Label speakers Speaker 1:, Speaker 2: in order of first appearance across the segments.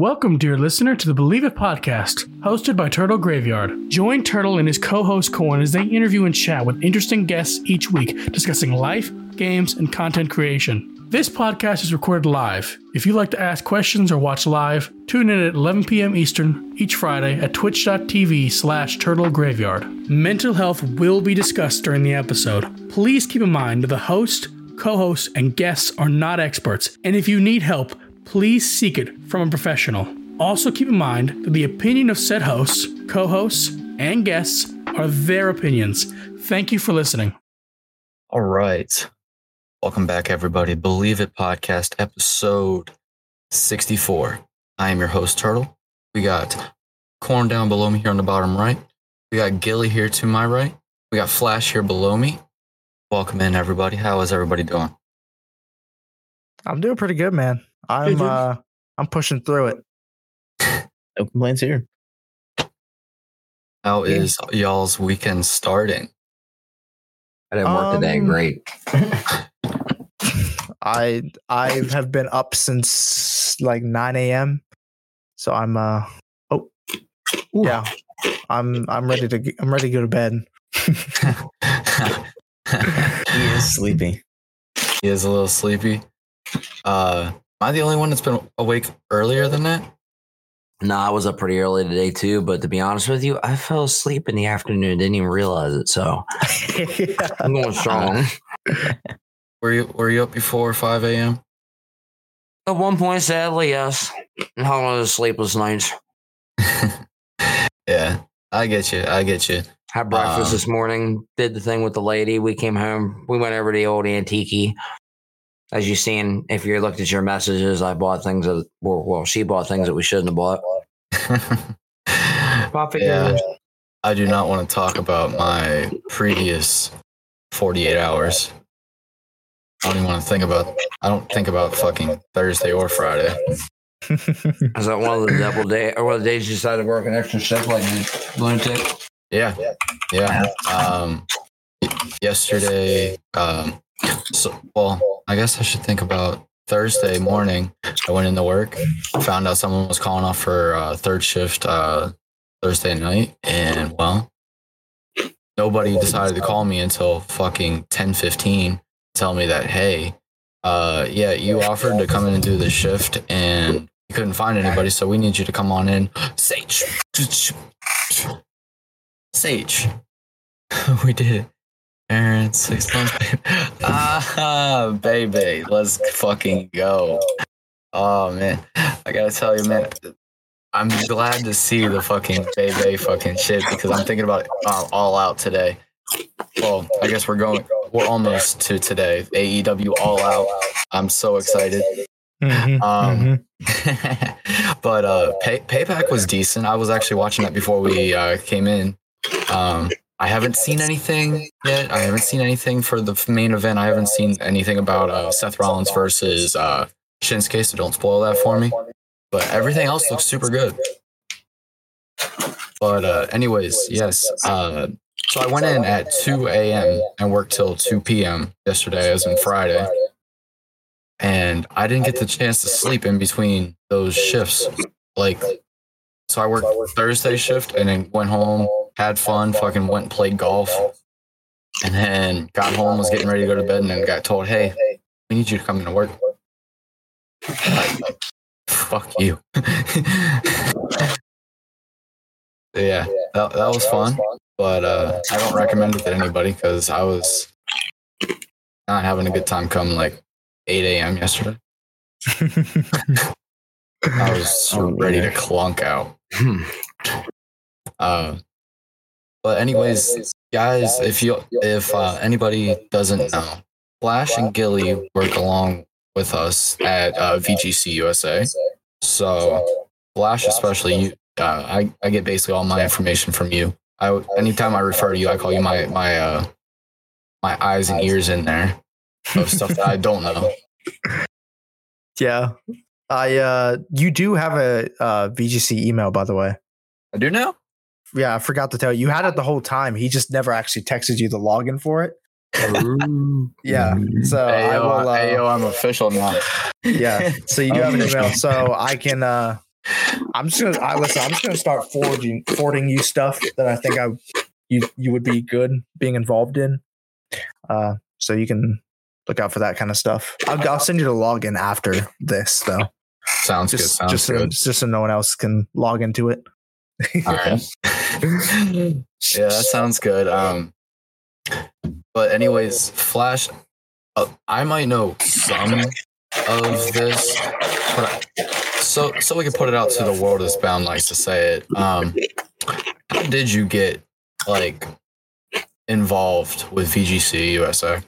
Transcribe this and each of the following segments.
Speaker 1: Welcome, dear listener, to the Believe It podcast, hosted by Turtle Graveyard. Join Turtle and his co host Corn as they interview and chat with interesting guests each week, discussing life, games, and content creation. This podcast is recorded live. If you'd like to ask questions or watch live, tune in at 11 p.m. Eastern each Friday at twitch.tv slash turtle graveyard. Mental health will be discussed during the episode. Please keep in mind that the host, co hosts, and guests are not experts, and if you need help, please seek it from a professional. Also, keep in mind that the opinion of said hosts, co hosts, and guests are their opinions. Thank you for listening.
Speaker 2: All right. Welcome back, everybody. Believe It Podcast, episode 64. I am your host, Turtle. We got Corn down below me here on the bottom right. We got Gily here to my right. We got Flash here below me. Welcome in, everybody. How is everybody doing?
Speaker 3: I'm doing pretty good, man. I'm uh I'm pushing through it.
Speaker 4: No complaints here.
Speaker 2: How
Speaker 4: Yeah.
Speaker 2: is y'all's weekend starting?
Speaker 4: I didn't work today.
Speaker 3: Um,
Speaker 4: Great.
Speaker 3: I I have been up since like 9 a.m. So I'm uh oh yeah. I'm I'm ready to I'm ready to go to bed.
Speaker 4: He is sleepy.
Speaker 2: he is a little sleepy. Uh, am I the only one that's been awake earlier than that?
Speaker 4: Nah, I was up pretty early today too, but to be honest with you, I fell asleep in the afternoon. Didn't even realize it. So I'm going strong.
Speaker 2: Were you Were you up before 5 a.m.?
Speaker 4: At one point, sadly, yes. And How one of those sleepless nights.
Speaker 2: yeah, I get you. I get you.
Speaker 4: Had breakfast
Speaker 2: Um,
Speaker 4: this morning. Did the thing with the lady. We came home. We went over to the old antique. As you seen, if you looked at your messages, I bought things that well, well she bought things that we shouldn't have bought.
Speaker 2: yeah, I do not want to talk about my previous 48 hours. I don't even want to think about. I don't think about fucking Thursday or Friday.
Speaker 4: Is that one of the double day or one of the days you decided to work an extra shift like you lunatic?
Speaker 2: Yeah, yeah. Um, yesterday, um, so well, I guess I should think about Thursday morning. I went into work, found out someone was calling off for uh, third shift uh, Thursday night, and well, nobody decided to call me until fucking ten fifteen. Tell me that hey, uh, yeah, you offered to come in and do this shift, and you couldn't find anybody, so we need you to come on in. Sage. Sage. we did. Aaron, six months. babe. Ah, baby. Let's fucking go. Oh, man. I gotta tell you, man. I'm glad to see the fucking baby fucking shit because I'm thinking about it uh, all out today. Well, I guess we're going, we're almost to today. AEW All Out. I'm so excited.
Speaker 3: Mhm,
Speaker 2: Um,
Speaker 3: mhm.
Speaker 2: but uh, pay, Payback was decent. I was actually watching that before we uh, came in. Um, I haven't seen anything yet. I haven't seen anything for the main event. I haven't seen anything about uh, Seth Rollins versus uh, Shinsuke, so don't spoil that for me. But everything else looks super good. But uh, anyways, yes. Uh, so I went in at 2 a.m. and worked till 2 p.m. yesterday, as in Friday and I didn't get the chance to sleep in between those shifts. Like, so I worked Thursday shift and then went home, had fun, fucking went and played golf, and then got home, was getting ready to go to bed, and then got told, "Hey, we need you to come into work." Like, fuck you. yeah, that, that was fun, but uh, I don't recommend it to anybody because I was not having a good time come like 8 a.m. yesterday. I was
Speaker 4: Oh,
Speaker 2: ready to clunk out.
Speaker 4: Hmm.
Speaker 2: Uh, but anyways, guys, if you if uh, anybody doesn't know, Flash and Gily work along with us at uh, VGC USA. So Flash, especially you, uh, I I get basically all my information from you. I anytime I refer to you, I call you my my uh, my eyes and ears in there of stuff that I don't know.
Speaker 3: yeah. I uh you do have a uh VGC email by the way.
Speaker 2: I do now.
Speaker 3: Yeah, I forgot to tell you. You had it the whole time. He just never actually texted you the login for it. Yeah. So
Speaker 2: Hey
Speaker 3: I will uh,
Speaker 2: hey, yo, I'm official now.
Speaker 3: yeah. So you do have an email. So I can uh I'm just gonna I listen, I'm just gonna start forwarding forwarding you stuff that I think I you you would be good being involved in. Uh so you can look out for that kind of stuff. I'll, I'll send you the login after this though.
Speaker 2: Sounds
Speaker 3: Just
Speaker 2: good. Sounds
Speaker 3: just so,
Speaker 2: good.
Speaker 3: just so no one else can log into it.
Speaker 2: All right. yeah, that sounds good. Um, but anyways, Flash, uh, I might know some of this, I, so so we can put it out to the world as Bound likes to say it. Um, how did you get like involved with VGC USA?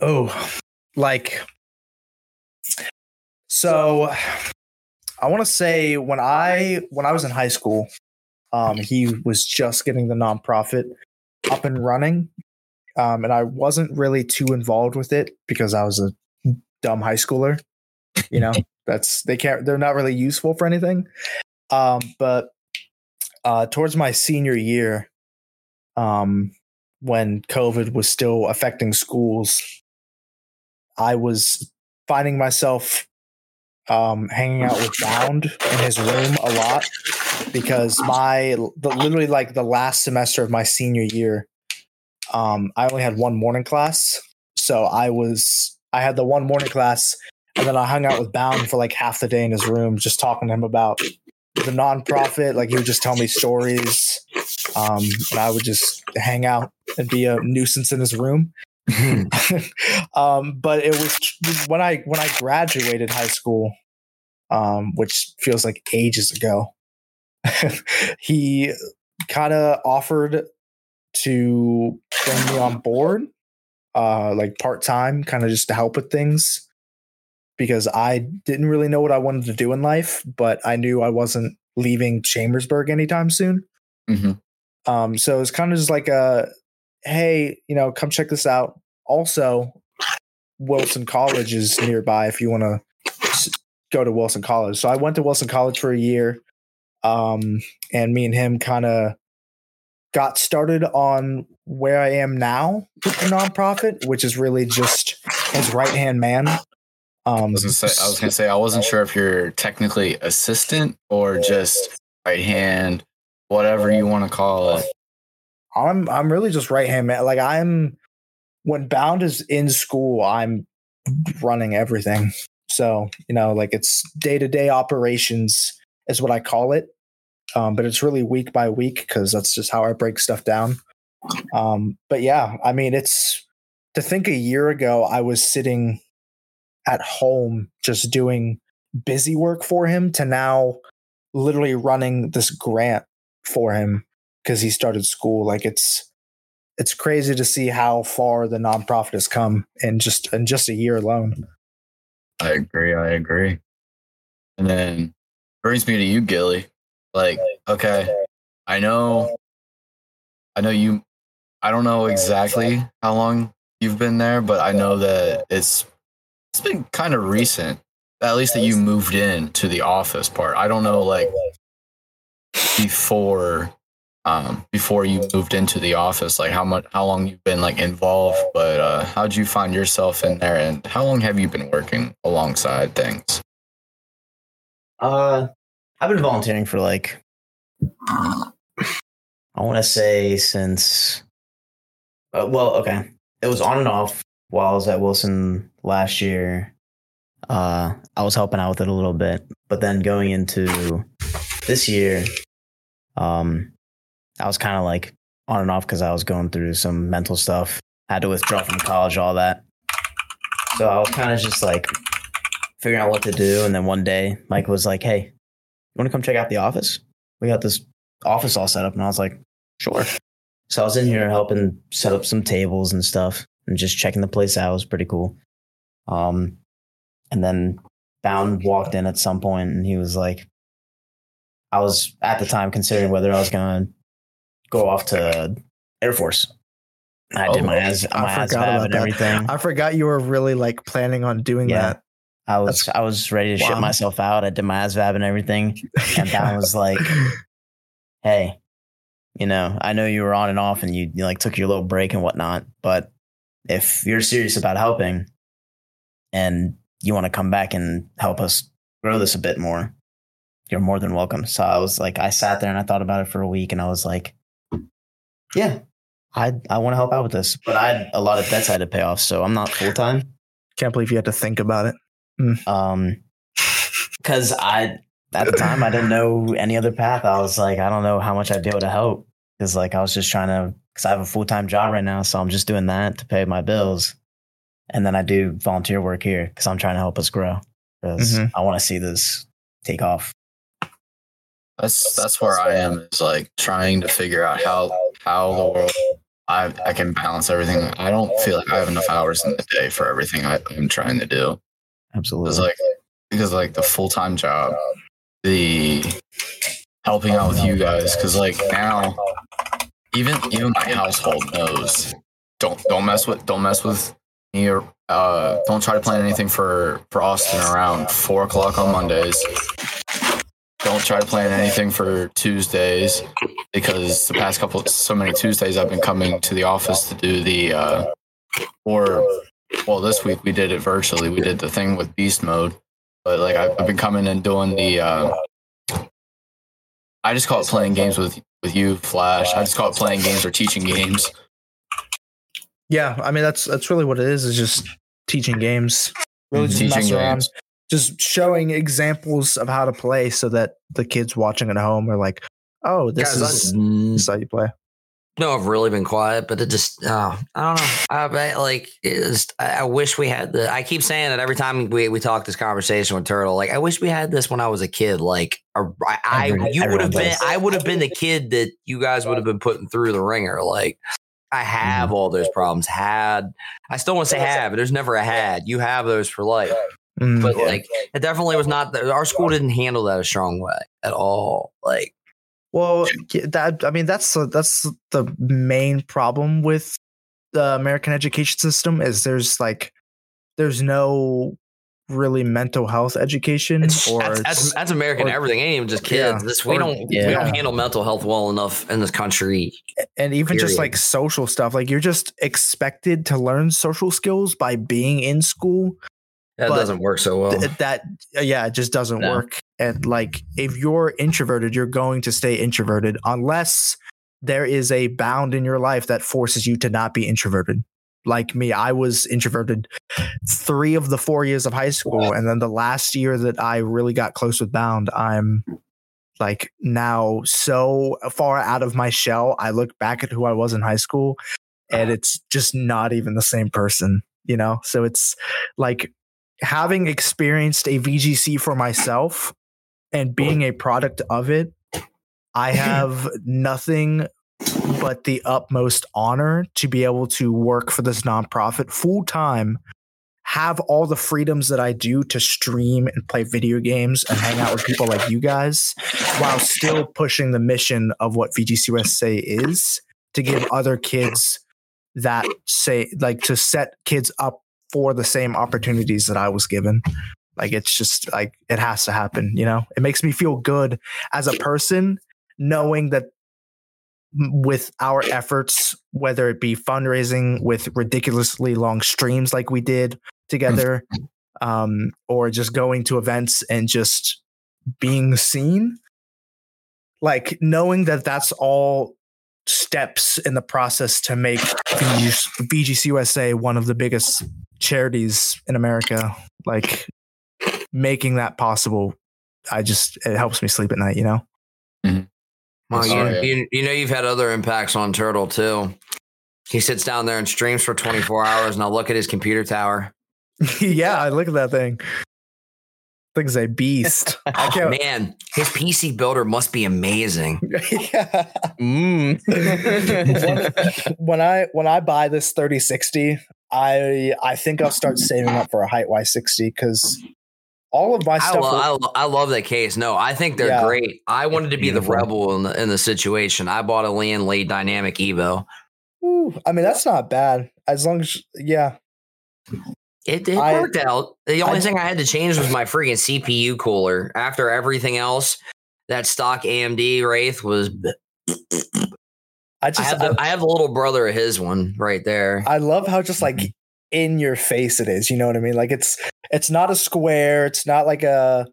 Speaker 3: Oh, like so I want to say when I when I was in high school, um, he was just getting the nonprofit up and running. Um, and I wasn't really too involved with it because I was a dumb high schooler. You know, that's they can't they're not really useful for anything. Um, but uh towards my senior year, um, when COVID was still affecting schools, I was finding myself um, hanging out with Bound in his room a lot because my the, literally like the last semester of my senior year, um, I only had one morning class, so I was I had the one morning class, and then I hung out with Bound for like half the day in his room, just talking to him about the nonprofit. Like he would just tell me stories, um, and I would just hang out and be a nuisance in his room. um, but it was when I when I graduated high school, um, which feels like ages ago. he kind of offered to bring me on board, uh, like part time, kind of just to help with things, because I didn't really know what I wanted to do in life, but I knew I wasn't leaving Chambersburg anytime soon.
Speaker 2: Mm-hmm.
Speaker 3: Um, so it's kind of just like a, hey, you know, come check this out. Also, Wilson College is nearby if you want to go to Wilson College. So I went to Wilson College for a year, um, and me and him kind of got started on where I am now with the nonprofit, which is really just his right hand man. Um,
Speaker 2: I was gonna say I was gonna say I wasn't sure if you're technically assistant or just right hand, whatever you want to call it.
Speaker 3: I'm I'm really just right hand man. Like I'm when Bound is in school, I'm running everything. So you know, like it's day to day operations is what I call it. Um, but it's really week by week because that's just how I break stuff down. Um, but yeah, I mean, it's to think a year ago I was sitting at home just doing busy work for him to now literally running this grant for him because he started school. Like it's it's crazy to see how far the nonprofit has come in just in just a year alone.
Speaker 2: I agree. I agree. And then brings me to you, Gily. Like, okay, I know, I know you. I don't know exactly how long you've been there, but I know that it's it's been kind of recent. At least that you moved in to the office part. I don't know, like before um before you moved into the office like how much how long you've been like involved but uh how'd you find yourself in there and how long have you been working alongside things
Speaker 5: Uh, I've been volunteering for like I want to say since. Uh, well, okay, it was on and off while I was at Wilson last year. Uh, I was helping out with it a little bit, but then going into this year, um, I was kind of like on and off because I was going through some mental stuff. Had to withdraw from college, all that. So I was kind of just like figuring out what to do. And then one day, Mike was like, "Hey, you want to come check out the office? We got this office all set up." And I was like, "Sure." So I was in here helping set up some tables and stuff, and just checking the place out. It was pretty cool. Um, and then Bound walked in at some point, and he was like, "I was at the time considering whether I was going to go off to Air Force." I did
Speaker 2: Oh,
Speaker 5: my as
Speaker 3: I
Speaker 5: my
Speaker 3: forgot about that.
Speaker 5: everything.
Speaker 3: I forgot you were really like planning on doing
Speaker 5: Yeah.
Speaker 3: that.
Speaker 5: I was I was ready to
Speaker 3: Wow.
Speaker 5: shit myself out. I did my ASVAB and everything. And Bound was like, "Hey, you know, I know you were on and off, and you, you like took your little break and whatnot. But if you're serious about helping, and you want to come back and help us grow this a bit more, you're more than welcome. So I was like, I sat there and I thought about it for a week and I was like, yeah, I I want to help out with this. But I had a lot of debts I had to pay off. So I'm not full time.
Speaker 3: Can't believe you had to think about it.
Speaker 5: Um, because I at the time I didn't know any other path. I was like, I don't know how much I'd be able to help because like I was just trying to because I have a full time job right now, so I'm just doing that to pay my bills, and then I do volunteer work here because I'm trying to help us grow because
Speaker 3: Mhm.
Speaker 5: I want to see this take off.
Speaker 2: That's that's where I am. Is like trying to figure out how how the world I I can balance everything. I don't feel like I have enough hours in the day for everything I, I'm trying to do.
Speaker 5: Absolutely.
Speaker 2: It's like because like the full time job, the helping out with you guys. Because like now, even even my household knows don't don't mess with don't mess with me or uh, don't try to plan anything for for Austin around four o'clock on Mondays. Don't try to plan anything for Tuesdays because the past couple so many Tuesdays I've been coming to the office to do the uh, or well this week we did it virtually. We did the thing with beast mode, but like I've, I've been coming and doing the. Uh, I just call it playing games with with you, Flash. I just call it playing games or teaching games.
Speaker 3: Yeah, I mean that's that's really what it is. Is just teaching games. Really, just
Speaker 2: Teaching games.
Speaker 3: Just showing examples of how to play, so that the kids watching at home are like, "Oh, this
Speaker 4: Guys,
Speaker 3: is
Speaker 4: I-
Speaker 3: this is how you play."
Speaker 4: No, I've really been quiet, but it just, oh, I don't know. I bet, like, I, I wish we had the, I keep saying that every time we, we talk this conversation with Turtle. Like, I wish we had this when I was a kid. Like, a- I, I
Speaker 5: Every-
Speaker 4: you would have been,
Speaker 5: does.
Speaker 4: I would have been the kid that you guys would have been putting through the ringer. Like, I have all those problems. Had, I still want to say have, but there's never a had. You have those for life.
Speaker 3: Mm.
Speaker 4: But, like, it definitely was not, the, our school didn't handle that a strong way at all. Like,
Speaker 3: Well, that I mean that's the, that's the main problem with the American education system is there's like there's no really mental health education
Speaker 4: It's,
Speaker 3: or
Speaker 4: that's, that's,
Speaker 3: it's-
Speaker 4: that's American
Speaker 3: or-
Speaker 4: everything. Ain't even just
Speaker 3: Yeah.
Speaker 4: kids. This we
Speaker 3: Or-
Speaker 4: don't we don't handle mental health well enough in this country.
Speaker 3: and even just like social stuff like you're just expected to learn social skills by being in school
Speaker 4: That
Speaker 3: But
Speaker 4: doesn't work so well.
Speaker 3: Th- that uh, yeah it just doesn't
Speaker 5: No.
Speaker 3: work and like if you're introverted you're going to stay introverted unless there is a bound in your life that forces you to not be introverted like me i was introverted three of the four years of high school and then the last year that i really got close with bound i'm like now so far out of my shell i look back at who i was in high school and it's just not even the same person you know so it's like having experienced a VGC for myself and being a product of it, I have nothing but the utmost honor to be able to work for this nonprofit full time, have all the freedoms that I do to stream and play video games and hang out with people like you guys, while still pushing the mission of what VGC USA is to give other kids that say like to set kids up for the same opportunities that I was given. Like it's just like it has to happen, you know? It makes me feel good as a person knowing that with our efforts, whether it be fundraising with ridiculously long streams like we did together, um, or just going to events and just being seen, like knowing that that's all steps in the process to make VG, VGC USA one of the biggest charities in America, like making that possible, I just it helps me sleep at night. You know. Mm-hmm.
Speaker 4: Well, you,
Speaker 2: Oh, yeah.
Speaker 4: you, you know you've had other impacts on Turtle too. He sits down there and streams for 24 hours, and I look at his computer tower.
Speaker 3: yeah, I look at that thing. Thing's a beast.
Speaker 4: Oh, man, his PC builder must be amazing.
Speaker 3: yeah.
Speaker 5: Mm.
Speaker 3: when I when I buy this 3060, I I think I'll start saving up for a Hyte Y60 because all of my
Speaker 4: I,
Speaker 3: stuff.
Speaker 4: lo-
Speaker 3: will-
Speaker 4: I, lo- I love that case. No, I think they're
Speaker 3: Yeah.
Speaker 4: great. I wanted to be the rebel in the in the situation. I bought a Lian Li Dynamic Evo.
Speaker 3: Ooh, I mean, that's not bad. As long as, yeah,
Speaker 4: It, it
Speaker 3: I-
Speaker 4: worked out. The only
Speaker 3: I-
Speaker 4: thing I had to change was my freaking CPU cooler. After everything else, that stock AMD Wraith was.
Speaker 3: I
Speaker 4: I
Speaker 3: just
Speaker 4: have the, I have the little brother of his one right there.
Speaker 3: I love how just like mm-hmm. in your face it is. You know what I mean? Like it's it's not a square. It's not like a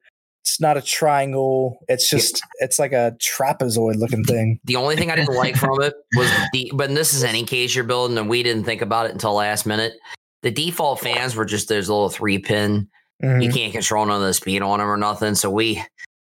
Speaker 3: It's not a triangle. It's just it's like a trapezoid looking thing.
Speaker 4: The only thing I didn't like from it was the, but this is any case you're building, and we didn't think about it until last minute. The default fans were just those little three pin.
Speaker 3: Mhm.
Speaker 4: You can't control none of the speed on them or nothing. So we,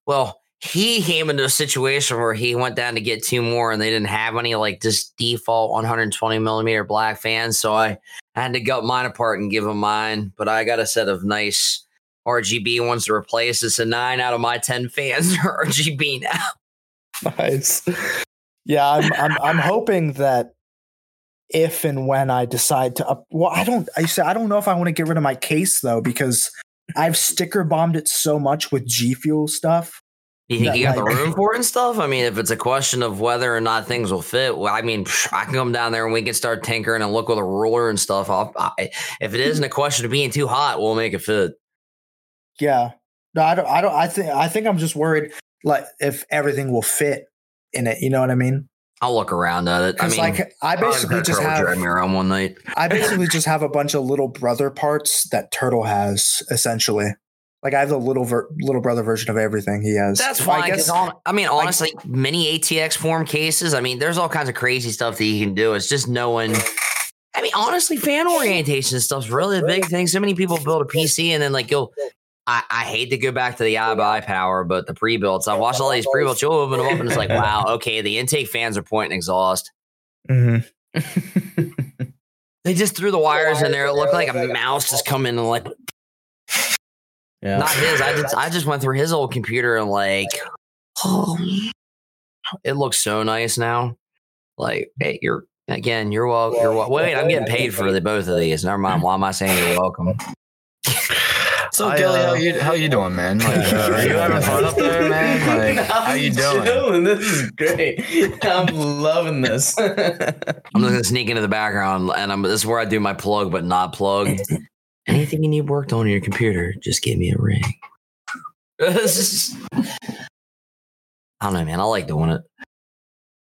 Speaker 4: well, he came into a situation where he went down to get two more, and they didn't have any like just default 120 millimeter black fans. So I, I had to gut mine apart and give him mine. But I got a set of nice RGB ones to replace. It's a nine out of my ten fans are RGB now.
Speaker 3: Nice. Yeah, I'm I'm I'm hoping that if and when I decide to up well, I don't I say I don't know if I want to get rid of my case though, because I've sticker bombed it so much with G Fuel stuff.
Speaker 4: You think
Speaker 3: That,
Speaker 4: you got the room for it and stuff? I mean, if it's a question of whether or not things will fit, well, I mean, I can come down there and we can start tinkering and look with a ruler and stuff. I, if it isn't a question of being too hot, we'll make it fit.
Speaker 3: Yeah. No, I don't I don't I think I think I'm just worried like if everything will fit in it. You know what I mean?
Speaker 4: I'll look around at it. I mean,
Speaker 3: like I basically just have
Speaker 4: drive me around one night.
Speaker 3: I basically just have a bunch of little brother parts that Turtle has essentially. Like I have the little ver- little brother version of everything he has.
Speaker 4: That's fine.
Speaker 3: I guess
Speaker 4: hon- I mean, honestly, mini ATX form cases. I mean, there's all kinds of crazy stuff that you can do. It's just knowing. I mean, honestly, fan orientation stuff's really a big thing. So many people build a PC and then like you'll. I, I hate to go back to the iBuyPower, but the pre builds, I've watched all these pre builds. You'll open them up and it's like, wow, okay, the intake fans are pointing exhaust.
Speaker 3: Mhm.
Speaker 4: They just threw the wires in there. It looked like a mouse just come in and like
Speaker 5: yeah.
Speaker 4: not his. I just I just went through his old computer and like, oh, it looks so nice now. Like, hey, you're again, you're welcome. You're wel- wait, I'm getting paid for the both of these. Never mind. Why am I saying you're welcome?
Speaker 2: So
Speaker 5: I,
Speaker 2: Gily,
Speaker 5: uh,
Speaker 2: how you how you doing, man? Like, uh, are you having fun up there, man? Like, how you doing?
Speaker 5: Chilling. This is great. I'm loving this.
Speaker 4: I'm just gonna sneak into the background, and I'm this is where I do my plug, but not plug. Anything you need worked on your computer, just give me a ring. I don't know, man. I like doing it.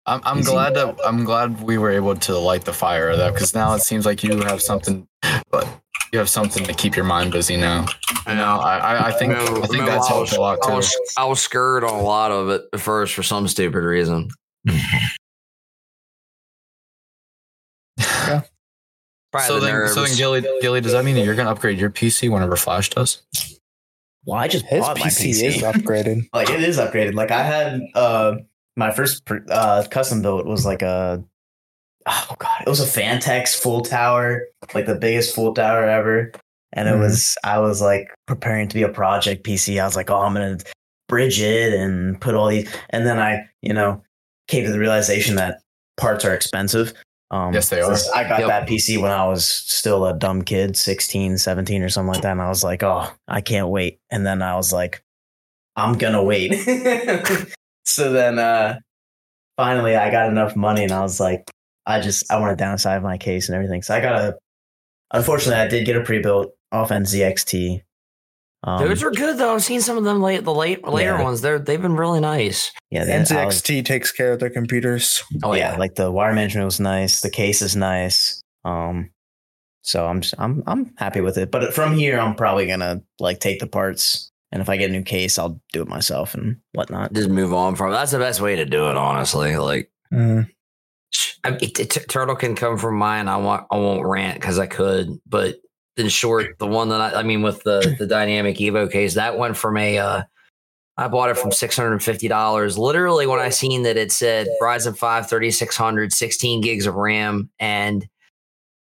Speaker 2: I'm I'm glad that I'm glad we were able to light the fire of that because now it seems like you have something, but you have something to keep your mind busy now. You know, I I, I think I think
Speaker 4: Remember,
Speaker 2: that's
Speaker 4: I
Speaker 2: helped
Speaker 4: was,
Speaker 2: a lot
Speaker 4: I
Speaker 2: too.
Speaker 4: was, I was scared on a lot of it at first for some stupid reason.
Speaker 3: Yeah.
Speaker 4: Probably
Speaker 2: So
Speaker 4: the
Speaker 2: then, so then. Gily, Gily, does that mean that you're gonna upgrade your PC whenever Flash does?
Speaker 5: well, I just
Speaker 3: His
Speaker 5: bought my
Speaker 3: PC,
Speaker 5: PC.
Speaker 3: is upgraded.
Speaker 5: like it is upgraded. Like I had uh my first uh custom build was like a oh god, it was a Phanteks full tower, like the biggest full tower ever. And it
Speaker 3: Mhm.
Speaker 5: was I was like preparing to be a project PC. I was like, oh, I'm gonna bridge it and put all these. And then I, you know, came to the realization that parts are expensive. Um,
Speaker 2: Yes, they are.
Speaker 5: since I got
Speaker 4: Yep.
Speaker 5: that PC when I was still a dumb kid, 16, 17 or something like that. And I was like, oh, I can't wait. And then I was like, I'm gonna wait. so then uh finally I got enough money and I was like, I just I want to downsize my case and everything. So I got a unfortunately I did get a pre-built off NZXT. Um,
Speaker 4: Those are good though. I've seen some of them late, the late later
Speaker 5: Yeah.
Speaker 4: ones. They're they've been really nice.
Speaker 5: yeah, the I was-
Speaker 3: takes care of their computers.
Speaker 4: Oh
Speaker 5: yeah,
Speaker 4: yeah,
Speaker 5: like the wire management was nice. The case is nice. Um, so I'm just, I'm I'm happy with it. But from here, I'm probably gonna like take the parts, and if I get a new case, I'll do it myself and whatnot.
Speaker 4: just move on from. That's the best way to do it, honestly. Like
Speaker 3: Mhm.
Speaker 4: I turtle can come from mine. I want I won't rant because I could, but in short, the one that I, I mean with the the dynamic Evo case that went from a. Uh, I bought it from six hundred and fifty dollars. Literally, when I seen that it said Ryzen 5 3600, 16 gigs of RAM, and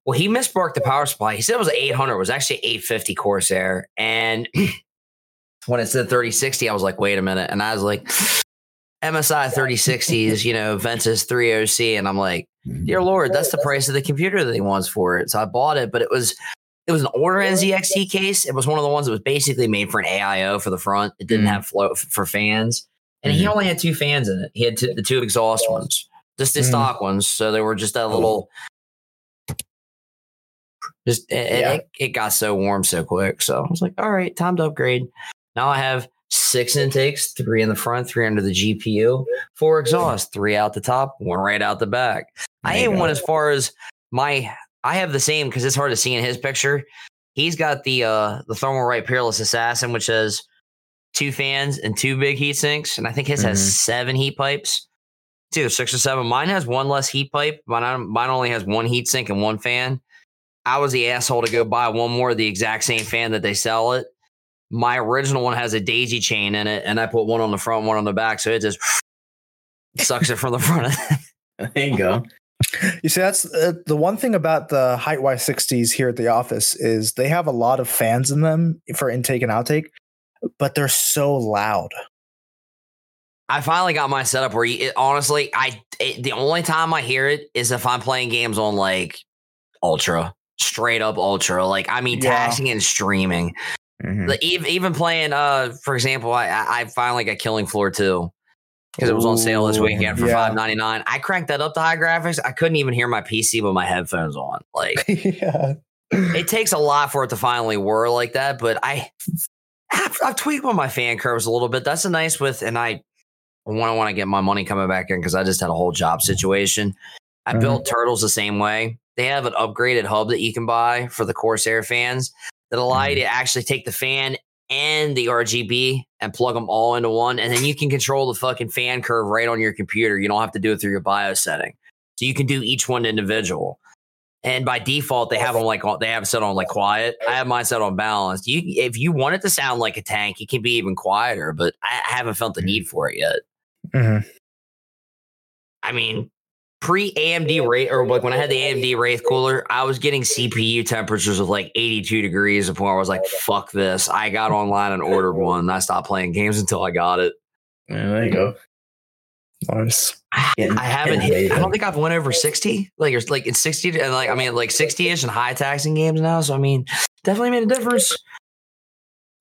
Speaker 4: well, he misbarked the power supply. He said it was 800. It was actually 850 Corsair, and when it said 3060, I was like, wait a minute, and I was like. MSI 3060s, you know, Ventus 3OC. And I'm like, dear Lord, that's the price of the computer that he wants for it. So I bought it, but it was it was an older NZXT case. It was one of the ones that was basically made for an AIO for the front. It didn't
Speaker 5: Mm.
Speaker 4: have flow f- for fans. And he
Speaker 5: Mhm.
Speaker 4: only had two fans in it. He had two, the two exhaust ones, just the
Speaker 3: Mhm.
Speaker 4: stock ones. So they were just that little. Just it-
Speaker 5: Yeah.
Speaker 4: it, it got so warm so quick. So I was like, all right, time to upgrade. Now I have six intakes, three in the front, three under the GPU, four exhaust, three out the top, one right out the back. I
Speaker 5: There
Speaker 4: even went as far as my I have the same because it's hard to see in his picture. He's got the uh the Thermalright Peerless Assassin, which has two fans, and two big heat sinks. And I think his
Speaker 5: Mhm.
Speaker 4: has seven heat pipes. It's either six or seven. Mine has one less heat pipe. Mine, mine only has one heat sink and one fan. I was the asshole to go buy one more of the exact same fan that they sell it. My original one has a daisy chain in it, and I put one on the front, one on the back, so it just sucks it from the front.
Speaker 5: There you go.
Speaker 3: You see, that's uh, the one thing about the Hyte Y60s here at the office is they have a lot of fans in them for intake and outtake, but they're so loud.
Speaker 4: I finally got my setup where you, it, honestly, I it, the only time I hear it is if I'm playing games on like ultra, straight up ultra. Like I mean,
Speaker 3: Yeah.
Speaker 4: taxing and streaming.
Speaker 5: Mhm.
Speaker 4: Like, even even playing, uh, for example, I I finally got Killing Floor two because it was on sale this weekend for
Speaker 3: yeah.
Speaker 4: five ninety nine. I cranked that up to high graphics. I couldn't even hear my PC with my headphones on. Like
Speaker 3: yeah.
Speaker 4: it takes a lot for it to finally whir like that. But I, I've, I've tweaked with my fan curves a little bit. That's a nice with, and I want to want to get my money coming back in because I just had a whole job situation. I
Speaker 3: Mhm.
Speaker 4: built turtles the same way. They have an upgraded hub that you can buy for the Corsair fans that allow you to actually take the fan and the RGB and plug them all into one, and then you can control the fucking fan curve right on your computer. You don't have to do it through your BIOS setting, so you can do each one individual. And by default, they have them like they have set on like quiet. I have mine set on balanced. You, if you want it to sound like a tank, it can be even quieter. But I, I haven't felt the need for it yet.
Speaker 3: Mhm.
Speaker 4: I mean, pre AMD Wraith, or like when I had the AMD Wraith cooler, I was getting CPU temperatures of like 82 degrees. To the point I was like, "Fuck this!" I got online and ordered one. I stopped playing games until I got it.
Speaker 5: Yeah, there you go.
Speaker 3: Nice.
Speaker 5: Getting-
Speaker 4: I haven't hit. I don't think I've went over 60. Like it's like it's 60 and like I mean like 60 ish and high taxing games now. So I mean, definitely made a difference.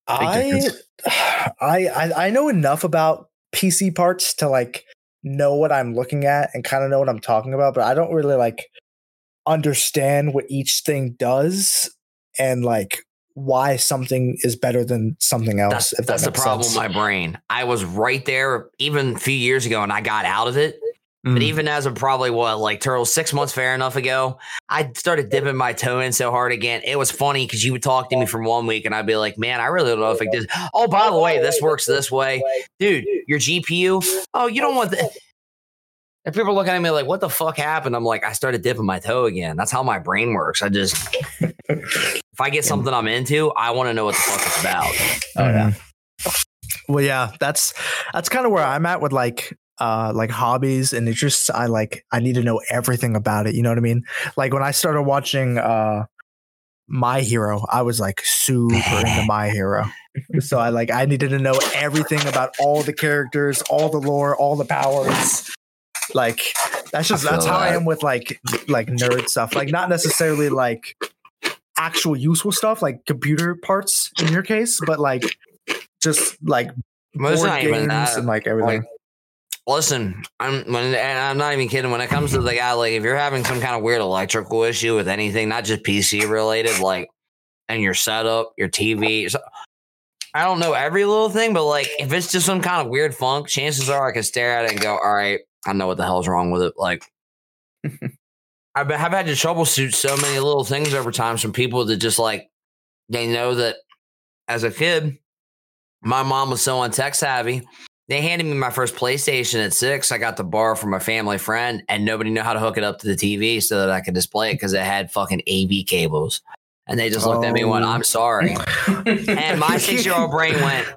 Speaker 3: I,
Speaker 2: difference.
Speaker 3: I I I know enough about PC parts to like know what I'm looking at and kind of know what I'm talking about, but I don't really like understand what each thing does and like why something is better than something else.
Speaker 4: That's
Speaker 3: if that
Speaker 4: that's the problem
Speaker 3: sense.
Speaker 4: with my brain. I was right there even a few years ago and I got out of it.
Speaker 3: Mm.
Speaker 4: But even as of probably what, like Turtle, six months fair enough ago, I started dipping my toe in so hard again. It was funny because you would talk to me from one week and I'd be like, man, I really don't know if it did. Oh, by the way, this works this way. Dude, your GPU, oh, you don't want that. And people are looking at me like, what the fuck happened? I'm like, I started dipping my toe again. That's how my brain works. I just, if I get something I'm into, I want to know what the fuck it's about.
Speaker 5: Oh yeah.
Speaker 3: Mhm. Well, yeah, that's that's kind of where I'm at with like uh like hobbies and interests. I like I need to know everything about it. You know what I mean? Like when I started watching uh My Hero, I was like super into My Hero. So I like I needed to know everything about all the characters, all the lore, all the powers. Like that's just that's how I am with like like nerd stuff. Like not necessarily like actual useful stuff like computer parts in your case, but like just like
Speaker 4: it's
Speaker 3: board games and like everything.
Speaker 4: Listen, I'm when and I'm not even kidding. When it comes to the guy, like if you're having some kind of weird electrical issue with anything, not just PC related, like and your setup, your TV, so, I don't know every little thing, but like if it's just some kind of weird funk, chances are I can stare at it and go, "All right, I know what the hell's wrong with it." Like I've been, I've had to troubleshoot so many little things over time from people that just like they know that as a kid, my mom was so on tech savvy they handed me my first PlayStation at six. I got to borrow from a family friend, and nobody knew how to hook it up to the TV so that I could display it because it had fucking AV cables. And they just looked at me and went,
Speaker 3: Oh.
Speaker 4: "I'm sorry." And my six-year-old brain went,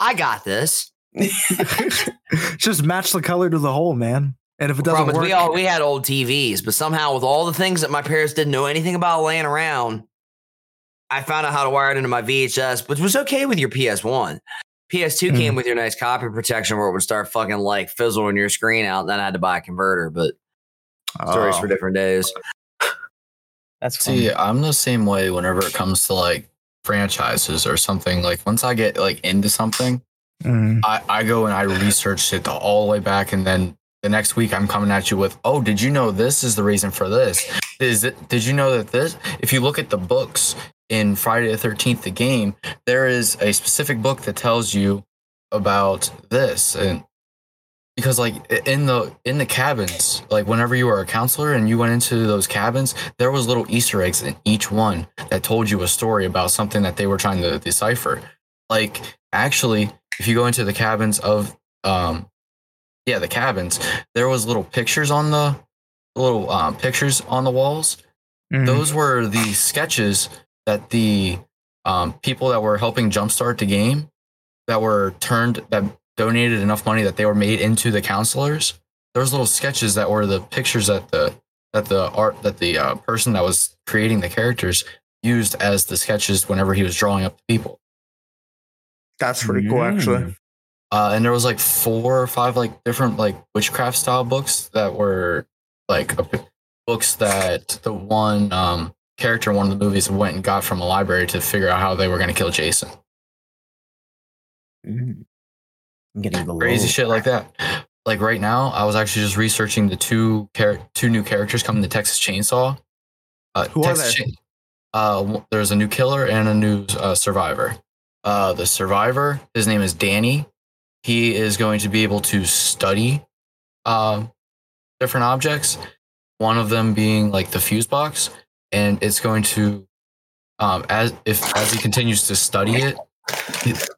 Speaker 4: "I got this."
Speaker 3: just match the color to the hole, man. And if it doesn't work,
Speaker 4: we all we had old TVs, but somehow with all the things that my parents didn't know anything about laying around, I found out how to wire it into my VHS, which was okay with your PS1. PS2
Speaker 3: Mhm.
Speaker 4: came with your nice copy protection where it would start fucking like fizzling your screen out. And then I had to buy a converter, but stories
Speaker 3: Oh.
Speaker 4: for different days.
Speaker 5: That's fun.
Speaker 2: See, I'm the same way whenever it comes to like franchises or something. Like once I get like into something,
Speaker 3: Mhm.
Speaker 2: I, I go and I research it all the way back, and then the next week I'm coming at you with, oh, did you know this is the reason for this? Is it? Did you know that this? If you look at the books in Friday the Thirteenth, the game, there is a specific book that tells you about this, and because like in the in the cabins, like whenever you were a counselor and you went into those cabins, there was little Easter eggs in each one that told you a story about something that they were trying to decipher. Like actually, if you go into the cabins of um yeah the cabins. There was little pictures on the little um, pictures on the walls.
Speaker 3: Mhm.
Speaker 2: those were the sketches that the um, people that were helping jumpstart the game that were turned that donated enough money that they were made into the counselors. Those little sketches that were the pictures that the that the art that the uh, person that was creating the characters used as the sketches whenever he was drawing up the people.
Speaker 3: That's pretty cool, actually.
Speaker 2: Uh, and there was like four or five like different like witchcraft style books that were like a, books that the one um, character in one of the movies went and got from a library to figure out how they were going to kill Jason.
Speaker 5: Mm. I'm getting the
Speaker 2: Crazy shit like that. Like right now, I was actually just researching the two char- two new characters coming to Texas Chainsaw. Uh,
Speaker 3: Who are
Speaker 2: Texas
Speaker 3: they?
Speaker 2: Chain- uh, there's a new killer and a new uh, survivor. Uh, the survivor, his name is Danny. He is going to be able to study um, different objects. One of them being like the fuse box, and it's going to, um, as if as he continues to study it,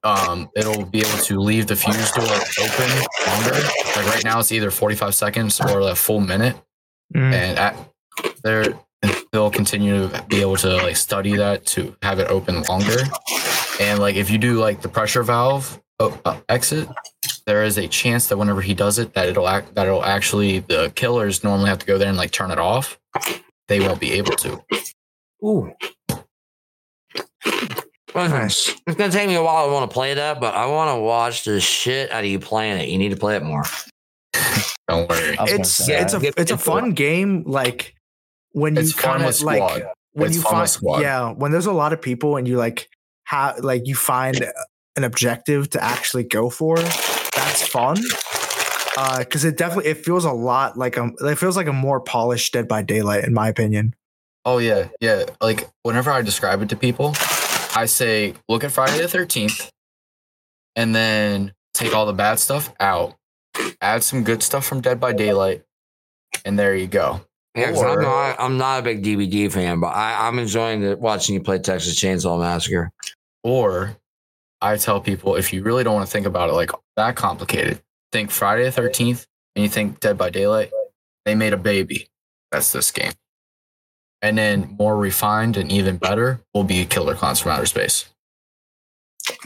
Speaker 2: um, it'll be able to leave the fuse door open longer. Like right now, it's either 45 seconds or a full minute,
Speaker 3: Mhm.
Speaker 2: and at, there they'll continue to be able to like study that to have it open longer. And like if you do like the pressure valve oh, uh, exit, there is a chance that whenever he does it, that it'll act that it'll actually the killers normally have to go there and like turn it off. They won't be able to.
Speaker 4: Ooh.
Speaker 3: Nice.
Speaker 4: It's gonna take me a while. I want to play that, but I want to watch the shit out of you playing it. You need to play it more.
Speaker 2: Don't worry.
Speaker 5: I
Speaker 3: It's
Speaker 5: say,
Speaker 3: it's a
Speaker 4: get
Speaker 3: it's a
Speaker 4: into
Speaker 3: fun game. Like when you
Speaker 2: It's fun
Speaker 3: kind
Speaker 2: with
Speaker 3: of like when
Speaker 2: It's
Speaker 3: you
Speaker 2: fun
Speaker 3: find
Speaker 2: squad.
Speaker 3: yeah when there's a lot of people and you like have like you find an objective to actually go for. That's fun. Uh, because it definitely it feels a lot like a it feels like a more polished Dead by Daylight in my opinion.
Speaker 2: Oh yeah, yeah. Like whenever I describe it to people, I say, look at Friday the thirteenth, and then take all the bad stuff out, add some good stuff from Dead by Daylight, and there you go.
Speaker 4: Yeah, 'cause I'm not. I'm not a big DBD fan, but I, I'm enjoying the, watching you play Texas Chainsaw Massacre.
Speaker 2: Or I tell people if you really don't want to think about it like that complicated, think Friday the thirteenth, and you think Dead by Daylight. They made a baby. That's this game. And then more refined and even better will be Killer Clowns from Outer Space.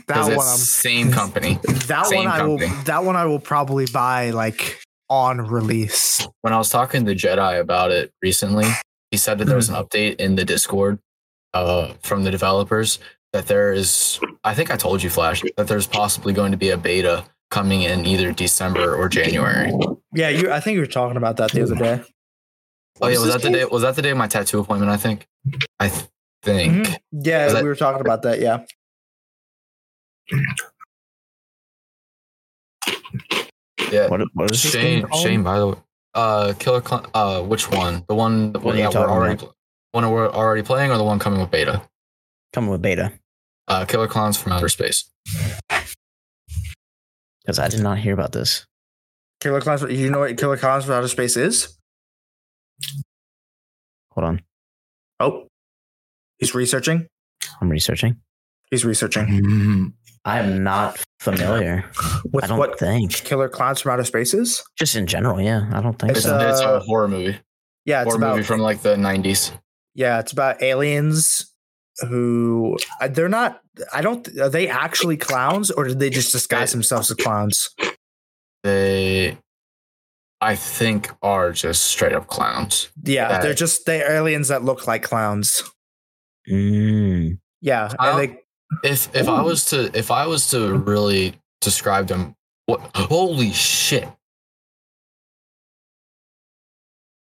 Speaker 3: That one I'm
Speaker 2: same company.
Speaker 3: that
Speaker 2: Same
Speaker 3: one I will that one I will probably buy like on release.
Speaker 2: when I was talking to Jedi about it recently, he said that there was an update in the Discord uh, from the developers that there is. I think I told you, Flash, that there's possibly going to be a beta coming in either December or January.
Speaker 3: Yeah, you I think you were talking about that the other day.
Speaker 2: Oh yeah, was
Speaker 5: this
Speaker 2: that the day? Was that the day of my tattoo appointment? I think. I th- think.
Speaker 3: Mhm. Yeah,
Speaker 2: Was that-
Speaker 3: we were talking about that. Yeah.
Speaker 2: Yeah.
Speaker 5: What, what is
Speaker 2: Shane. Shane. By the way, uh, Killer. Cl- uh, which one? The one. The one that we're already.
Speaker 5: about?
Speaker 2: pl- One we're already playing, or the one coming with beta?
Speaker 5: Coming with beta.
Speaker 2: Uh, Killer Clowns from Outer Space.
Speaker 5: Because I did not hear about this.
Speaker 3: Killer Clowns. You know what Killer Clowns from Outer Space is?
Speaker 5: Hold on.
Speaker 3: Oh, he's researching.
Speaker 5: I'm researching.
Speaker 3: He's researching
Speaker 2: Mm-hmm.
Speaker 5: I am not familiar.
Speaker 3: with
Speaker 5: I don't
Speaker 3: what
Speaker 5: think.
Speaker 3: Killer Clowns from Outer Space is.
Speaker 5: Just in general, yeah. I don't think
Speaker 3: It's
Speaker 2: It's,
Speaker 5: so.
Speaker 3: a-
Speaker 2: it's a horror movie.
Speaker 3: Yeah, it's
Speaker 2: horror
Speaker 3: about
Speaker 2: movie from like the 90s.
Speaker 3: yeah, it's about aliens who uh, they're not. I don't. Are they actually clowns, or did they just disguise themselves as clowns?
Speaker 2: They, I think, are just straight up clowns.
Speaker 3: Yeah,
Speaker 2: That-
Speaker 3: they're just they aliens that look like clowns.
Speaker 5: Mm.
Speaker 3: Yeah,
Speaker 2: Clown-
Speaker 3: and they
Speaker 2: If if I was to if I was to really describe them, what? Holy shit!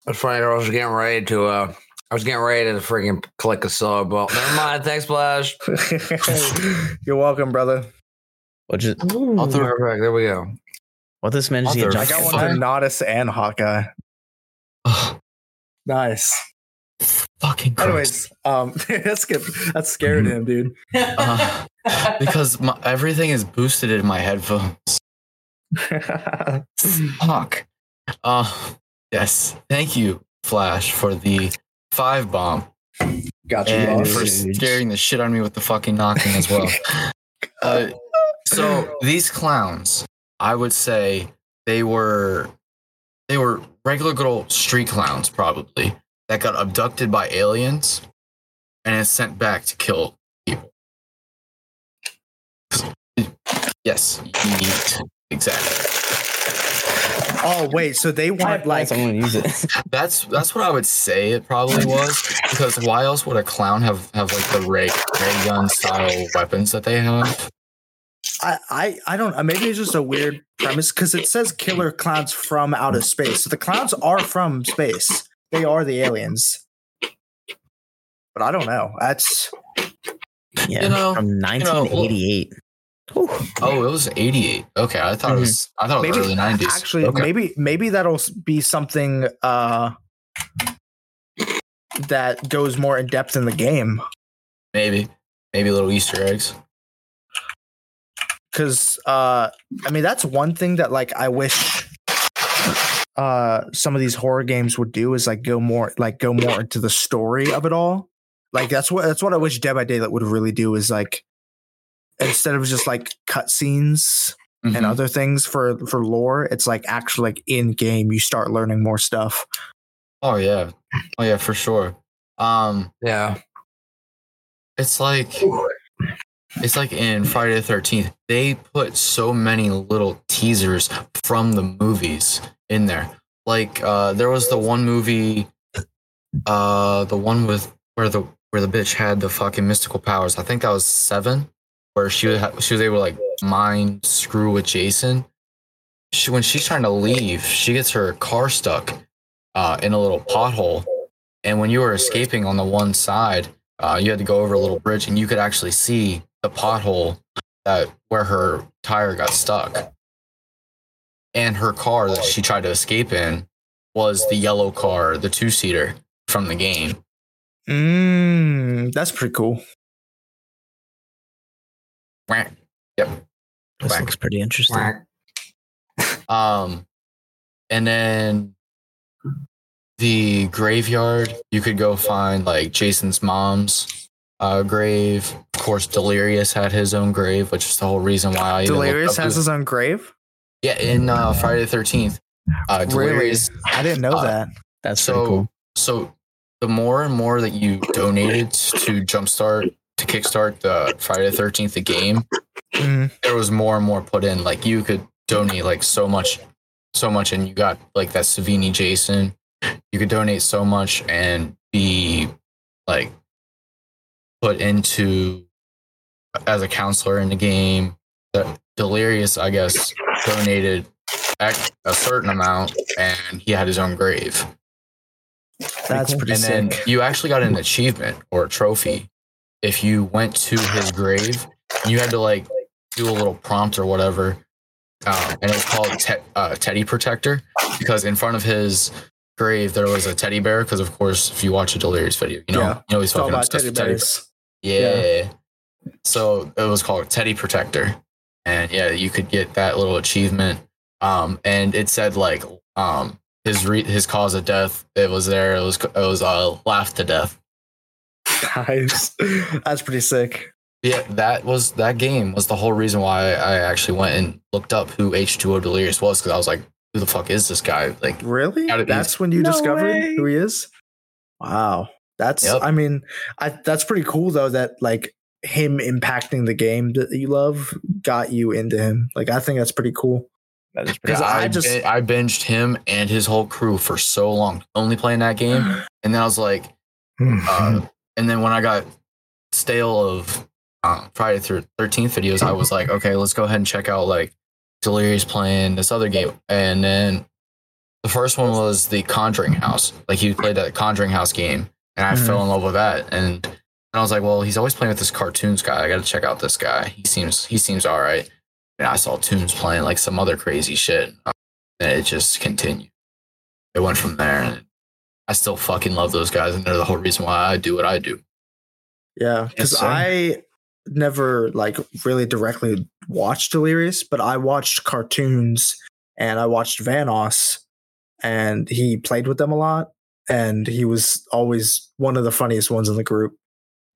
Speaker 4: That's funny. I was getting ready to. uh I was getting ready to freaking click a sub. Well, never mind. Thanks, Flash.
Speaker 3: You're welcome, brother.
Speaker 5: What just
Speaker 2: I'll throw-
Speaker 4: Perfect. There we go.
Speaker 5: what this managed to
Speaker 3: I got one to Nodus and Hawkeye.
Speaker 2: Ugh,
Speaker 3: Nice.
Speaker 2: fucking Christ.
Speaker 3: Anyways, um, that's good. That scared him, dude.
Speaker 2: Uh, because my, everything is boosted in my headphones. Fuck. Uh, yes. Thank you, Flash, for the five bomb
Speaker 3: Got you,
Speaker 2: and for scaring the shit out of me with the fucking knocking as well. Uh, So these clowns, I would say they were they were regular good old street clowns probably that got abducted by aliens and is sent back to kill people. Yes, exactly.
Speaker 3: Oh wait, so they want like
Speaker 5: I'm gonna use it.
Speaker 2: That's that's what I would say it probably was because why else would a clown have have like the ray ray gun style weapons that they have?
Speaker 3: I, I I don't uh, maybe it's just a weird premise because it says killer clowns from outer space. So the clowns are from space. They are the aliens. But I don't know. That's
Speaker 5: Yeah,
Speaker 2: You know,
Speaker 5: from 1988. Whew.
Speaker 2: Oh, it was eighty eight. Okay, I thought it was I thought it was
Speaker 3: maybe
Speaker 2: early nineties.
Speaker 3: actually
Speaker 2: okay.
Speaker 3: maybe maybe that'll be something uh that goes more in depth in the game.
Speaker 2: maybe maybe a little Easter eggs.
Speaker 3: because uh i mean that's one thing that like i wish uh some of these horror games would do is like go more like go more into the story of it all like that's what that's what i wish dead by daylight would really do is like instead of just like cutscenes and
Speaker 2: Mhm.
Speaker 3: other things for for lore it's like actually like in game you start learning more stuff
Speaker 2: Oh yeah, oh yeah, for sure. Um,
Speaker 4: Yeah.
Speaker 2: it's like it's like in Friday the Thirteenth, they put so many little teasers from the movies in there. Like uh, there was the one movie, uh, the one with where the where the bitch had the fucking mystical powers. I think that was seven, where she was she was able to like mind screw with Jason. She when she's trying to leave, she gets her car stuck uh, in a little pothole, and when you were escaping on the one side, uh, you had to go over a little bridge, and you could actually see the pothole that where her tire got stuck. And her car that she tried to escape in was the yellow car, the two seater from the game.
Speaker 3: mm, that's pretty cool
Speaker 2: Whack. Yep.
Speaker 5: This
Speaker 2: Whack.
Speaker 5: looks pretty interesting.
Speaker 2: Um, and then the graveyard, you could go find like Jason's mom's uh, grave. Of course, Delirious had his own grave, which is the whole reason why I
Speaker 3: delirious has
Speaker 2: who-
Speaker 3: his own grave
Speaker 2: yeah in uh, Friday the Thirteenth. Uh,
Speaker 3: really
Speaker 2: Delirious.
Speaker 3: i didn't know
Speaker 2: uh,
Speaker 3: that
Speaker 5: That's
Speaker 2: So,
Speaker 5: cool.
Speaker 2: so the more and more that you donated to jumpstart to kickstart the Friday the Thirteenth the game,
Speaker 3: Mhm.
Speaker 2: there was more and more put in. Like you could donate like so much, so much, and you got like that Savini Jason. You could donate so much and be like put into as a counselor in the game. The Delirious, I guess, donated a certain amount, and he had his own grave.
Speaker 3: that's
Speaker 5: cool.
Speaker 3: pretty
Speaker 2: and
Speaker 3: sick
Speaker 2: then you actually got an achievement or a trophy if you went to his grave. You had to like do a little prompt or whatever, um, and it was called te- uh, Teddy Protector because in front of his grave there was a teddy bear. Because of course, if you watch a Delirious video, you know,
Speaker 3: Yeah.
Speaker 2: you know he's fucking
Speaker 3: about teddy
Speaker 2: with teddy
Speaker 3: bears.
Speaker 2: yeah. So it was called Teddy Protector. And yeah, you could get that little achievement. Um, and it said like um his re- his cause of death. It was there. It was it was uh laugh to death.
Speaker 3: Nice. That's pretty sick.
Speaker 2: Yeah, that was that game was the whole reason why I actually went and looked up who H2O Delirious was because I was like, who the fuck is this guy? Like,
Speaker 3: Really? That's when you
Speaker 5: No
Speaker 3: discovered
Speaker 5: way.
Speaker 3: who he is? Wow. That's
Speaker 2: Yep.
Speaker 3: I mean, I that's pretty cool though that like him impacting the game that you love got you into him. Like I think that's pretty cool.
Speaker 5: That is
Speaker 3: Because
Speaker 2: because
Speaker 3: I
Speaker 2: I,
Speaker 3: just-
Speaker 2: I binged him and his whole crew for so long, only playing that game, and then I was like, uh, and then when I got stale of uh, Friday through Thirteenth videos, I was like, okay, let's go ahead and check out like Delirious playing this other game, and then the first one was the Conjuring House. Like he played that Conjuring House game, and I
Speaker 3: Mhm.
Speaker 2: fell in love with that, and. And I was like, well, he's always playing with this Cartoonz guy. I got to check out this guy. He seems he seems all right. And I saw Tunes playing like some other crazy shit, and it just continued. It went from there, and I still fucking love those guys, and they're the whole reason why I do what I do.
Speaker 3: Yeah, because
Speaker 5: sir.
Speaker 3: I never like really directly watched Delirious, but I watched Cartoonz and I watched Vanoss, and he played with them a lot, and he was always one of the funniest ones in the group.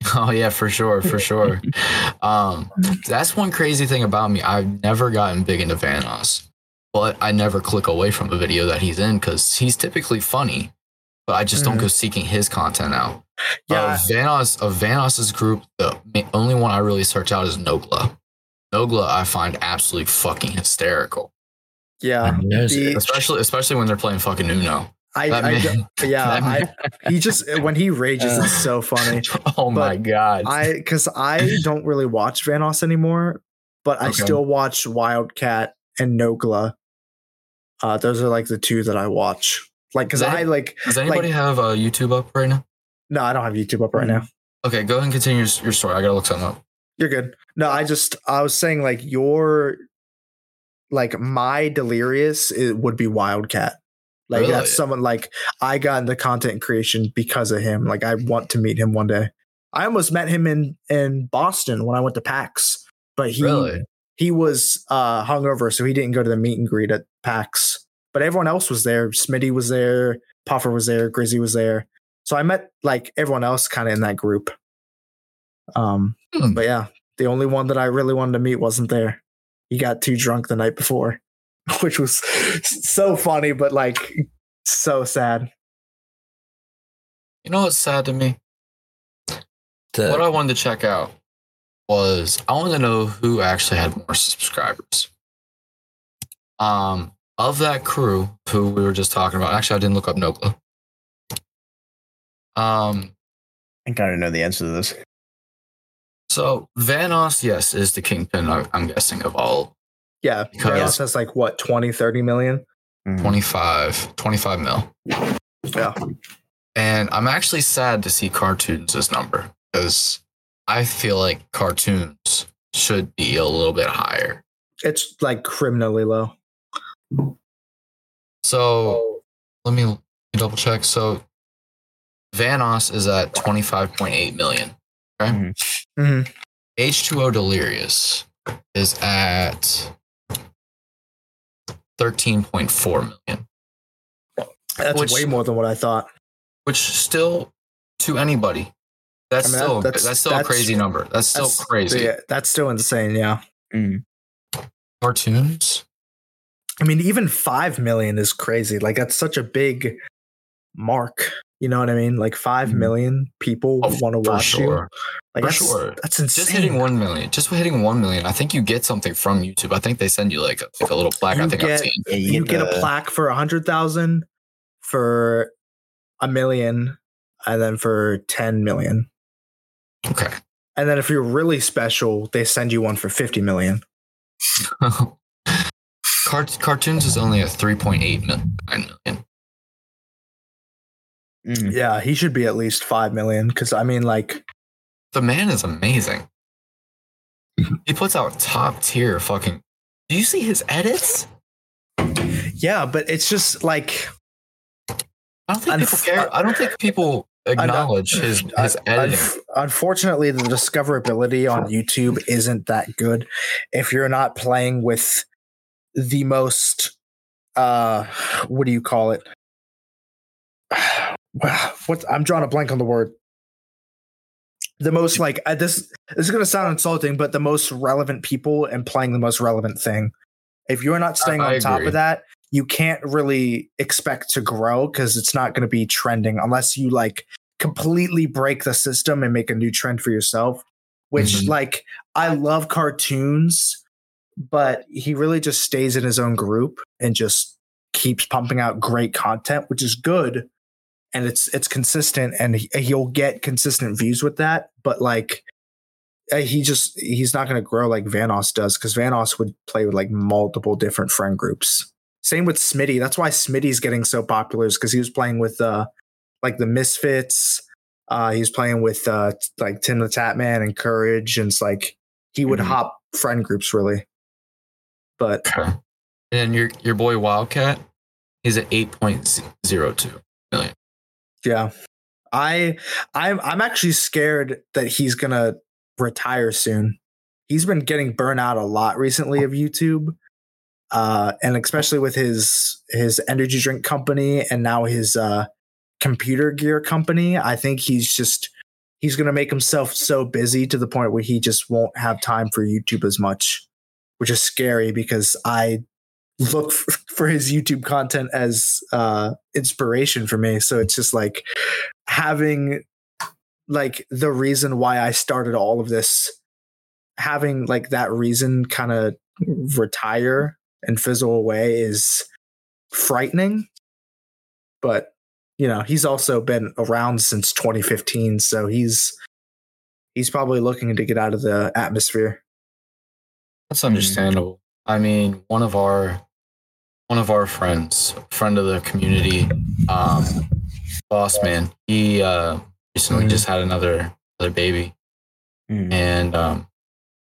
Speaker 2: Oh yeah, for sure, for sure. um, that's one crazy thing about me. I've never gotten big into Vanoss, but I never click away from a video that he's in because he's typically funny. But I just don't
Speaker 3: Mhm.
Speaker 2: go seeking his content out.
Speaker 3: Yeah.
Speaker 2: Of Vanoss of Vanoss's group, the only one I really search out is Nogla. Nogla, I find absolutely fucking hysterical,
Speaker 3: Yeah. The-
Speaker 2: especially especially when they're playing fucking Uno.
Speaker 3: I, I
Speaker 2: man-
Speaker 3: yeah,
Speaker 2: that
Speaker 3: I, he just when he rages, it's so funny.
Speaker 2: oh my god!
Speaker 3: I because I don't really watch Vanoss anymore, but I
Speaker 2: Okay.
Speaker 3: still watch Wildcat and Nogla. Uh, those are like the two that I watch. Like, because
Speaker 2: Does
Speaker 3: I like
Speaker 2: Does anybody have uh, YouTube up right now?
Speaker 3: no, I don't have YouTube up right now.
Speaker 2: Okay, go ahead and continue your, your story. I gotta look something up.
Speaker 3: You're good. No, I just I was saying like your like my delirious it would be Wildcat. Like
Speaker 2: Really?
Speaker 3: that's someone like I got into content creation because of him. Like I want to meet him one day. I almost met him in in Boston when I went to PAX, but he
Speaker 2: Really?
Speaker 3: he was uh hungover, so he didn't go to the meet and greet at PAX. But everyone else was there. Smitty was there, Puffer was there, Grizzy was there. So I met like everyone else kind of in that group. Um,
Speaker 2: Hmm.
Speaker 3: but yeah, the only one that I really wanted to meet wasn't there. He got too drunk the night before, which was so funny, but like so sad.
Speaker 2: You know what's sad to me?
Speaker 4: To-
Speaker 2: What I wanted to check out was I wanted to know who actually had more subscribers. Um, of that crew who we were just talking about. Actually, I didn't look up Nogla. Um,
Speaker 5: I kind of know the answer to this.
Speaker 2: so Vanoss, yes, is the kingpin. I- I'm guessing of all
Speaker 3: Yeah,
Speaker 2: Because-
Speaker 3: Vanoss has like what 20, 30 million.
Speaker 5: Mhm.
Speaker 2: 25, 25 mil.
Speaker 3: Yeah,
Speaker 2: And I'm actually sad to see Cartoonz' number because I feel like Cartoonz should be a little bit higher.
Speaker 3: it's like criminally low.
Speaker 2: So let me double check. So Vanoss is at 25.8 million. Okay.
Speaker 5: Mhm.
Speaker 3: Mhm.
Speaker 2: H2O Delirious is at 13.4 million,
Speaker 3: That's
Speaker 2: Which-
Speaker 3: way more than what I thought.
Speaker 2: which still to anybody, that's
Speaker 3: I mean,
Speaker 2: still
Speaker 3: that's-
Speaker 2: that's, still
Speaker 3: that's-
Speaker 2: a crazy number. That's still
Speaker 3: That's-
Speaker 2: crazy.
Speaker 3: Yeah, that's still insane. Yeah.
Speaker 5: Mhm.
Speaker 2: Cartoonz?
Speaker 3: I mean, even five million is crazy. Like that's such a big mark. You know what I mean? Like five
Speaker 5: Mhm.
Speaker 3: people
Speaker 2: Oh,
Speaker 3: want to
Speaker 2: for
Speaker 3: watch you.
Speaker 2: sure.
Speaker 3: Like
Speaker 2: For
Speaker 3: that's,
Speaker 2: sure.
Speaker 3: That's insane.
Speaker 2: Just hitting one million. Just hitting one million. I think you get something from YouTube. I think they send you like a, like a little plaque. I
Speaker 3: You
Speaker 2: think I've
Speaker 3: get-
Speaker 2: seen.
Speaker 5: Yeah,
Speaker 3: you get a plaque for a hundred thousand, for a million, and then for ten million.
Speaker 2: Okay.
Speaker 3: And then if you're really special, they send you one for fifty million.
Speaker 2: Cart- Cartoonz is only a 3.8 million. million.
Speaker 5: Mhm.
Speaker 3: Yeah, he should be at least five million. Because I mean, like,
Speaker 2: The man is amazing. He puts out top tier fucking. Do you see his edits?
Speaker 3: yeah, but it's just like
Speaker 2: I don't think
Speaker 3: Unf-
Speaker 2: people care. I don't think people acknowledge his his
Speaker 3: Un-
Speaker 2: editing.
Speaker 3: unf- unfortunately, the discoverability on YouTube isn't that good. If you're not playing with the most, uh, what do you call it? what I'm drawing a blank on the word. The most like uh, this. This is going to sound insulting, but the most relevant people and playing the most relevant thing. If you're not staying
Speaker 2: I
Speaker 3: on top
Speaker 2: agree.
Speaker 3: of that, you can't really expect to grow because it's not going to be trending unless you like completely break the system and make a new trend for yourself. Which,
Speaker 2: Mhm.
Speaker 3: like, I love cartoons, but he really just stays in his own group and just keeps pumping out great content, which is good. And it's it's consistent, and he, he'll get consistent views with that. But like, uh, he just he's not going to grow like Vanoss does because Vanoss would play with like multiple different friend groups. Same with Smitty. That's why Smitty's getting so popular is because he was playing with uh like the Misfits. Uh he was playing with uh like Tim the Tatman and Courage, and it's like he would
Speaker 2: Mhm.
Speaker 3: hop friend groups really. But
Speaker 2: Okay. And your your boy Wildcat, he's at 8.02 million.
Speaker 3: yeah. I I'm I'm actually scared that he's gonna retire soon. He's been getting burnt out a lot recently of YouTube. Uh and especially with his his energy drink company and now his uh computer gear company. I think he's just he's going to make himself so busy to the point where he just won't have time for YouTube as much, which is scary because I look for, his YouTube content as uh, inspiration for me. So it's just like having like the reason why I started all of this, having like that reason kind of retire and fizzle away is frightening. But you know, he's also been around since 2015, so he's he's probably looking to get out of the atmosphere.
Speaker 2: That's understandable. I mean, one of our one of our friends, friend of the community, um, boss man, he uh, recently
Speaker 3: Mhm.
Speaker 2: just had another another baby,
Speaker 5: Mm.
Speaker 2: and um,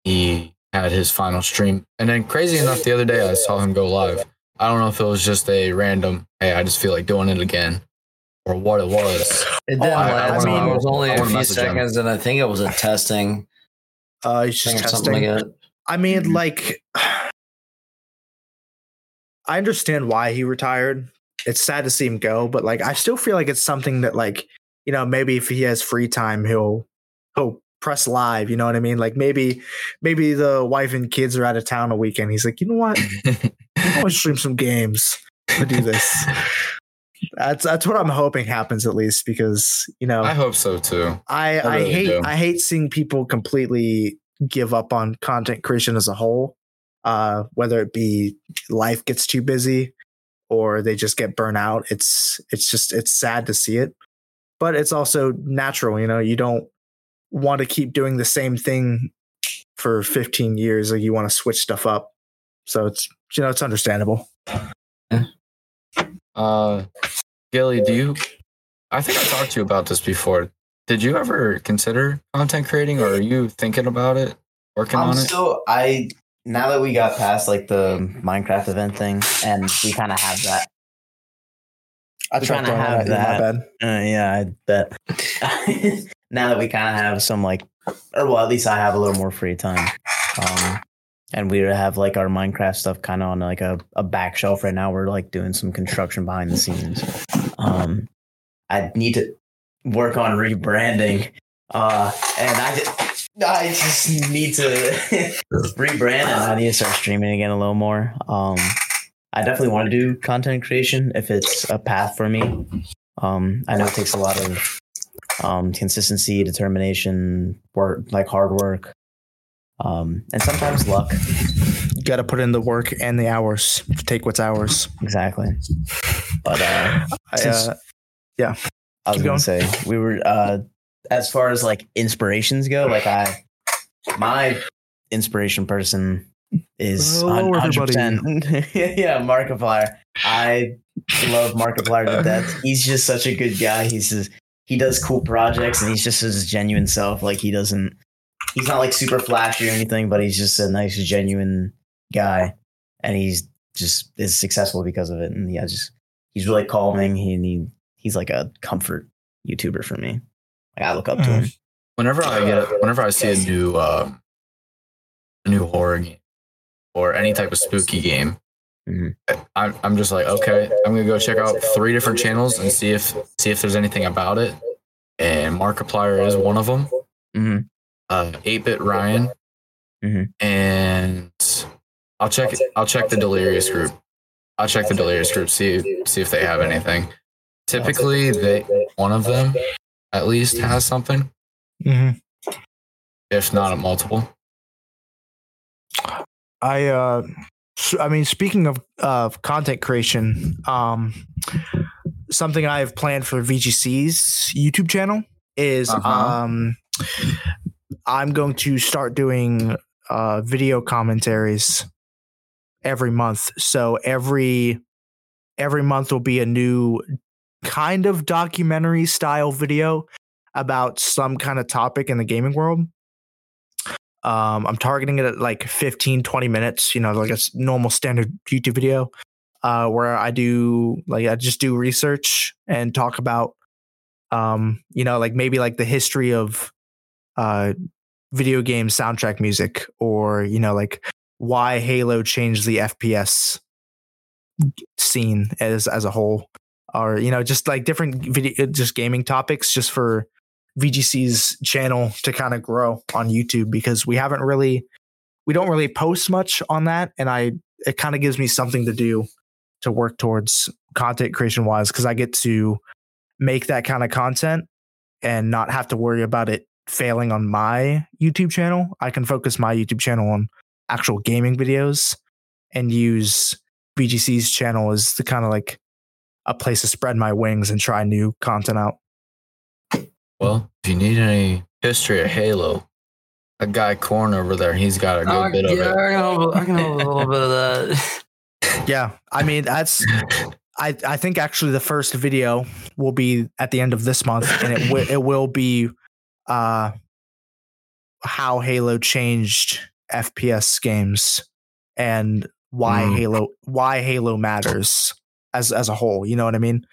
Speaker 2: he had his final stream. And then, crazy enough, the other day I saw him go live. I don't know if it was just a random, hey, I just feel like doing it again, or what it was.
Speaker 4: It
Speaker 3: Oh,
Speaker 4: didn't
Speaker 3: I- I
Speaker 4: last long.
Speaker 3: mean-
Speaker 4: it was only
Speaker 2: I
Speaker 4: a
Speaker 2: wanna
Speaker 4: few
Speaker 2: message him.
Speaker 4: seconds, and I think it was a testing
Speaker 3: Uh, he's just
Speaker 4: something
Speaker 3: testing.
Speaker 4: like that.
Speaker 3: I mean, mm-hmm. like, I understand why he retired. It's sad to see him go, but like, I still feel like it's something that, like, you know, maybe if he has free time, he'll he'll press live. You know what I mean? Like, maybe maybe the wife and kids are out of town a weekend. He's like, you know what? I want to stream some games. to do this. that's that's what I'm hoping happens at least because you know
Speaker 2: I hope so too.
Speaker 3: I,
Speaker 2: I
Speaker 3: I, hate
Speaker 2: do.
Speaker 3: I hate seeing people completely give up on content creation as a whole. Uh, whether it be life gets too busy or they just get burnt out. It's it's just it's sad to see it. But it's also natural, you know, you don't want to keep doing the same thing for 15 years. Like you want to switch stuff up. So it's you know, it's understandable.
Speaker 2: Uh, Gily, do you? I think I talked to you about this before. Did you ever consider content creating, or are you thinking about it, working
Speaker 5: I'm
Speaker 2: on it?
Speaker 5: still I now that we got past like the Minecraft event thing and we kind of have that.
Speaker 3: I
Speaker 5: We're
Speaker 3: tried
Speaker 5: trying to have
Speaker 3: that
Speaker 5: that.
Speaker 3: bed.
Speaker 5: Uh, yeah, I bet. now that we kind of have some like, or well, at least I have a little more free time. Um, and we have like our Minecraft stuff kind of on like a, a back shelf right now. We're like doing some construction behind the scenes. Um, I need to work on rebranding. Uh, and I just, I just need to rebrand and I need to start streaming again a little more. Um, I definitely want to do content creation if it's a path for me. Um, I know it takes a lot of um, consistency, determination, work, like hard work, um, and sometimes luck.
Speaker 3: You got to put in the work and the hours. Take what's ours.
Speaker 5: Exactly. But uh,
Speaker 3: I, uh,
Speaker 5: I was
Speaker 3: Keep
Speaker 5: gonna
Speaker 3: going.
Speaker 5: say we were uh, as far as like inspirations go. Like I, my inspiration person is
Speaker 3: Hello,
Speaker 5: hundred percent. Yeah, Markiplier. I love Markiplier to death. He's just such a good guy. He's just, he does cool projects and he's just his genuine self. Like he doesn't. He's not like super flashy or anything, but he's just a nice, genuine guy, and he's just is successful because of it. And yeah, just he's really calming. He, he he's like a comfort YouTuber for me. Like I look up to him.
Speaker 2: Whenever I get, whenever I see a new, um, a new horror game or any type of spooky game,
Speaker 5: Mhm.
Speaker 2: I'm, I'm just like, okay, I'm gonna go check out three different channels and see if see if there's anything about it. And Markiplier is one of them.
Speaker 5: Mhm.
Speaker 2: Uh, 8-bit Ryan,
Speaker 5: Mhm.
Speaker 2: and I'll check. I'll check the Delirious group. I'll check the Delirious group. See see if they have anything. Typically, they one of them at least has something, if not a multiple.
Speaker 3: I uh I mean speaking of of content creation, um something I have planned for VGC's YouTube channel is
Speaker 2: Uh-huh.
Speaker 3: um I'm going to start doing uh video commentaries every month. So every every month will be a new kind of documentary style video about some kind of topic in the gaming world. Um, I'm targeting it at like 15, 20 minutes, you know, like a normal standard YouTube video, uh, where I do like I just do research and talk about, um, you know, like maybe like the history of, uh, video game soundtrack music, or you know, like why Halo changed the FPS scene as as a whole, or you know, just like different video, uh, just gaming topics, just for VGC's channel to kind of grow on YouTube because we haven't really we don't really post much on that and I it kind of gives me something to do to work towards content creation wise because I get to make that kind of content and not have to worry about it failing on my YouTube channel. I can focus my YouTube channel on actual gaming videos and use VGC's channel as the kind of like a place to spread my wings and try new content out.
Speaker 2: Well, if you need any history of Halo, a guy Corn over there, he's got a good
Speaker 4: Oh,
Speaker 2: bit of it.
Speaker 4: I can hold- I can hold a little bit of that.
Speaker 3: Yeah, I mean that's I I think actually the first video will be at the end of this month, and it will it will be uh how Halo changed FPS games and why
Speaker 2: Mm.
Speaker 3: Halo why Halo matters as as a whole. You know what I mean?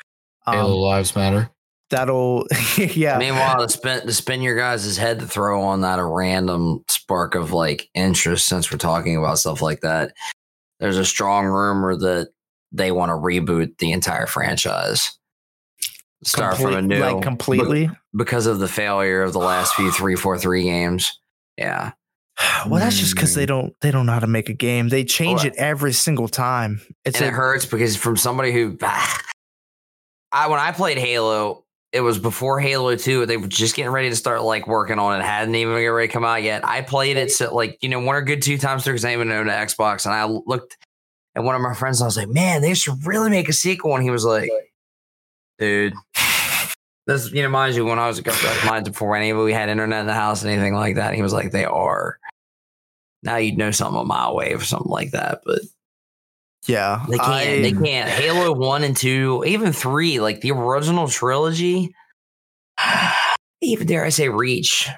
Speaker 2: Halo
Speaker 3: Um,
Speaker 2: lives matter.
Speaker 3: that'll yeah
Speaker 4: Meanwhile, to spin to spin your guys' head to throw on that a random spark of like interest since we're talking about stuff like that. There's a strong rumor that they want to reboot the entire franchise. Start from a new
Speaker 3: like completely.
Speaker 4: because of the failure of the last few three four three games. Yeah.
Speaker 3: Well, that's just because they
Speaker 2: Mm.
Speaker 3: don't they don't know how to make a game. They change it every single time. It's
Speaker 4: and
Speaker 3: a,
Speaker 4: it hurts because from somebody who I when I played Halo, it was before Halo 2. They were just getting ready to start like working on it. Hadn't even get ready to come out yet. I played it so like, you know, one or good two times through because I didn't even own an Xbox. And I looked at one of my friends and I was like, man, they should really make a sequel. And he was like, dude. This, you know, mind you, when I was a couple mine before anybody had internet in the house and anything like that, he was like, they are. Now you'd know something a mile away or something like that, but
Speaker 3: yeah.
Speaker 4: they can't.
Speaker 3: I-
Speaker 4: they can't. Halo one and two, even three, like the original trilogy. Even dare I say, Reach,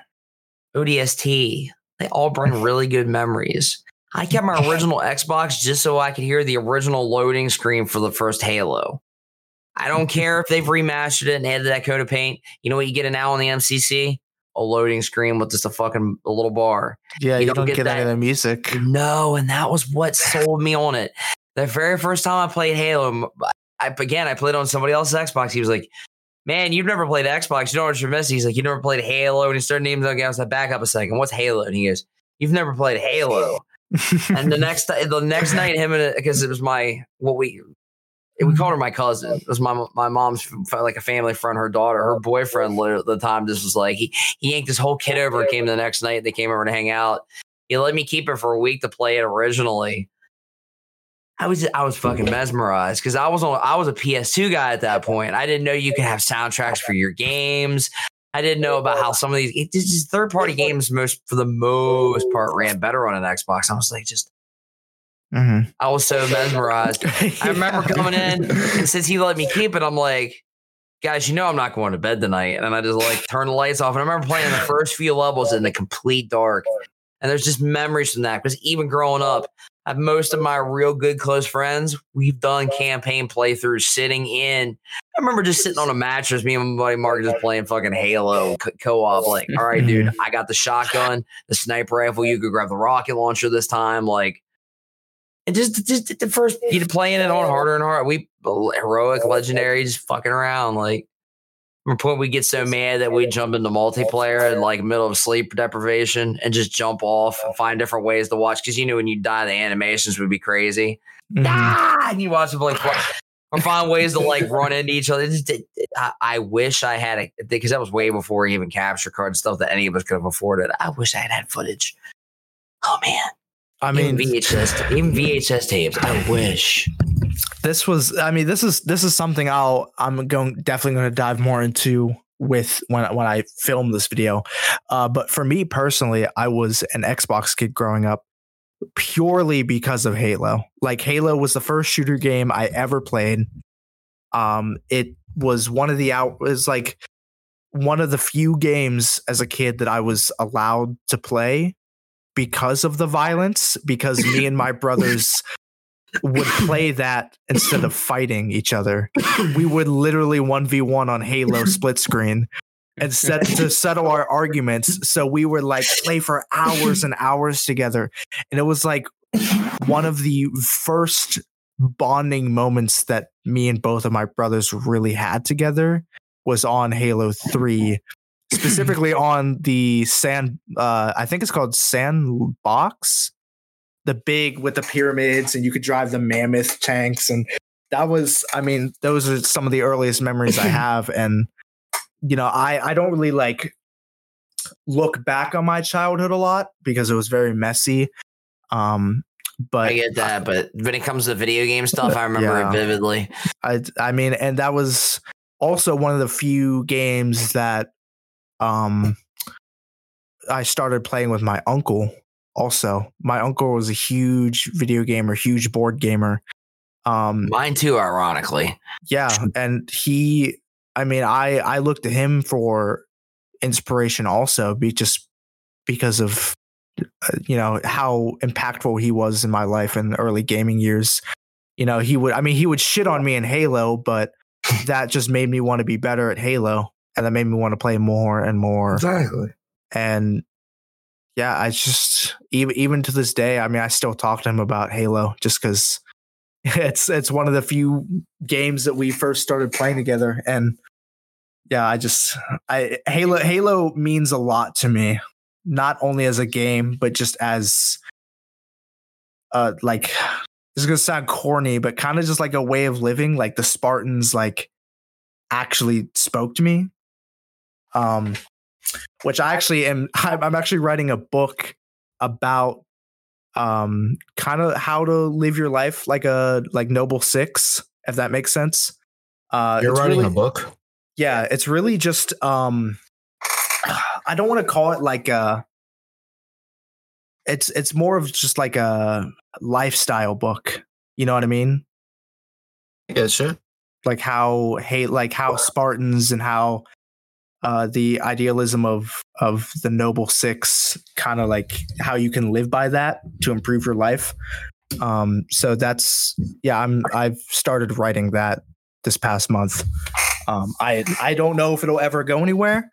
Speaker 4: ODST, they all bring really good memories. I kept my original Xbox just so I could hear the original loading screen for the first Halo. I don't care if they've remastered it and added that coat of paint. You know what you get now on the MCC? A loading screen with just a fucking a little bar.
Speaker 3: Yeah,
Speaker 4: You
Speaker 3: you,
Speaker 4: don't
Speaker 3: don't,
Speaker 4: get
Speaker 3: get, any
Speaker 4: that-
Speaker 3: of the music.
Speaker 4: No, and that was what sold me on it. The very first time I played Halo, I again I played on somebody else's Xbox. He was like, "Man, you've never played Xbox. You know what you're missing." He's like, "You never played Halo." And he started naming them. I was like, "Back up a second. What's Halo?" And he goes, "You've never played Halo." and the next the next night, him and because it was my what we we mm-hmm. called her my cousin. It was my my mom's like a family friend. Her daughter, her boyfriend, at the time, just was like he he yanked his whole kid over. Came the next night. They came over to hang out. He let me keep it for a week to play it originally. I was I was fucking mesmerized because I was on I was a PS2 guy at that point. I didn't know you could have soundtracks for your games. I didn't know about how some of these just third party games most for the most part ran better on an Xbox. I was like just
Speaker 3: Mhm.
Speaker 4: I was so mesmerized. I remember coming in, and since he let me keep it, I'm like, guys, you know I'm not going to bed tonight. And I just like turn the lights off. And I remember playing the first few levels in the complete dark. And there's just memories from that. Because even growing up, I have most of my real good close friends, we've done campaign playthroughs sitting in. I remember just sitting on a mattress, me and my buddy Mark just playing fucking Halo co- co-op. Like, all right, dude, I got the shotgun, the sniper rifle. You could grab the rocket launcher this time. Like, and just just the first you know, playing it on harder and harder. We heroic, legendary, just fucking around. Like from point we get so mad that we jump into multiplayer and like middle of sleep deprivation and just jump off and find different ways to watch. Because you know when you die, the animations would be crazy.
Speaker 3: Mhm.
Speaker 4: Ah, and you watch them like or find ways to like run into each other. Just, it- it- I, I wish I had it because that was way before even capture card stuff that any of us could have afforded. I wish I had had footage. Oh man.
Speaker 3: I
Speaker 4: Even
Speaker 3: mean,
Speaker 4: VHS, even VHS tapes. I wish.
Speaker 3: this was. I mean, this is this is something I'll. I'm going definitely going to dive more into with when when I film this video. Uh, but for me personally, I was an Xbox kid growing up purely because of Halo. Like Halo was the first shooter game I ever played. Um, it was one of the out was like one of the few games as a kid that I was allowed to play because of the violence. Because me and my brothers would play that instead of fighting each other. We would literally one v one on Halo split screen and set to settle our arguments. So we would like play for hours and hours together. And it was like one of the first bonding moments that me and both of my brothers really had together was on Halo 3 specifically on the sand. Uh, I think it's called Sandbox, the big with the pyramids, and you could drive the mammoth tanks, and that was. I mean, those are some of the earliest memories I have, and you know, I I don't really like look back on my childhood a lot because it was very messy. Um, but
Speaker 4: I get that, but when it comes to video game stuff, I remember
Speaker 3: Yeah.
Speaker 4: it vividly.
Speaker 3: I I mean, and that was also one of the few games that um I started playing with my uncle. Also, my uncle was a huge video gamer, huge board gamer. Um,
Speaker 4: Mine too, ironically.
Speaker 3: yeah, and he, I mean, I I looked to him for inspiration also, be just because of uh, you know how impactful he was in my life in the early gaming years. You know, he would, I mean, he would shit on me in Halo, but that just made me want to be better at Halo, and that made me want to play more and more
Speaker 2: Exactly.
Speaker 3: and yeah i just even even to this day i mean i still talk to him about halo just because it's it's one of the few games that we first started playing together and yeah i just i halo halo means a lot to me not only as a game but just as uh like this is gonna sound corny but kind of just like a way of living like the spartans like actually spoke to me um which I actually am. I'm, I'm actually writing a book about um kind of how to live your life like a like noble six, if that makes sense. Uh,
Speaker 2: You're writing
Speaker 3: really-
Speaker 2: a book.
Speaker 3: yeah, it's really just um I don't want to call it like a it's it's more of just like a lifestyle book. You know what I mean?
Speaker 2: Yeah, sure.
Speaker 3: like how hey like how Spartans and how uh the idealism of of the noble six kind of like how you can live by that to improve your life. Um so that's yeah i'm i've started writing that this past month. Um i i don't know if it'll ever go anywhere.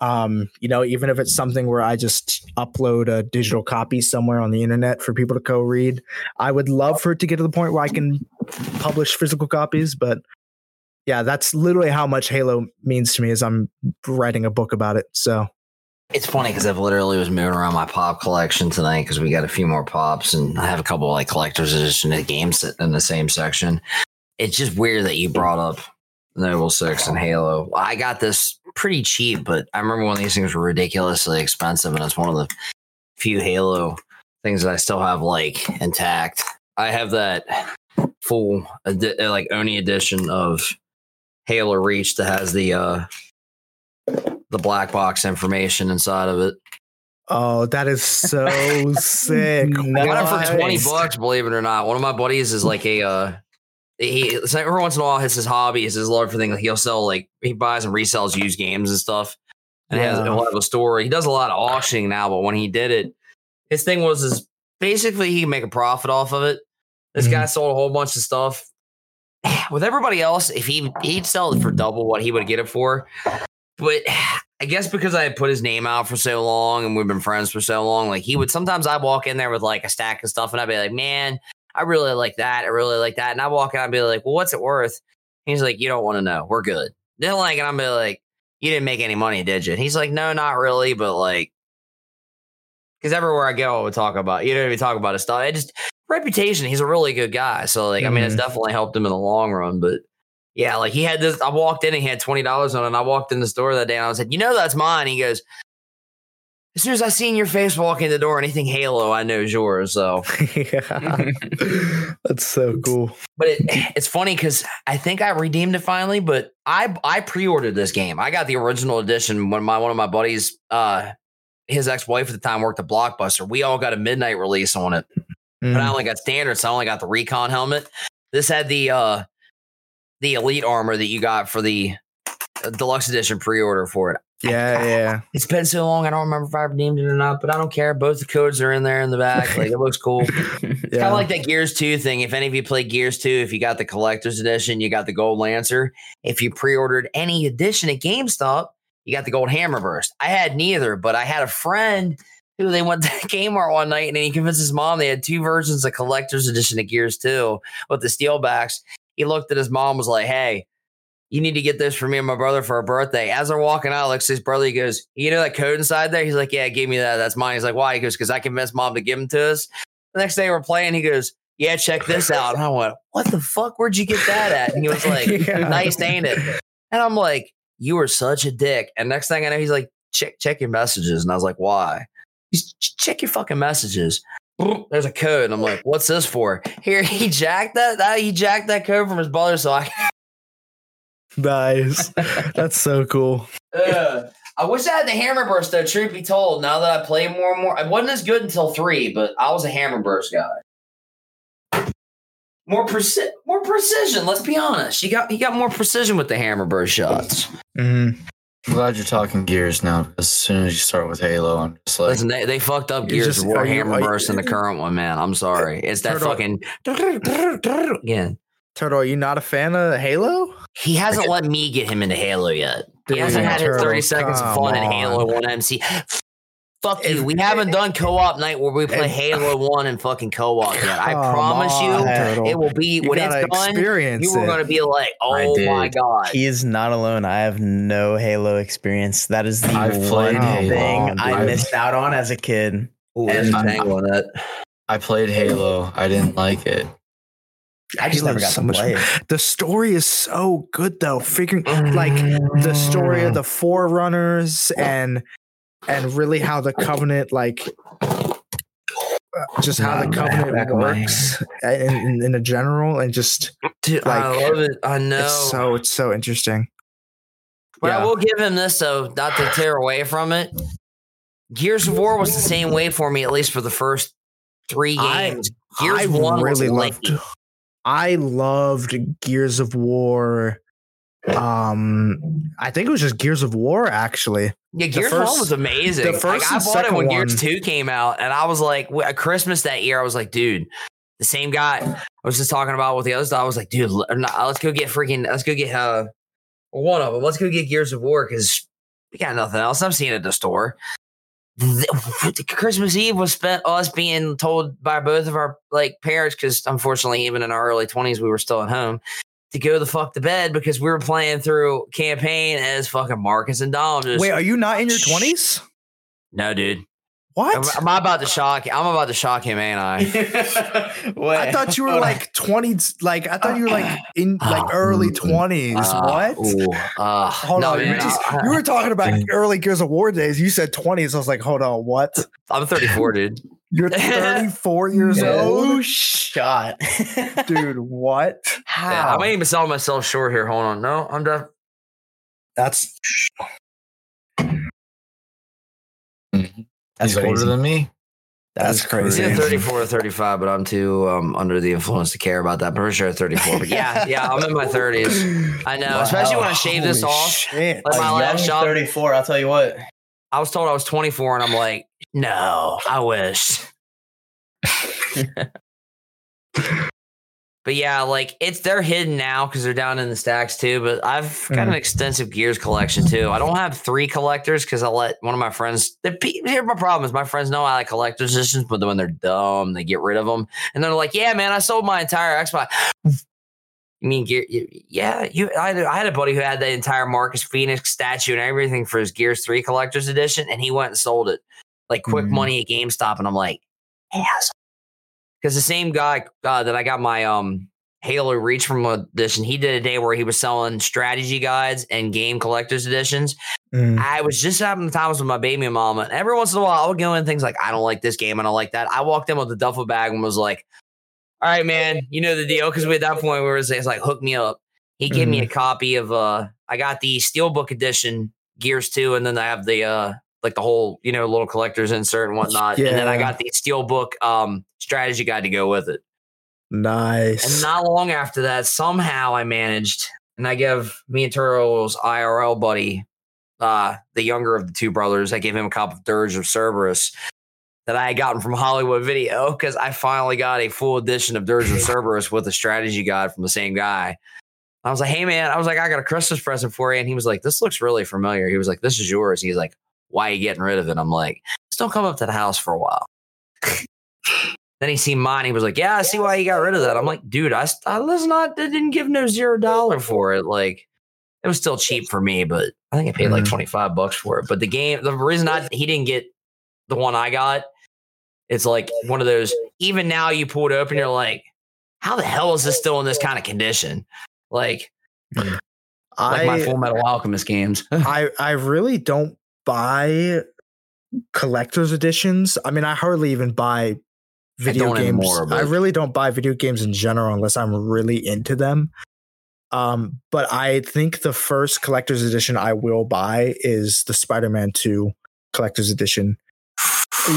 Speaker 3: Um you know even if it's something where i just upload a digital copy somewhere on the internet for people to co-read i would love for it to get to the point where i can publish physical copies but yeah that's literally how much halo means to me as i'm writing a book about it so
Speaker 4: It's funny because I've literally was moving around my pop collection tonight because we got a few more pops and I have a couple like collector's edition of games in the same section. It's just weird that you brought up Noble Six and Halo. I got this pretty cheap, but I remember when these things were ridiculously expensive, and it's one of the few Halo things that I still have like intact. I have that full like Oni edition of Halo Reach that has the uh the black box information inside of it.
Speaker 3: oh that is so sick
Speaker 4: I got it for twenty bucks, believe it or not. One of my buddies is like a uh he so every once in a while it's his hobby, it's his love for things. Like he'll sell like he buys and resells used games and stuff. And he has,
Speaker 3: Yeah.
Speaker 4: he'll have a store. He does a lot of auctioning now, but when he did it, his thing was is basically he can make a profit off of it. This
Speaker 3: Mhm.
Speaker 4: guy sold a whole bunch of stuff. With everybody else, if he he'd sell it for double what he would get it for. But I guess because I had put his name out for so long and we've been friends for so long, like he would sometimes I'd walk in there with like a stack of stuff and I'd be like, man, I really like that. I really like that. And I walk in, I'd be like, well, what's it worth? He's like, you don't want to know. We're good. Then like, and I'm be like, you didn't make any money, did you? And He's like, no, not really, but like, because everywhere I go, I would talk about, you know, we talk about his stuff. It just reputation. He's a really good guy. So like, I mean, it's
Speaker 3: Mhm.
Speaker 4: definitely helped him in the long run. But yeah, like he had this. I walked in and he had twenty dollars on it. And I walked in the store that day and I said, you know, that's mine. He goes. As soon as I seen your face walk in the door, anything Halo, I know is yours. So,
Speaker 3: yeah. that's so cool
Speaker 4: but it, it's funny because I think I redeemed it finally. But I I pre-ordered this game. I got the original edition when my one of my buddies, uh, his ex-wife at the time worked at Blockbuster. We all got a midnight release on it.
Speaker 3: Mm.
Speaker 4: but I only got standard, so I only got the recon helmet. This had the uh the elite armor that you got for the uh, deluxe edition pre-order for it.
Speaker 3: yeah yeah
Speaker 4: It's been so long, I don't remember if I redeemed it or not, but I don't care. Both the codes are in there in the back. Like it looks cool. It's kind of like that Gears 2 thing. If any of you play Gears 2, if you got the collector's edition, you got the gold lancer. If you pre-ordered any edition at GameStop, you got the gold hammer burst. I had neither, but I had a friend they went to Kmart one night and he convinced his mom they had two versions of collector's edition of Gears 2 with the steel backs. He looked at his mom, was like, Hey, you need to get this for me and my brother for our birthday. As they're walking out, looks his brother. He goes, "You know that code inside there?" He's like, "Yeah, give me that. That's mine." He's like, "Why?" He goes, "Because I convinced mom to give them to us." The next day we're playing. He goes, "Yeah, check this out." And I went, "What the fuck? Where'd you get that at?" And he was like,
Speaker 3: Yeah.
Speaker 4: "Nice, ain't it?" And I'm like, "You are such a dick." And next thing I know, he's like, "Check check your messages." And I was like, "Why?" He's check your fucking messages. There's a code. And I'm like, what's this for? Here, he jacked that, that he jacked that code from his brother, so I
Speaker 3: Nice. That's so cool.
Speaker 4: Ugh. I wish I had the hammer burst though, truth be told. Now that I play more and more, I wasn't as good until three, but I was a hammer burst guy. More preci- more precision, let's be honest. You got he got more precision with the hammer burst shots.
Speaker 3: Mhm.
Speaker 2: I'm glad you're talking gears now. As soon as you start with Halo, I'm just like,
Speaker 4: Listen, they, they fucked up Gears
Speaker 3: just-
Speaker 4: of War
Speaker 3: are you-
Speaker 4: hammer
Speaker 3: are you-
Speaker 4: burst in the current one, man. I'm sorry. It's that
Speaker 3: Turtle-
Speaker 4: fucking again.
Speaker 3: Turtle, are you not a fan of Halo?
Speaker 4: He hasn't let me get him into Halo yet. He hasn't had his 30 seconds of
Speaker 3: come
Speaker 4: fun in. Halo 1 MC. Fuck you.
Speaker 3: If-
Speaker 4: We haven't done co-op night where we play
Speaker 3: if-
Speaker 4: Halo 1 and fucking co-op yet. I
Speaker 3: Come
Speaker 4: promise
Speaker 3: on,
Speaker 4: you,
Speaker 3: Turtle.
Speaker 4: it will be
Speaker 3: You
Speaker 4: when
Speaker 3: gotta
Speaker 4: it's done.
Speaker 3: experience
Speaker 4: You were
Speaker 3: it.
Speaker 4: going to be like,
Speaker 2: I
Speaker 4: oh my god.
Speaker 5: He is not alone. I have no Halo experience. That is the
Speaker 2: I've
Speaker 5: one
Speaker 2: played
Speaker 3: Halo.
Speaker 5: thing I
Speaker 2: I've-
Speaker 5: missed out on as a kid.
Speaker 4: Ooh,
Speaker 2: And
Speaker 4: there's a
Speaker 2: I'm-
Speaker 4: tangle in that.
Speaker 2: I played Halo. I didn't like it.
Speaker 5: I just never
Speaker 3: Halo's
Speaker 5: got
Speaker 3: so
Speaker 5: to
Speaker 3: much
Speaker 5: play it.
Speaker 3: The story is so good though. Figuring like the story of mm. the Forerunners and and really how the Covenant like uh, just how the Covenant
Speaker 5: back of my
Speaker 3: works in, in, in a general and just
Speaker 4: Dude, I
Speaker 3: like,
Speaker 4: love it. I know.
Speaker 3: it's so it's so interesting.
Speaker 4: But I will give him this though, not to tear away from it. Gears of War was the same way for me, at least for the first three
Speaker 3: I-
Speaker 4: games. Gears
Speaker 3: I
Speaker 4: One
Speaker 3: really
Speaker 4: was
Speaker 3: loved.
Speaker 4: late.
Speaker 3: I loved Gears of War. Um, I think it was just Gears of War actually.
Speaker 4: Yeah, Gears
Speaker 3: first-
Speaker 4: One was amazing.
Speaker 3: the first
Speaker 4: Like,
Speaker 3: I
Speaker 4: bought it when Gears Two came out, and I was like, at Christmas that year, I was like, dude, the same guy I was just talking about with the other stuff. I was like, dude, let's go get freaking, let's go get uh one of them. Let's go get Gears of War because we got nothing else. I'm seeing it at the store. The- Christmas Eve was spent us being told by both of our like parents because unfortunately, even in our early twenties, we were still at home to go the fuck to bed because we were playing through campaign as fucking Marcus and Dom. Just,
Speaker 3: Wait, are you not in your twenties?
Speaker 4: no, dude.
Speaker 3: What?
Speaker 4: Am, am I about to shock? I'm about to shock him, ain't I?
Speaker 3: I thought you were like twenties. Like I thought you were like in like
Speaker 4: Oh,
Speaker 3: early
Speaker 2: mm,
Speaker 3: twenties.
Speaker 4: Uh,
Speaker 3: what?
Speaker 4: ooh, uh,
Speaker 3: Hold
Speaker 4: no,
Speaker 3: on, you, just,
Speaker 4: I,
Speaker 3: you were talking about early Gears of War days. You said twenties. I was like, hold on, what?
Speaker 4: I'm 34, dude.
Speaker 3: You're 34 years
Speaker 4: Yeah.
Speaker 5: Oh
Speaker 3: old,
Speaker 5: shot,
Speaker 3: dude. What?
Speaker 4: Yeah,
Speaker 3: How?
Speaker 4: I might even sell myself short here. Hold on. No, I'm done.
Speaker 3: That's
Speaker 2: Mhm.
Speaker 5: That's
Speaker 2: He's older
Speaker 5: crazy.
Speaker 2: than me.
Speaker 3: That's
Speaker 5: That's
Speaker 3: crazy.
Speaker 4: either 34 or 35, but I'm too um, under the influence to care about that. I'm pretty sure 34. But yeah, yeah, I'm in my 30s. I know,
Speaker 3: Wow.
Speaker 4: especially when I shave this off.
Speaker 3: Shit.
Speaker 4: Like my last
Speaker 5: young
Speaker 4: job,
Speaker 5: 34. I'll tell you what.
Speaker 4: I was told I was 24, and I'm like, no, I wish. but yeah, like it's they're hidden now because they're down in the stacks too. But I've got an extensive gears collection too. I don't have three collectors because I let one of my friends. The, here's my problem: is my friends know I like collector's editions, but then when they're dumb, they get rid of them, and they're like, "Yeah, man, I sold my entire Xbox." You mean gear? Yeah, you. I had, I had a buddy who had the entire Marcus Phoenix statue and everything for his Gears Three collector's edition, and he went and sold it like quick
Speaker 3: Mhm.
Speaker 4: money at GameStop, and I'm like, ass. Because the same guy uh, that I got my um Halo Reach from edition, he did a day where he was selling strategy guides and game collector's editions.
Speaker 3: Mm.
Speaker 4: I was just having the times with my baby mama, and every once in a while I would go in and things like, I don't like this game, I don't like that. I walked in with a duffel bag and was like, All right, man, you know the deal. Because we at that point we were it's like, hook me up. He gave me a copy of uh I got the Steelbook edition Gears 2, and then I have the uh like the whole, you know, little collector's insert and whatnot. And then I got the Steelbook um strategy guide to go with it.
Speaker 3: Nice.
Speaker 4: And not long after that, somehow I managed, and I give me and Turtle's IRL buddy, uh, the younger of the two brothers, I gave him a copy of Dirge of Cerberus that I had gotten from Hollywood Video because I finally got a full edition of Dirge of Cerberus with a strategy guide from the same guy. I was like, hey man, I was like, I got a Christmas present for you. And he was like, this looks really familiar. He was like, this is yours. He's like, why are you getting rid of it? I'm like, just don't come up to the house for a while. Then he seen mine. He was like, "Yeah, I see why you got rid of that." I'm like, "Dude, I, I was not. I didn't give no zero dollar for it. Like, it was still cheap for me, but I think I paid like
Speaker 3: Mhm.
Speaker 4: 25 bucks for it. But the game, the reason I he didn't get the one I got, it's like one of those. Even now, you pull it open, you're like, how the hell is this still in this kind of condition? Like, like my Full Metal Alchemist games.
Speaker 3: I I really don't buy collector's editions. I mean, I hardly even buy video
Speaker 4: don't
Speaker 3: games.
Speaker 4: anymore,
Speaker 3: I really don't buy video games in general unless I'm really into them. Um, but I think the first collector's edition I will buy is the Spider-Man 2 collector's edition.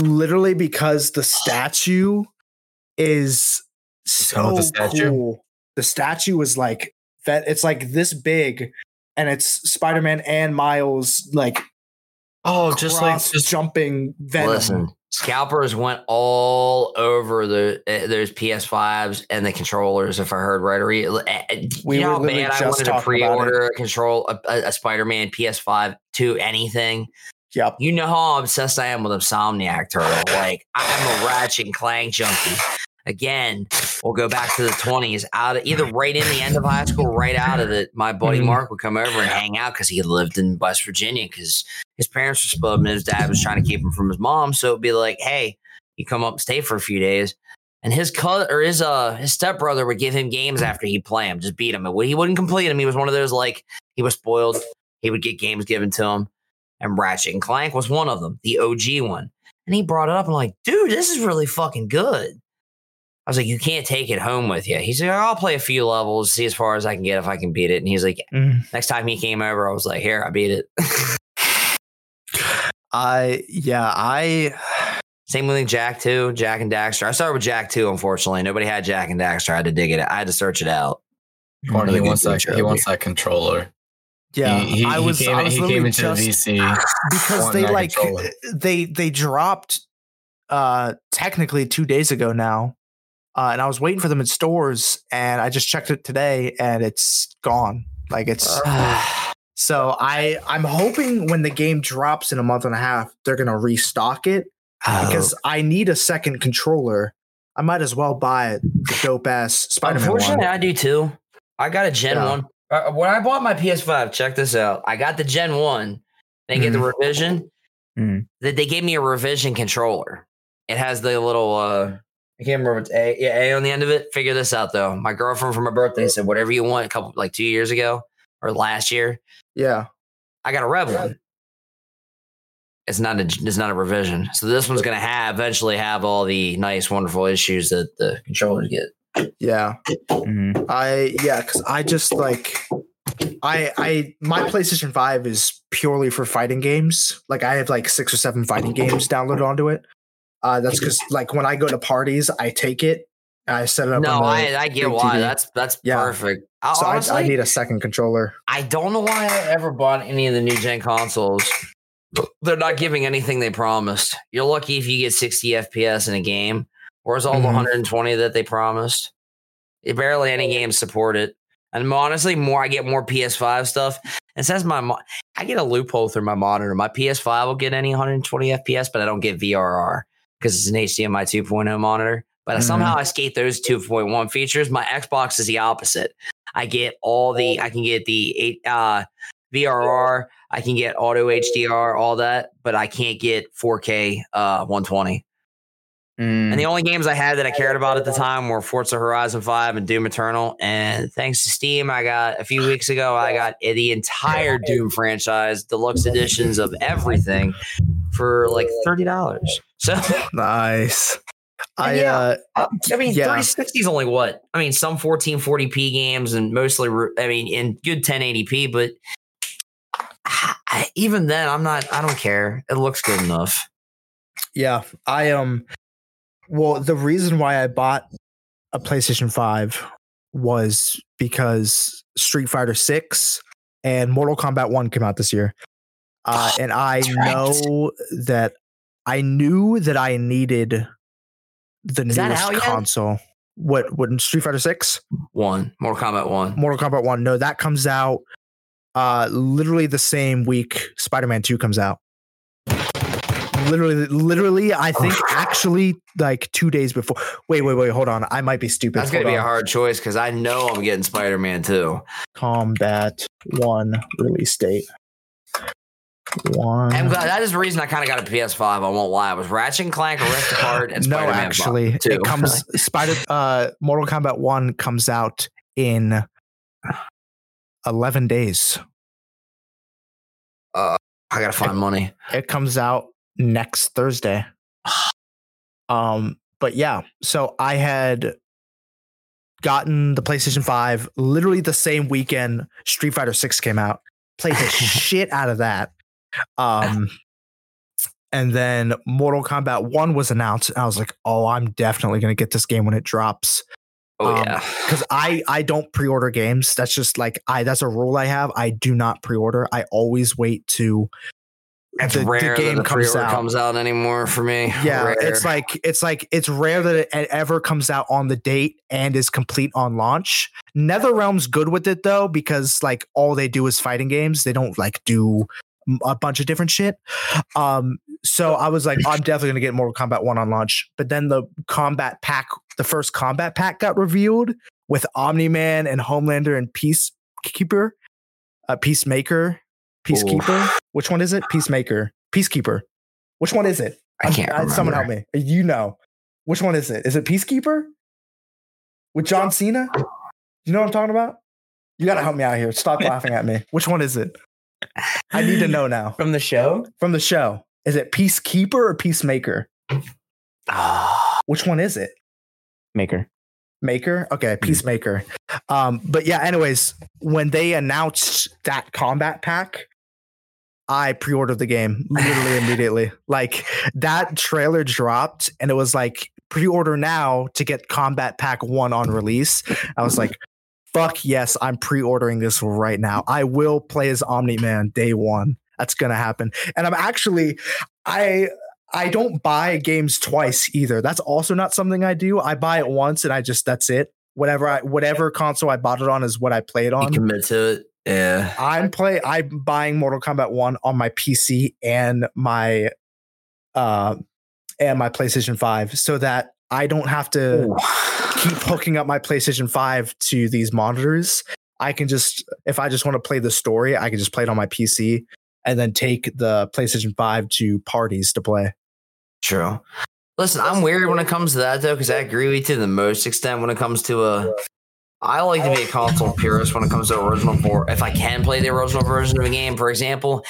Speaker 3: Literally because the statue is so
Speaker 2: the statue?
Speaker 3: cool. The statue is like that it's like this big and it's Spider-Man and Miles like
Speaker 2: Oh, just like just
Speaker 3: jumping Venom.
Speaker 4: Listen, scalpers went all over the uh, those PS5s and the controllers. If I heard right, or re- uh,
Speaker 3: We
Speaker 4: you know
Speaker 3: were
Speaker 4: how bad I wanted to
Speaker 3: talking about it.
Speaker 4: pre-order a control a, a, a Spider-Man PS5 to anything.
Speaker 3: Yep.
Speaker 4: You know how obsessed I am with Insomniac Turtle. Like I'm a Ratchet and Clank junkie. Again, we'll go back to the twenties. Out of either right in the end of high school, right out of it. My buddy
Speaker 3: Mhm.
Speaker 4: Mark would come over and hang out because he lived in West Virginia because his parents were split and his dad was trying to keep him from his mom. So it'd be like, hey, you come up and stay for a few days. And his cousin or his uh his stepbrother would give him games after he'd play him, just beat him. He wouldn't complete him. He was one of those like he was spoiled. He would get games given to him. And Ratchet and Clank was one of them, the OG one. And he brought it up and like, dude, this is really fucking good. I was like, you can't take it home with you. He's like, I'll play a few levels, see as far as I can get if I can beat it. And he's like,
Speaker 3: Mm.
Speaker 4: next time he came over, I was like, here, I beat it.
Speaker 3: I yeah, I
Speaker 4: Same with Jak too, Jak and Daxter. I started with Jak too, unfortunately. Nobody had Jak and Daxter. I had to dig it. I had to search it out.
Speaker 2: Corner,
Speaker 4: Really
Speaker 2: he wants that. He wants that controller.
Speaker 3: yeah,
Speaker 2: he, he,
Speaker 3: I was
Speaker 2: he came,
Speaker 3: I was
Speaker 2: he came into
Speaker 3: just
Speaker 2: the VC
Speaker 3: because they like
Speaker 2: controller.
Speaker 3: they they dropped uh technically 2 days ago now. Uh, and I was waiting for them in stores and I just checked it today and it's gone. Like it's so I I'm hoping when the game drops in a month and a half they're going to restock it
Speaker 4: Oh.
Speaker 3: because I need a second controller. I might as well buy it. the dope ass Spider-Man one.
Speaker 4: Unfortunately, I do too. I got a Gen
Speaker 3: Yeah.
Speaker 4: 1. Uh, when I bought my PS5, check this out. I got the Gen 1. They get the revision.
Speaker 5: Mhm.
Speaker 4: That they gave me a revision controller. It has the little uh I can't remember if it's A, yeah, A on the end of it. Figure this out though. My girlfriend for my birthday said, whatever you want, a couple like two years ago or last year.
Speaker 3: Yeah.
Speaker 4: I got a red one. It's not a it's not a revision. So this one's gonna have eventually have all the nice, wonderful issues that the controllers get.
Speaker 3: Yeah.
Speaker 5: Mhm.
Speaker 3: I yeah, because I just like I I my PlayStation 5 is purely for fighting games. Like I have like six or seven fighting games downloaded onto it. Uh that's because like when I go to parties, I take it, I set it up.
Speaker 4: No,
Speaker 3: on the,
Speaker 4: I, I get why.
Speaker 3: TV.
Speaker 4: That's that's
Speaker 3: Yeah.
Speaker 4: perfect. I,
Speaker 3: so I,
Speaker 4: honestly,
Speaker 3: I need a second controller.
Speaker 4: I don't know why I ever bought any of the new gen consoles. They're not giving anything they promised. You're lucky if you get 60 FPS in a game. Where's all the
Speaker 3: Mhm.
Speaker 4: 120 that they promised? It barely any games support it. And honestly, more I get more PS5 stuff. And since my mo- I get a loophole through my monitor. My PS5 will get any 120 FPS, but I don't get VRR because it's an HDMI 2.0 monitor. But
Speaker 3: Mhm.
Speaker 4: somehow I skate those 2.1 features. My Xbox is the opposite. I get all the I can get the eight uh VRR, I can get auto HDR, all that, but I can't get 4K uh 120.
Speaker 5: Mm.
Speaker 4: And the only games I had that I cared about at the time were Forza Horizon 5 and Doom Eternal. And thanks to Steam, I got a few weeks ago, I got the entire Doom franchise, deluxe editions of everything for like $30. So,
Speaker 3: Nice. I
Speaker 4: yeah.
Speaker 3: uh
Speaker 4: I mean,
Speaker 3: Yeah.
Speaker 4: 360 is only what? I mean, some 1440p games and mostly, I mean, in good 1080p, but even then, I'm not, I don't care. It looks good enough.
Speaker 3: yeah, I um well the reason why I bought a PlayStation 5 was because Street Fighter 6 and Mortal Kombat 1 came out this year. Uh, and I
Speaker 4: right.
Speaker 3: know that I knew that I needed the
Speaker 4: Is
Speaker 3: newest
Speaker 4: out yet?
Speaker 3: console. What what Street Fighter 6?
Speaker 4: One, Mortal Kombat 1.
Speaker 3: Mortal Kombat 1. No, that comes out uh literally the same week Spider-Man 2 comes out. Literally, literally, I think actually like two days before. Wait, wait, wait. Hold on. I might be stupid.
Speaker 4: That's gonna
Speaker 3: Hold
Speaker 4: be a hard choice because I know I'm getting Spider Man too.
Speaker 3: Kombat One release date. One.
Speaker 4: I'm glad that is the reason I kind of got a PS5. I won't lie. I was Ratchet and Clank, Rift Apart, and
Speaker 3: no,
Speaker 4: Spider Man.
Speaker 3: actually, it comes Spider. Uh, Mortal Kombat One comes out in eleven days.
Speaker 4: I gotta find money.
Speaker 3: It comes out next Thursday. Um, but yeah, so I had gotten the PlayStation 5 literally the same weekend Street Fighter 6 came out. Played the shit out of that. Um and then Mortal Kombat 1 was announced. And I was like, oh, I'm definitely gonna get this game when it drops.
Speaker 4: Oh
Speaker 3: Um,
Speaker 4: yeah,
Speaker 3: Because I I don't pre-order games. That's just like I that's a rule I have. I do not pre-order. I always wait to
Speaker 4: it's
Speaker 3: the- the
Speaker 4: rare
Speaker 3: game
Speaker 4: that the
Speaker 3: comes out.
Speaker 4: comes out anymore for me.
Speaker 3: Yeah,
Speaker 4: Rare.
Speaker 3: it's like it's like it's rare that it ever comes out on the date and is complete on launch. NetherRealm's good with it though because like all they do is fighting games. They don't like do a bunch of different shit. Um, so I was like, I'm definitely gonna get Mortal Kombat One on launch. But then the combat pack, the first combat pack got revealed with Omni Man and Homelander and Peacekeeper, uh, Peacemaker, Peacekeeper. Which one is it? Peacemaker, Peacekeeper. Which one is it?
Speaker 4: I can't
Speaker 3: Uh, Someone help me. You know. Which one is it? Is it Peacekeeper? With John Cena? You know what I'm talking about? You gotta help me out here. Stop laughing at me. Which one is it? I need to know now.
Speaker 5: From the show?
Speaker 3: From the show. Is it Peacekeeper or Peacemaker?
Speaker 4: Ah,
Speaker 3: Which one is it?
Speaker 5: Maker.
Speaker 3: Maker? Okay, Peacemaker. Um, but yeah, anyways, when they announced that combat pack, I pre-ordered the game literally immediately. Like that trailer dropped and it was like pre-order now to get combat pack 1 on release. I was like, fuck yes, I'm pre-ordering this right now. I will play as Omni-Man day 1. That's going to happen. And I'm actually I I don't buy games twice either. That's also not something I do. I buy it once and I just that's it. Whatever I whatever console I bought it on is what I play it
Speaker 4: you
Speaker 3: on.
Speaker 4: commit to it. Yeah.
Speaker 3: I'm play I'm buying Mortal Kombat 1 on my PC and my uh and my PlayStation 5 so that I don't have to keep hooking up my PlayStation 5 to these monitors. I can just if I just want to play the story, I can just play it on my PC and then take the PlayStation 5 to parties to play.
Speaker 4: True. Listen, I'm weird when it comes to that though, because I agree with you to the most extent when it comes to a. I like to be a console purist when it comes to original for if I can play the original version of a game. For example,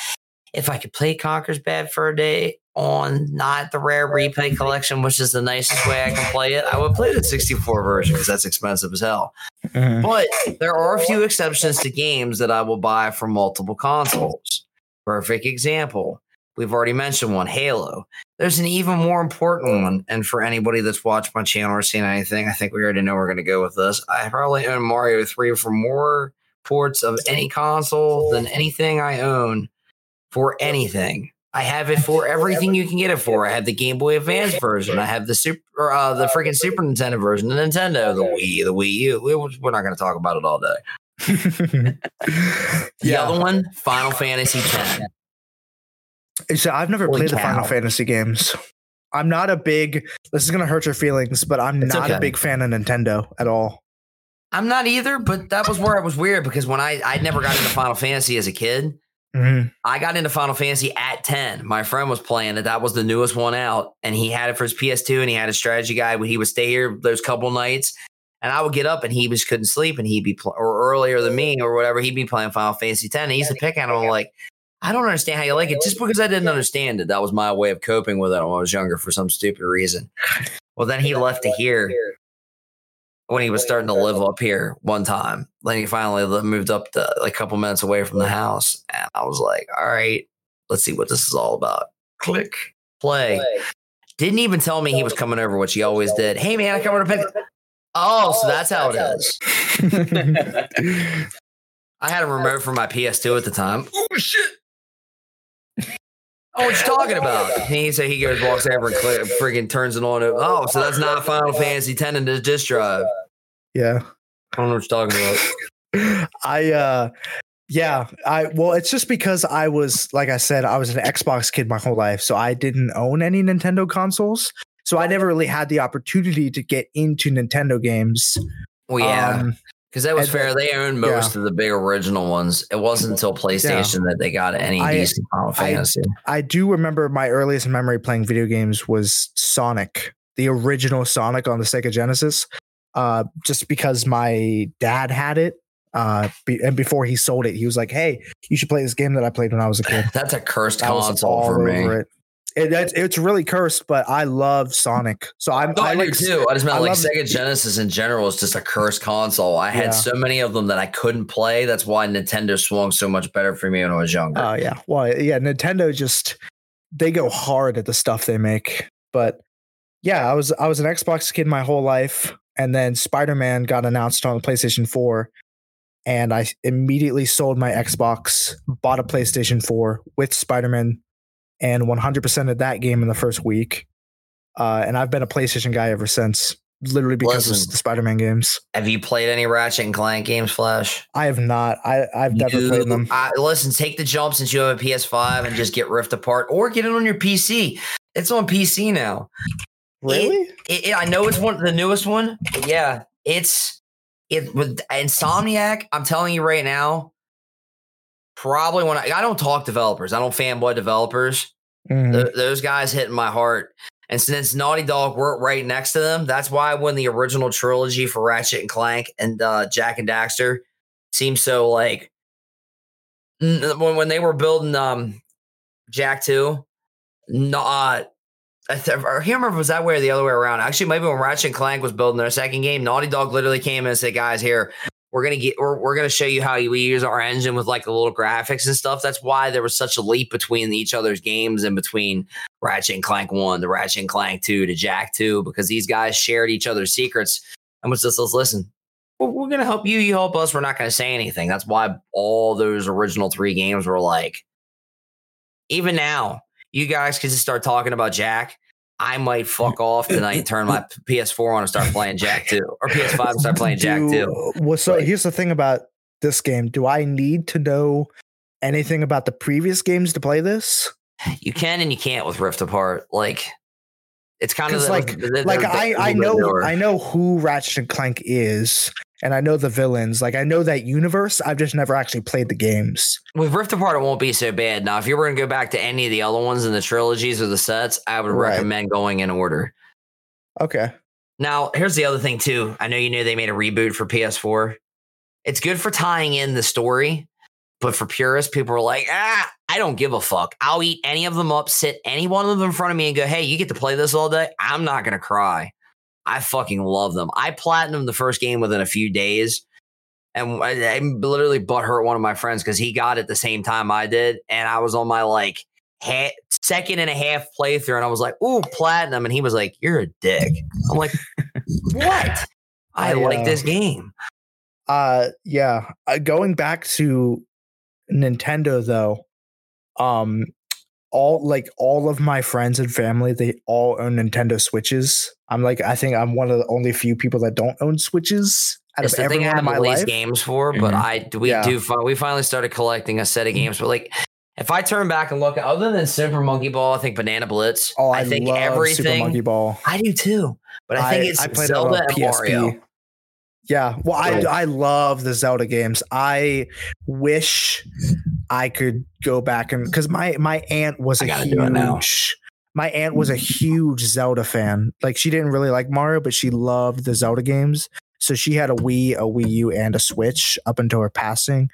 Speaker 4: if I could play Conker's Bad Fur a day on not the rare replay collection, which is the nicest way I can play it, I would play the 64 version because that's expensive as hell. Mm-hmm. But there are a few exceptions to games that I will buy from multiple consoles. Perfect example. We've already mentioned one, Halo. There's an even more important one. And for anybody that's watched my channel or seen anything, I think we already know we're going to go with this. I probably own Mario 3 for more ports of any console than anything I own for anything. I have it for everything you can get it for. I have the Game Boy Advance version. I have the super, uh, the freaking Super Nintendo version, the Nintendo, the Wii, the Wii U. We- We're not going to talk about it all day. The
Speaker 3: yeah.
Speaker 4: other one, Final Fantasy X.
Speaker 3: So I've never
Speaker 4: Holy
Speaker 3: played the Final. Fantasy games. I'm not a big. This is gonna hurt your feelings, but I'm
Speaker 4: It's
Speaker 3: not
Speaker 4: okay.
Speaker 3: a big fan of Nintendo at all.
Speaker 4: I'm not either, but that was where it was weird because when I I'd never got into Final Fantasy as a kid.
Speaker 3: Mhm.
Speaker 4: I got into Final Fantasy at 10. My friend was playing it. That was the newest one out. And he had it for his PS2 and he had a strategy guide he would stay here those couple nights. And I would get up and he just couldn't sleep and he'd be, pl- or earlier than me or whatever, he'd be playing Final Fantasy 10. And he used to pick at him. Like, I don't understand how you like it. Just because I didn't understand it. That was my way of coping with it when I was younger for some stupid reason. Well, then he left to here when he was starting to live up here one time. Then he finally moved up the, like a couple minutes away from the house. And I was like, all right, let's see what this is all about. Click, play. Didn't even tell me he was coming over, which he always did. Hey, man, I come over to pick. Oh, so that's how it is. I had a remote for my PS2 at the time. Oh, shit. Oh, what you talking about? He said he goes, walks over and click, freaking turns it on. Oh, so that's not Final Fantasy 10 in the disk drive.
Speaker 3: yeah.
Speaker 4: I don't know what you're talking about.
Speaker 3: I uh Yeah, I well, it's just because I was like I said, I was an Xbox kid my whole life, so I didn't own any Nintendo consoles. So I never really had the opportunity to get into Nintendo games.
Speaker 4: Well, yeah,
Speaker 3: Um,
Speaker 4: because that was
Speaker 3: and
Speaker 4: fair. They owned most of the big original ones. It wasn't until PlayStation that they got any
Speaker 3: I-
Speaker 4: decent Final
Speaker 3: I-
Speaker 4: Fantasy.
Speaker 3: I do remember my earliest memory playing video games was Sonic, the original Sonic on the Sega Genesis. Uh, just because my dad had it, uh, be, and before he sold it, he was like, "Hey, you should play this game that I played when I was a kid."
Speaker 4: That's a cursed
Speaker 3: I
Speaker 4: console for me.
Speaker 3: it. It, it's, it's really cursed, but I love Sonic. So I'm
Speaker 4: No, I,
Speaker 3: I
Speaker 4: do too. I just meant
Speaker 3: I
Speaker 4: like Sega Genesis in general is just a cursed console. I had
Speaker 3: Yeah.
Speaker 4: so many of them that I couldn't play. That's why Nintendo swung so much better for me when I was younger.
Speaker 3: Oh yeah. Well, yeah, Nintendo just they go hard at the stuff they make. But yeah, I was I was an Xbox kid my whole life and then Spider-Man got announced on the PlayStation 4 and I immediately sold my Xbox, bought a PlayStation 4 with Spider-Man and 100% of that game in the first week. Uh, and I've been a PlayStation guy ever since, literally because
Speaker 4: Listen.
Speaker 3: of the Spider-Man games.
Speaker 4: Have you played any Ratchet and Clank games, Flash?
Speaker 3: I have not. I, I've never
Speaker 4: You-
Speaker 3: played them.
Speaker 4: I- listen, take the jump since you have a PS5 and just get Rift apart, or get it on your PC. It's on PC now.
Speaker 3: Really?
Speaker 4: It, it- I know it's one the newest one. Yeah, it's it with Insomniac. I'm telling you right now, probably when I, I don't talk developers, I don't fanboy developers.
Speaker 3: Mhm.
Speaker 4: Th- those guys hitting my heart. And since Naughty Dog worked right next to them, that's why when the original trilogy for Ratchet and Clank and uh, Jak and Daxter seems so like when when they were building um Jak two, not. I, th- I can't remember if it was that way or the other way around. Actually, maybe when Ratchet and Clank was building their second game, Naughty Dog literally came in and said, "Guys, here we're gonna get we're, we're gonna show you how we use our engine with like the little graphics and stuff." That's why there was such a leap between each other's games and between Ratchet and Clank one to Ratchet and Clank two to Jak two because these guys shared each other's secrets and was just let's listen. We're, we're gonna help you. You help us. We're not gonna say anything. That's why all those original three games were like. Even now, you guys could just start talking about Jak. I might fuck off tonight and turn my PS4 on and start playing Jak 2 or PS5 and start playing
Speaker 3: Jak
Speaker 4: 2.
Speaker 3: Well, so
Speaker 4: Like-
Speaker 3: here's the thing about this game. Do I need to know anything about the previous games to play this?
Speaker 4: You can and you can't with Rift Apart. Like, it's kind of the-
Speaker 3: like-
Speaker 4: the- the-
Speaker 3: Like I, I know. I know who Ratchet and Clank is, and I know the villains. Like I know that universe. I've just never actually played the games.
Speaker 4: With Rift Apart, it won't be so bad. Now, if you were going to go back to any of the other ones in the trilogies or the sets, I would
Speaker 3: Right.
Speaker 4: recommend going in order.
Speaker 3: Okay.
Speaker 4: Now, here's the other thing, too. I know you knew they made a reboot for PS4. It's good for tying in the story, but for purists, people are like, ah, I don't give a fuck. I'll eat any of them up, sit any one of them in front of me and go, hey, you get to play this all day. I'm not going to cry. I fucking love them. I platinumed the first game within a few days. And I, I literally butt hurt one of my friends because he got it the same time I did. And I was on my like ha- second and a half playthrough. And I was like, ooh, platinum. And he was like, you're a dick. I'm like, what? I,
Speaker 3: I,
Speaker 4: like
Speaker 3: uh,
Speaker 4: this game.
Speaker 3: Uh, yeah. Uh, going back to Nintendo though, um, all like all of my friends and family, they all own Nintendo Switches. I'm like, I think I'm one of the only few people that don't own Switches out
Speaker 4: It's
Speaker 3: of
Speaker 4: the thing I
Speaker 3: in
Speaker 4: have
Speaker 3: my
Speaker 4: the least
Speaker 3: life.
Speaker 4: games for, but
Speaker 5: Mhm.
Speaker 4: I we
Speaker 3: Yeah.
Speaker 4: do fi- we finally started collecting a set of games. But like, if I turn back and look, other than Super Monkey Ball, I think Banana Blitz.
Speaker 3: Oh, I,
Speaker 4: think
Speaker 3: love
Speaker 4: everything.
Speaker 3: Super Monkey Ball.
Speaker 4: I do too, but I think it's
Speaker 3: played it
Speaker 4: Zelda
Speaker 3: on
Speaker 4: and Mario.
Speaker 3: Yeah, well,
Speaker 4: Right.
Speaker 3: I I love the Zelda games. I wish I could go back and because my my aunt was
Speaker 4: I
Speaker 3: a
Speaker 4: gotta do it now.
Speaker 3: huge. My aunt was a huge Zelda fan. Like she didn't really like Mario, but she loved the Zelda games. So she had a Wii, a Wii U, and a Switch up until her passing.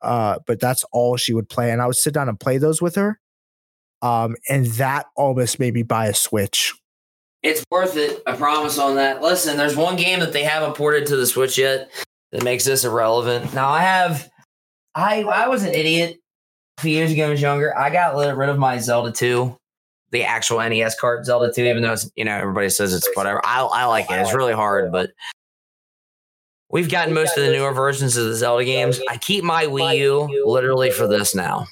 Speaker 3: Uh, but that's all she would play, and I would sit down and play those with her. Um, and that almost made me buy a Switch.
Speaker 4: It's worth it. I promise on that. Listen, there's one game that they haven't ported to the Switch yet that makes this irrelevant. Now I have, I I was an idiot a few years ago. when I was younger. I got rid rid of my Zelda 2, the actual NES cart Zelda 2, even though it's you know everybody says it's whatever. I I like it. It's really hard, but we've gotten most of the newer versions of the Zelda games. I keep my Wii U literally for this now.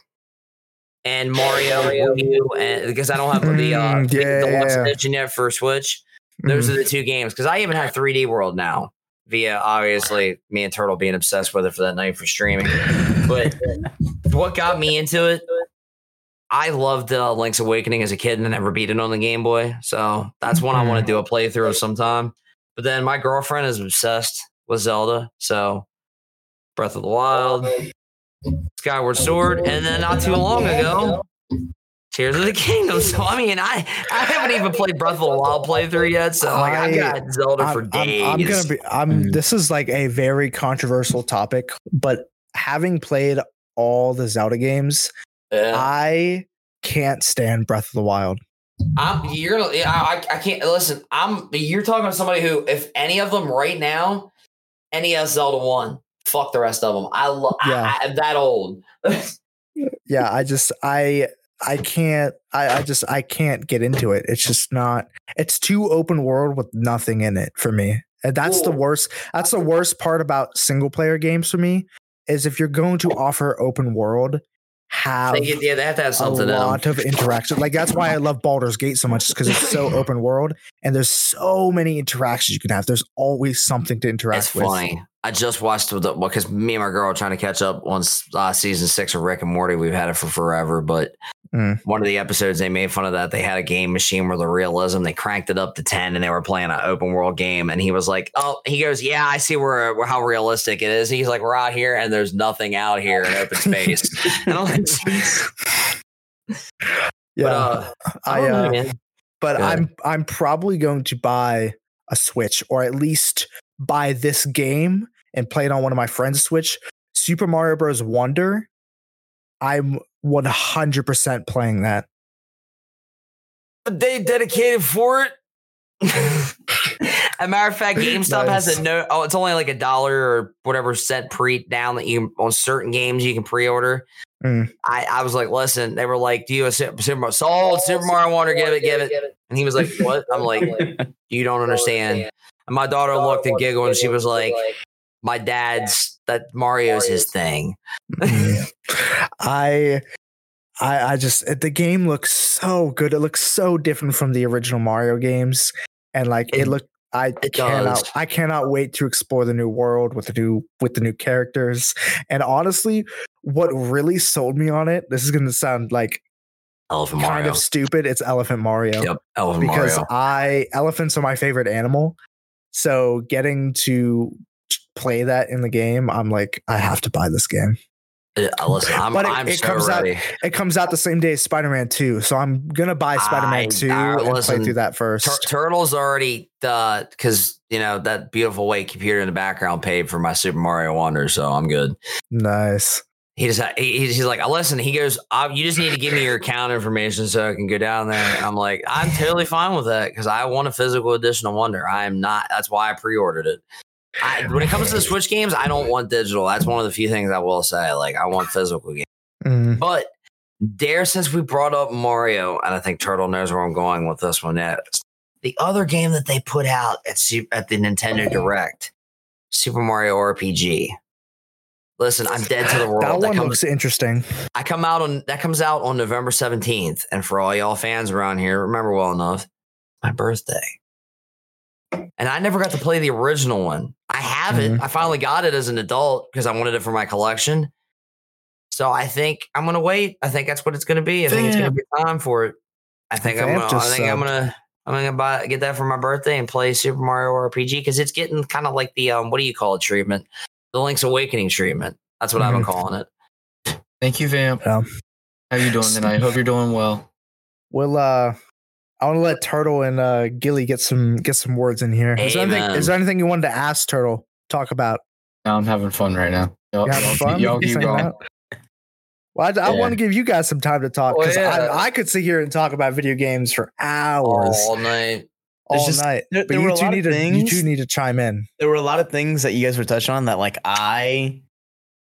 Speaker 4: And Mario, Wii U, and because I don't have the uh,
Speaker 3: Mm,
Speaker 4: the, the
Speaker 3: yeah.
Speaker 4: Lux edition yet for Switch. Those are the two games because I even have 3D World now via obviously me and Turtle being obsessed with it for that night for streaming. But what got me into it? I loved uh, Link's Awakening as a kid and I never beat it on the Game Boy. So that's one I want to do a playthrough of sometime. But then my girlfriend is obsessed with Zelda. So Breath of the Wild, Skyward Sword, and then not too long ago, Tears of the Kingdom. So I mean, I I haven't even played Breath of the Wild playthrough yet. So like, I,
Speaker 3: I-
Speaker 4: got Zelda for
Speaker 3: I'm,
Speaker 4: days.
Speaker 3: I'm, I'm gonna be. I'm.
Speaker 5: Mm.
Speaker 3: This is like a very controversial topic, but having played all the Zelda games,
Speaker 4: Yeah.
Speaker 3: I can't stand Breath of the Wild.
Speaker 4: I'm you're I, I can't listen. I'm you're talking to somebody who, if any of them right now, NES Zelda one, fuck the rest of them. I love.
Speaker 3: Yeah.
Speaker 4: I, am that old.
Speaker 3: Yeah, I just I I can't I, I just I can't get into it. It's just not it's too open world with nothing in it for me. And that's the worst that's the worst part about single player games for me is if you're going to offer open world, have
Speaker 4: They, yeah, they have to have
Speaker 3: a
Speaker 4: something in them.
Speaker 3: lot of interaction. Like that's why I love Baldur's Gate so much because it's so open world and there's so many interactions you can have. There's always something to interact
Speaker 4: It's
Speaker 3: with.
Speaker 4: funny. I just watched the because me and my girl are trying to catch up on uh, season six of Rick and Morty. We've had it for forever, but
Speaker 3: Mm.
Speaker 4: one of the episodes they made fun of that. They had a game machine where the realism they cranked it up to ten, and they were playing an open world game. And he was like, "Oh, he goes, yeah, I see where, where how realistic it is." He's like, "We're out here, and there's nothing out here in open space." and I'm like, "Jeez."
Speaker 3: Yeah.
Speaker 4: But, uh, I,
Speaker 3: I
Speaker 4: know,
Speaker 3: uh, but
Speaker 4: Go ahead.
Speaker 3: I'm I'm probably going to buy a Switch or at least buy this game and play it on one of my friends' Switch. Super Mario Bros. Wonder. I'm 100% playing that.
Speaker 4: a day dedicated for it. a matter of fact, GameStop has a no. Oh, it's only like a dollar or whatever cent pre down that you on certain games you can pre-order.
Speaker 3: Mm.
Speaker 4: I, I was like, listen, they were like, "Do you a Super, Super Mario sold Super Mario Wonder? Give it, give it." And he was like, "What?" I'm like, "You don't understand." And my daughter looked and giggled, and she was like, "My dad's that Mario's his thing."
Speaker 3: Mm. I I I just the game looks so good. It looks so different from the original Mario games. And like it,
Speaker 4: It-
Speaker 3: look I
Speaker 4: it
Speaker 3: cannot
Speaker 4: does.
Speaker 3: I cannot wait to explore the new world with the new with the new characters. And honestly, what really sold me on it, this is gonna sound like
Speaker 4: Elephant
Speaker 3: kind
Speaker 4: Mario.
Speaker 3: of stupid. It's Elephant Mario.
Speaker 4: Yep, Elephant
Speaker 3: Because
Speaker 4: Mario.
Speaker 3: I elephants are my favorite animal. So getting to play that in the game, I'm like, I have to buy this game.
Speaker 4: Uh, listen, I'm,
Speaker 3: But it-
Speaker 4: I'm
Speaker 3: it
Speaker 4: so
Speaker 3: comes out- It comes out the same day as Spider Man 2. So I'm gonna buy Spider
Speaker 4: I-
Speaker 3: Man 2
Speaker 4: I-
Speaker 3: and
Speaker 4: listen,
Speaker 3: play through that first.
Speaker 4: Tur- Turtle's already because you know that beautiful white computer in the background paid for my Super Mario Wonder, so I'm good.
Speaker 3: nice.
Speaker 4: He just he, he's he's like, listen. He goes, "Uh, you just need to give me your account information so I can go down there. And I'm like, I'm totally fine with that because I want a physical edition of Wonder. I am not. That's why I pre-ordered it. I, when it comes to the Switch games, I don't want digital. That's one of the few things I will say. Like, I want physical games.
Speaker 3: Mm,
Speaker 4: But Dare, since we brought up Mario, and I think Turtle knows where I'm going with this one next. The other game that they put out at at the Nintendo Direct, Super Mario RPG. Listen, I'm dead to the world.
Speaker 3: that
Speaker 4: That
Speaker 3: one
Speaker 4: comes,
Speaker 3: looks interesting.
Speaker 4: I come out on that comes out on November 17th, and for all y'all fans around here, remember well enough, my birthday. And I never got to play the original one. I have it.
Speaker 3: Mhm.
Speaker 4: I finally got it as an adult because I wanted it for my collection. So I think I'm gonna wait. I think that's what it's gonna be. I think it's gonna be time for it. I think I'm gonna. I
Speaker 3: just
Speaker 4: think I'm gonna. I'm gonna buy get that for my birthday and play Super Mario RPG because it's getting kind of like the um what do you call it treatment, the Link's Awakening treatment. That's what I've been
Speaker 3: Mhm.
Speaker 4: calling it.
Speaker 2: Thank you, Vamp.
Speaker 3: Yeah.
Speaker 2: How you doing tonight? Hope you're doing well.
Speaker 3: We'll uh I want to let Turtle and uh Gily get some get some words in here. Is there, anything, is there anything you wanted to ask Turtle? Talk about?
Speaker 2: No, I'm having fun right now. Y'all,
Speaker 3: You having fun?
Speaker 2: y'all keep going.
Speaker 3: Well, I, I want to give you guys some time to talk
Speaker 4: Well,
Speaker 3: because
Speaker 4: yeah.
Speaker 3: I, I could sit here and talk about video games for hours
Speaker 4: all night.
Speaker 3: all
Speaker 5: just-
Speaker 3: night.
Speaker 5: there-
Speaker 3: but
Speaker 5: there
Speaker 3: you two need to you two need to chime in.
Speaker 5: there were a lot of things that you guys were touching on that like I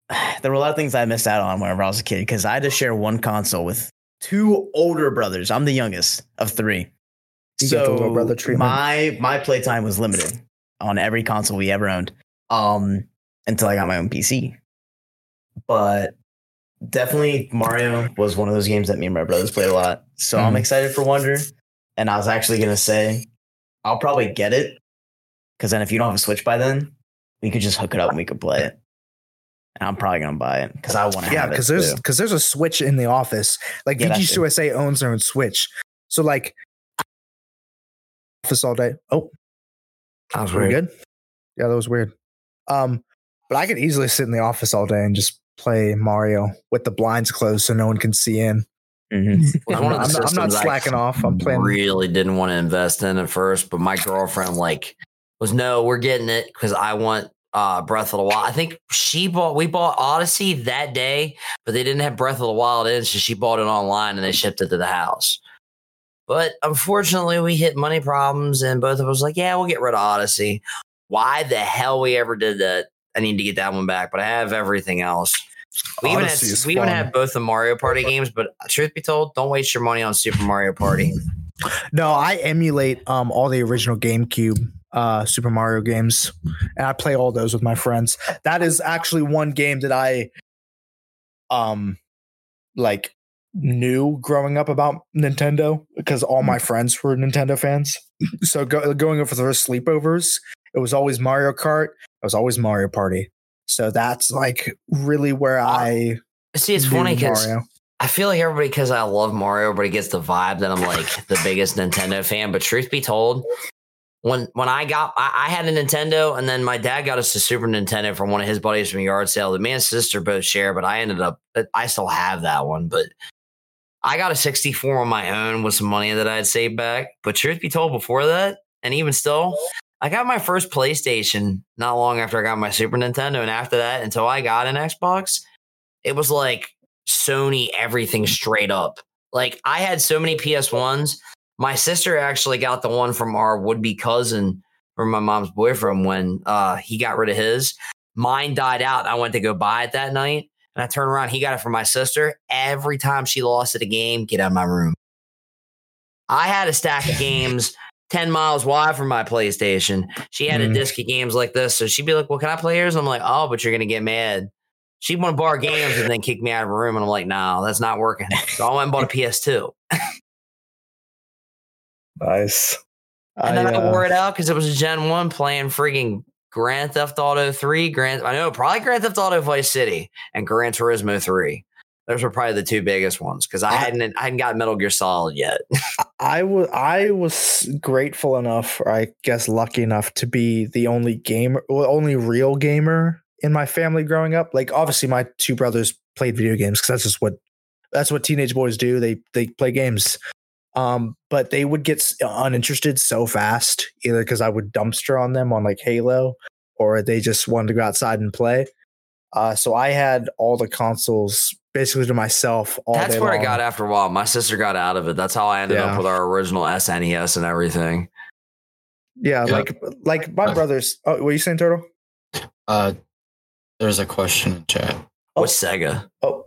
Speaker 5: there were a lot of things I missed out on whenever I was a kid because I had to share one console with two older brothers. I'm the youngest of three.
Speaker 3: You little brother treatment.
Speaker 5: my my playtime was limited on every console we ever owned. Um until I got my own PC. But definitely Mario was one of those games that me and my brothers played a lot. So I'm
Speaker 3: Mhm.
Speaker 5: excited for Wonder. And I was actually gonna say I'll probably get it. Cause then if you don't have a Switch by then, we could just hook it up and we could play it. And I'm probably gonna buy it because I want to.
Speaker 3: Yeah,
Speaker 5: have it Yeah,
Speaker 3: because there's because there's a Switch in the office. Like
Speaker 5: Yeah,
Speaker 3: VG USA owns their own Switch, so like office all day. Oh,
Speaker 4: That was
Speaker 3: pretty
Speaker 4: weird.
Speaker 3: good. Yeah, that was weird. Um, but I could easily sit in the office all day and just play Mario with the blinds closed so no one can see in.
Speaker 5: Mhm.
Speaker 3: I'm, not, I'm not- I'm not
Speaker 4: systems I
Speaker 3: slacking off. I'm playing.
Speaker 4: really didn't want to invest in at first, but my girlfriend like was no, we're getting it because I want uh Breath of the Wild. I think she bought we bought Odyssey that day, but they didn't have Breath of the Wild in, so she bought it online and they shipped it to the house. But unfortunately, we hit money problems, and both of us like, yeah, we'll get rid of Odyssey. Why the hell we ever did that? I need to get that one back, but I have everything else. We even, had, we even both the Mario Party games, but truth be told, don't waste your money on Super Mario Party.
Speaker 3: No, I emulate um all the original GameCube uh Super Mario games, and I play all those with my friends. That is actually one game that I um like knew growing up about Nintendo because all my friends were Nintendo fans. So go, going over for those sleepovers, it was always Mario Kart. It was always Mario Party. So that's like really where I
Speaker 4: See, it's funny because I feel like everybody, because I love Mario, everybody gets the vibe that I'm like the biggest Nintendo fan. But truth be told, when when I got, I, I had a Nintendo, and then my dad got us a Super Nintendo from one of his buddies from a yard sale. that me and sister both share, but I ended up, I still have that one. But I got a 64 on my own with some money that I had saved back. But truth be told, before that, and even still, I got my first PlayStation not long after I got my Super Nintendo, and after that, until I got an Xbox, it was like Sony everything straight up. Like I had so many PS1s. My sister actually got the one from our would-be cousin from my mom's boyfriend when uh, he got rid of his. Mine died out. I went to go buy it that night. And I turned around, he got it from my sister. Every time she lost at a game, get out of my room. I had a stack of games 10 miles wide from my PlayStation. She had
Speaker 3: Mm.
Speaker 4: a disc of games like this. So she'd be like, Well, can I play yours? I'm like, Oh, but you're going to get mad. She'd want to borrow games and then kick me out of her room. And I'm like, No, that's not working. So I went and bought a PS2.
Speaker 3: nice.
Speaker 4: And then I,
Speaker 3: uh,
Speaker 4: wore it out because it was a Gen 1 playing frigging Grand Theft Auto 3, Grand I know probably Grand Theft Auto Vice City and Gran Turismo 3. Those were probably the two biggest ones because I
Speaker 3: I-
Speaker 4: hadn't I hadn't got Metal Gear Solid yet.
Speaker 3: I was I was grateful enough, or I guess lucky enough, to be the only gamer, only real gamer in my family growing up. Like, obviously, my two brothers played video games because that's just what that's what teenage boys do. They they play games, um, but they would get uninterested so fast, either because I would dumpster on them on like Halo, or they just wanted to go outside and play. Uh, so I had all the consoles basically to myself. All
Speaker 4: That's
Speaker 3: day
Speaker 4: where I got after a while. My sister got out of it. That's how I ended
Speaker 3: Yeah.
Speaker 4: up with our original SNES and everything.
Speaker 3: Yeah,
Speaker 2: Yeah.
Speaker 3: like like my brothers. Oh, what are you saying, Turtle?
Speaker 2: Uh, there's a question in chat.
Speaker 3: Oh.
Speaker 4: With Sega.
Speaker 3: Oh.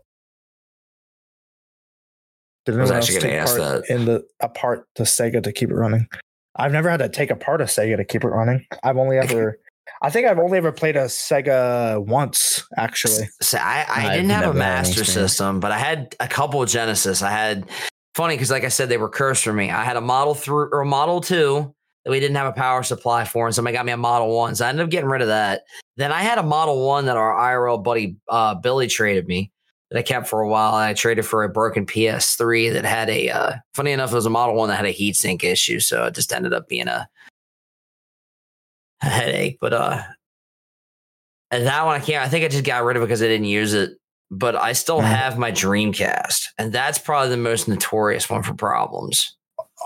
Speaker 3: Did
Speaker 4: I was actually gonna ask
Speaker 3: part
Speaker 4: that.
Speaker 3: in the apart the Sega to keep it running? I've never had to take apart a Sega to keep it running. I've only ever, I think I've only ever played a Sega once, actually.
Speaker 4: So I, I
Speaker 5: I've
Speaker 4: didn't have a
Speaker 5: never had any
Speaker 4: master system, but I had a couple of Genesis. I had funny because, like I said, they were cursed for me. I had a Model Three or a Model Two that we didn't have a power supply for, and somebody got me a Model One. So I ended up getting rid of that. Then I had a Model One that our IRL buddy uh, Billy traded me that I kept for a while. I traded for a broken PS3 that had a. Uh, funny enough, it was a Model One that had a heatsink issue, so it just ended up being a, a headache. But uh, and that one I can't. I think I just got rid of it because I didn't use it. But I still
Speaker 3: Mhm.
Speaker 4: have my Dreamcast, and that's probably the most notorious one for problems.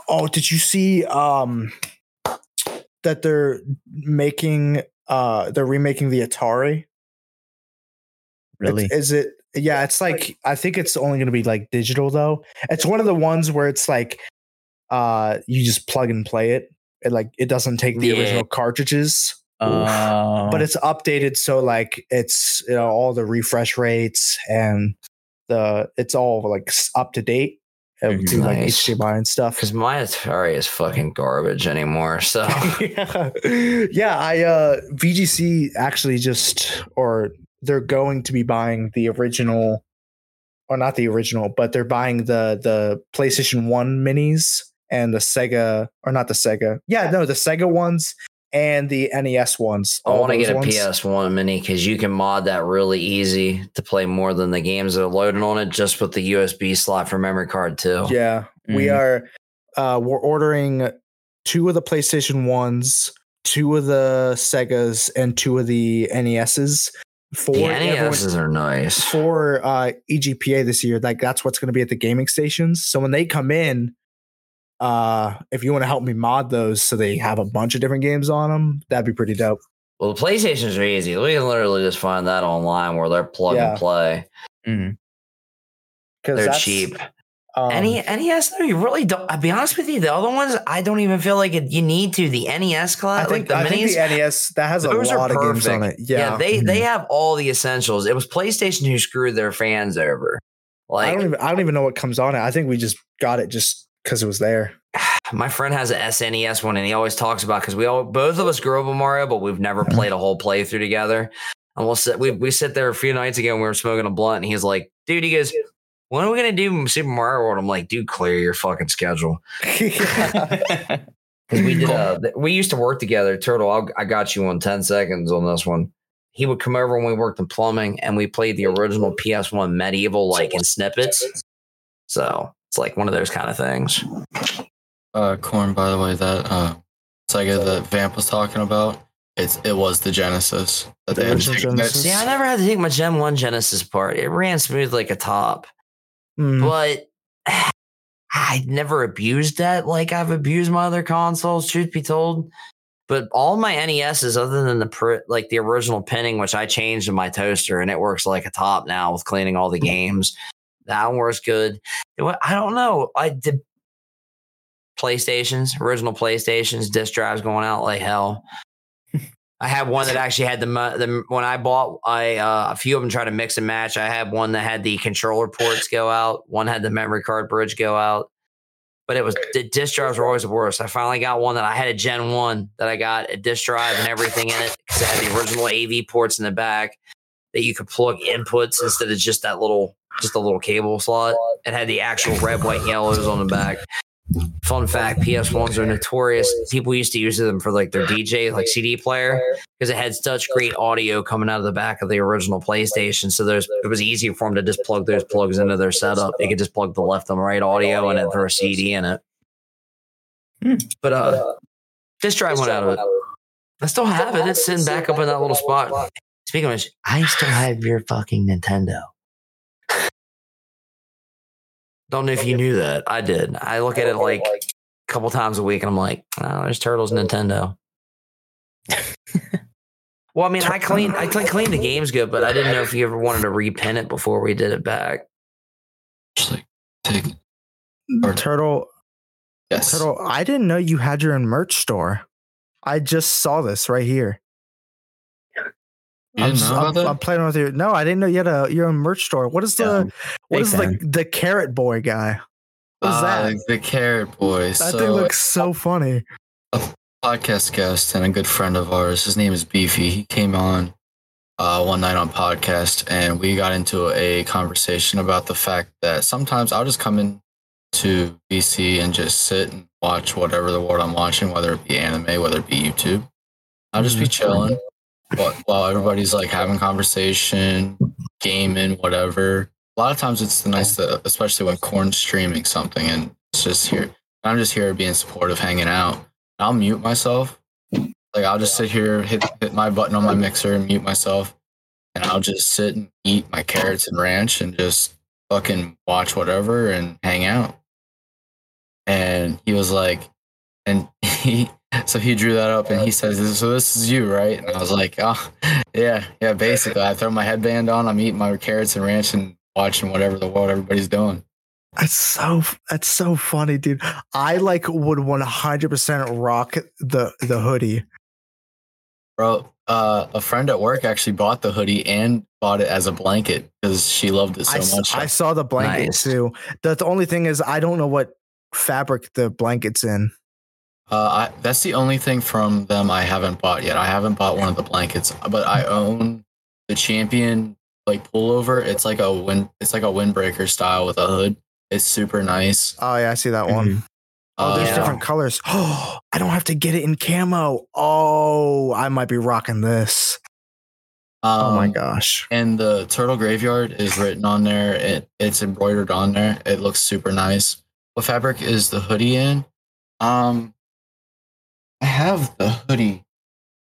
Speaker 3: Oh, did you see um that they're making uh they're remaking the Atari?
Speaker 5: Really?
Speaker 3: It's- Is it? Yeah, it's like I think it's only going to be like digital though. It's one of the ones where it's like uh you just plug and play it. It like it doesn't take the
Speaker 4: Yeah.
Speaker 3: original cartridges,
Speaker 5: Uh,
Speaker 3: but it's updated so like it's you know all the refresh rates and the it's all like up to date. It would like
Speaker 4: Nice.
Speaker 3: HDMI and stuff.
Speaker 4: Because my Atari is fucking garbage anymore. So
Speaker 3: yeah. yeah, I uh VGC actually just or they're going to be buying the original or not the original, but they're buying the the PlayStation 1 minis and the Sega or not the Sega. Yeah, no, the Sega ones and the NES ones.
Speaker 4: I want to get a
Speaker 3: ones.
Speaker 4: PS1 mini because you can mod that really easy to play more than the games that are loaded on it just with the USB slot for memory card too.
Speaker 3: Yeah, we
Speaker 5: Mhm.
Speaker 3: are. Uh, we're ordering two of the PlayStation ones, two of the Segas, and two of the NESs for
Speaker 4: The NESs are nice.
Speaker 3: for uh, EGPA this year. Like that's what's going to be at the gaming stations. So when they come in, uh, if you want to help me mod those so they have a bunch of different games on them, that'd be pretty dope.
Speaker 4: Well, the PlayStations are easy. We can literally just find that online where they're plug
Speaker 3: Yeah.
Speaker 4: and play.
Speaker 5: Mhm.
Speaker 3: Because
Speaker 4: They're cheap.
Speaker 3: Um,
Speaker 4: Any NES though, you really don't. I'll be honest with you. The other ones, I don't even feel like it, you need to. The NES class, I
Speaker 3: think,
Speaker 4: like
Speaker 3: I
Speaker 4: the
Speaker 3: think
Speaker 4: minis,
Speaker 3: the NES that has a lot of games on it.
Speaker 4: perfect.
Speaker 3: Yeah, Mm-hmm.
Speaker 4: they they have all the essentials. It was PlayStation who screwed their fans over.
Speaker 3: I
Speaker 4: Like
Speaker 3: don't even I don't even know what comes on it. I think we just got it just because it was there.
Speaker 4: my friend has a SNES one, and he always talks about because we all both of us grew up with Mario, but we've never played a whole playthrough together. And we'll sit we we sit there a few nights ago and we were smoking a blunt, and he's like, "Dude," he goes, "When are we gonna do Super Mario World?" I'm like, "Dude, clear your fucking schedule." Because we did uh we used to work together. Turtle, I'll, I got you on ten seconds on this one. He would come over when we worked in plumbing, and we played the original PS1 MediEvil like in snippets. So it's like one of those kind of things.
Speaker 2: Uh, corn. By the way, that uh, Sega that Vamp was talking about, it's it was the Genesis. That
Speaker 3: The
Speaker 2: they had
Speaker 3: Genesis?
Speaker 4: See, I never had to take my Gen 1 Genesis part. It ran smooth like a top,
Speaker 3: Mm.
Speaker 4: but I never abused that like I've abused my other consoles, truth be told. But all my NESs, other than the like the original pinning, which I changed in my toaster, and it works like a top now with cleaning all the games. That one works good. I don't know. I did PlayStations, original PlayStations, disk drives going out like hell. I had one that actually had the the when I bought I uh, a few of them tried to mix and match. I had one that had the controller ports go out. One had the memory card bridge go out. But it was the disk drives were always the worst. I finally got one that I had a Gen One that I got a disk drive and everything in it because it had the original AV ports in the back that you could plug inputs instead of just that little just a little cable slot. It had the actual red, white, and yellows on the back. Fun fact: PS1s are notorious. People used to use them for like their DJ, like CD player, because it had such great audio coming out of the back of the original PlayStation. So there's it was easy for them to just plug those plugs into their setup. They could just plug the left and right audio and then throw a CD in it.
Speaker 5: Hmm.
Speaker 4: But uh, this drive went out of it. I still have it. It's sitting back up in that little spot. Speaking of which, I still have your fucking Nintendo. Don't know if you knew that. I did. I look at it like a couple times a week and I'm like, oh, there's Turtles Nintendo. well, I mean, I cleaned I cle- cleaned the games good, but I didn't know if you ever wanted to repin it before we did it back.
Speaker 2: Just like take mm, or
Speaker 3: Turtle,
Speaker 2: yes.
Speaker 3: Turtle, I didn't know you had your own merch store. I just saw this right here. I'm,
Speaker 2: didn't
Speaker 3: s-
Speaker 2: know about
Speaker 3: I'm? I'm playing with you. No, I didn't know you had a your own merch store. What is the what
Speaker 5: big
Speaker 3: is the the carrot boy guy? What is
Speaker 2: Uh,
Speaker 3: that?
Speaker 2: The Carrot boy.
Speaker 3: That
Speaker 2: so,
Speaker 3: thing looks so funny.
Speaker 2: A podcast guest and a good friend of ours. His name is Beefy. He came on uh, one night on podcast, and we got into a conversation about the fact that sometimes I'll just come in to VC and just sit and watch whatever the world I'm watching, whether it be anime, whether it be YouTube. I'll just be chilling while, everybody's like having conversation, gaming, whatever. A lot of times it's nice to, especially when Corn's streaming something, and it's just here. I'm just here being supportive, hanging out. I'll mute myself. Like I'll just sit here, hit hit my button on my mixer and mute myself, and I'll just sit and eat my carrots and ranch and just fucking watch whatever and hang out. And he was like, and he so he drew that up and he says, "So this is you, right?" And I was like, "Oh, yeah, yeah." Basically, I throw my headband on, I'm eating my carrots and ranch and watching whatever the world everybody's doing.
Speaker 3: That's so that's so funny, dude. I like would 100% rock the the hoodie.
Speaker 2: Bro, uh, a friend at work actually bought the hoodie and bought it as a blanket because she loved it so
Speaker 3: I, s-
Speaker 2: much.
Speaker 3: I saw the blanket
Speaker 4: Nice.
Speaker 3: too. The, the only thing is I don't know what fabric the blanket's in.
Speaker 2: Uh, I, that's the only thing from them I haven't bought yet. I haven't bought one of the blankets, but I own the champion like pullover. It's like a wind, it's like a windbreaker style with a hood. It's super nice.
Speaker 3: Oh yeah, I see that one. Oh, there's
Speaker 2: Uh,
Speaker 3: different colors. Oh, I don't have to get it in camo. Oh, I might be rocking this. oh my
Speaker 2: um,
Speaker 3: gosh.
Speaker 2: And the turtle graveyard is written on there. It it's embroidered on there. It looks super nice. What fabric is the hoodie in? Um, I have the hoodie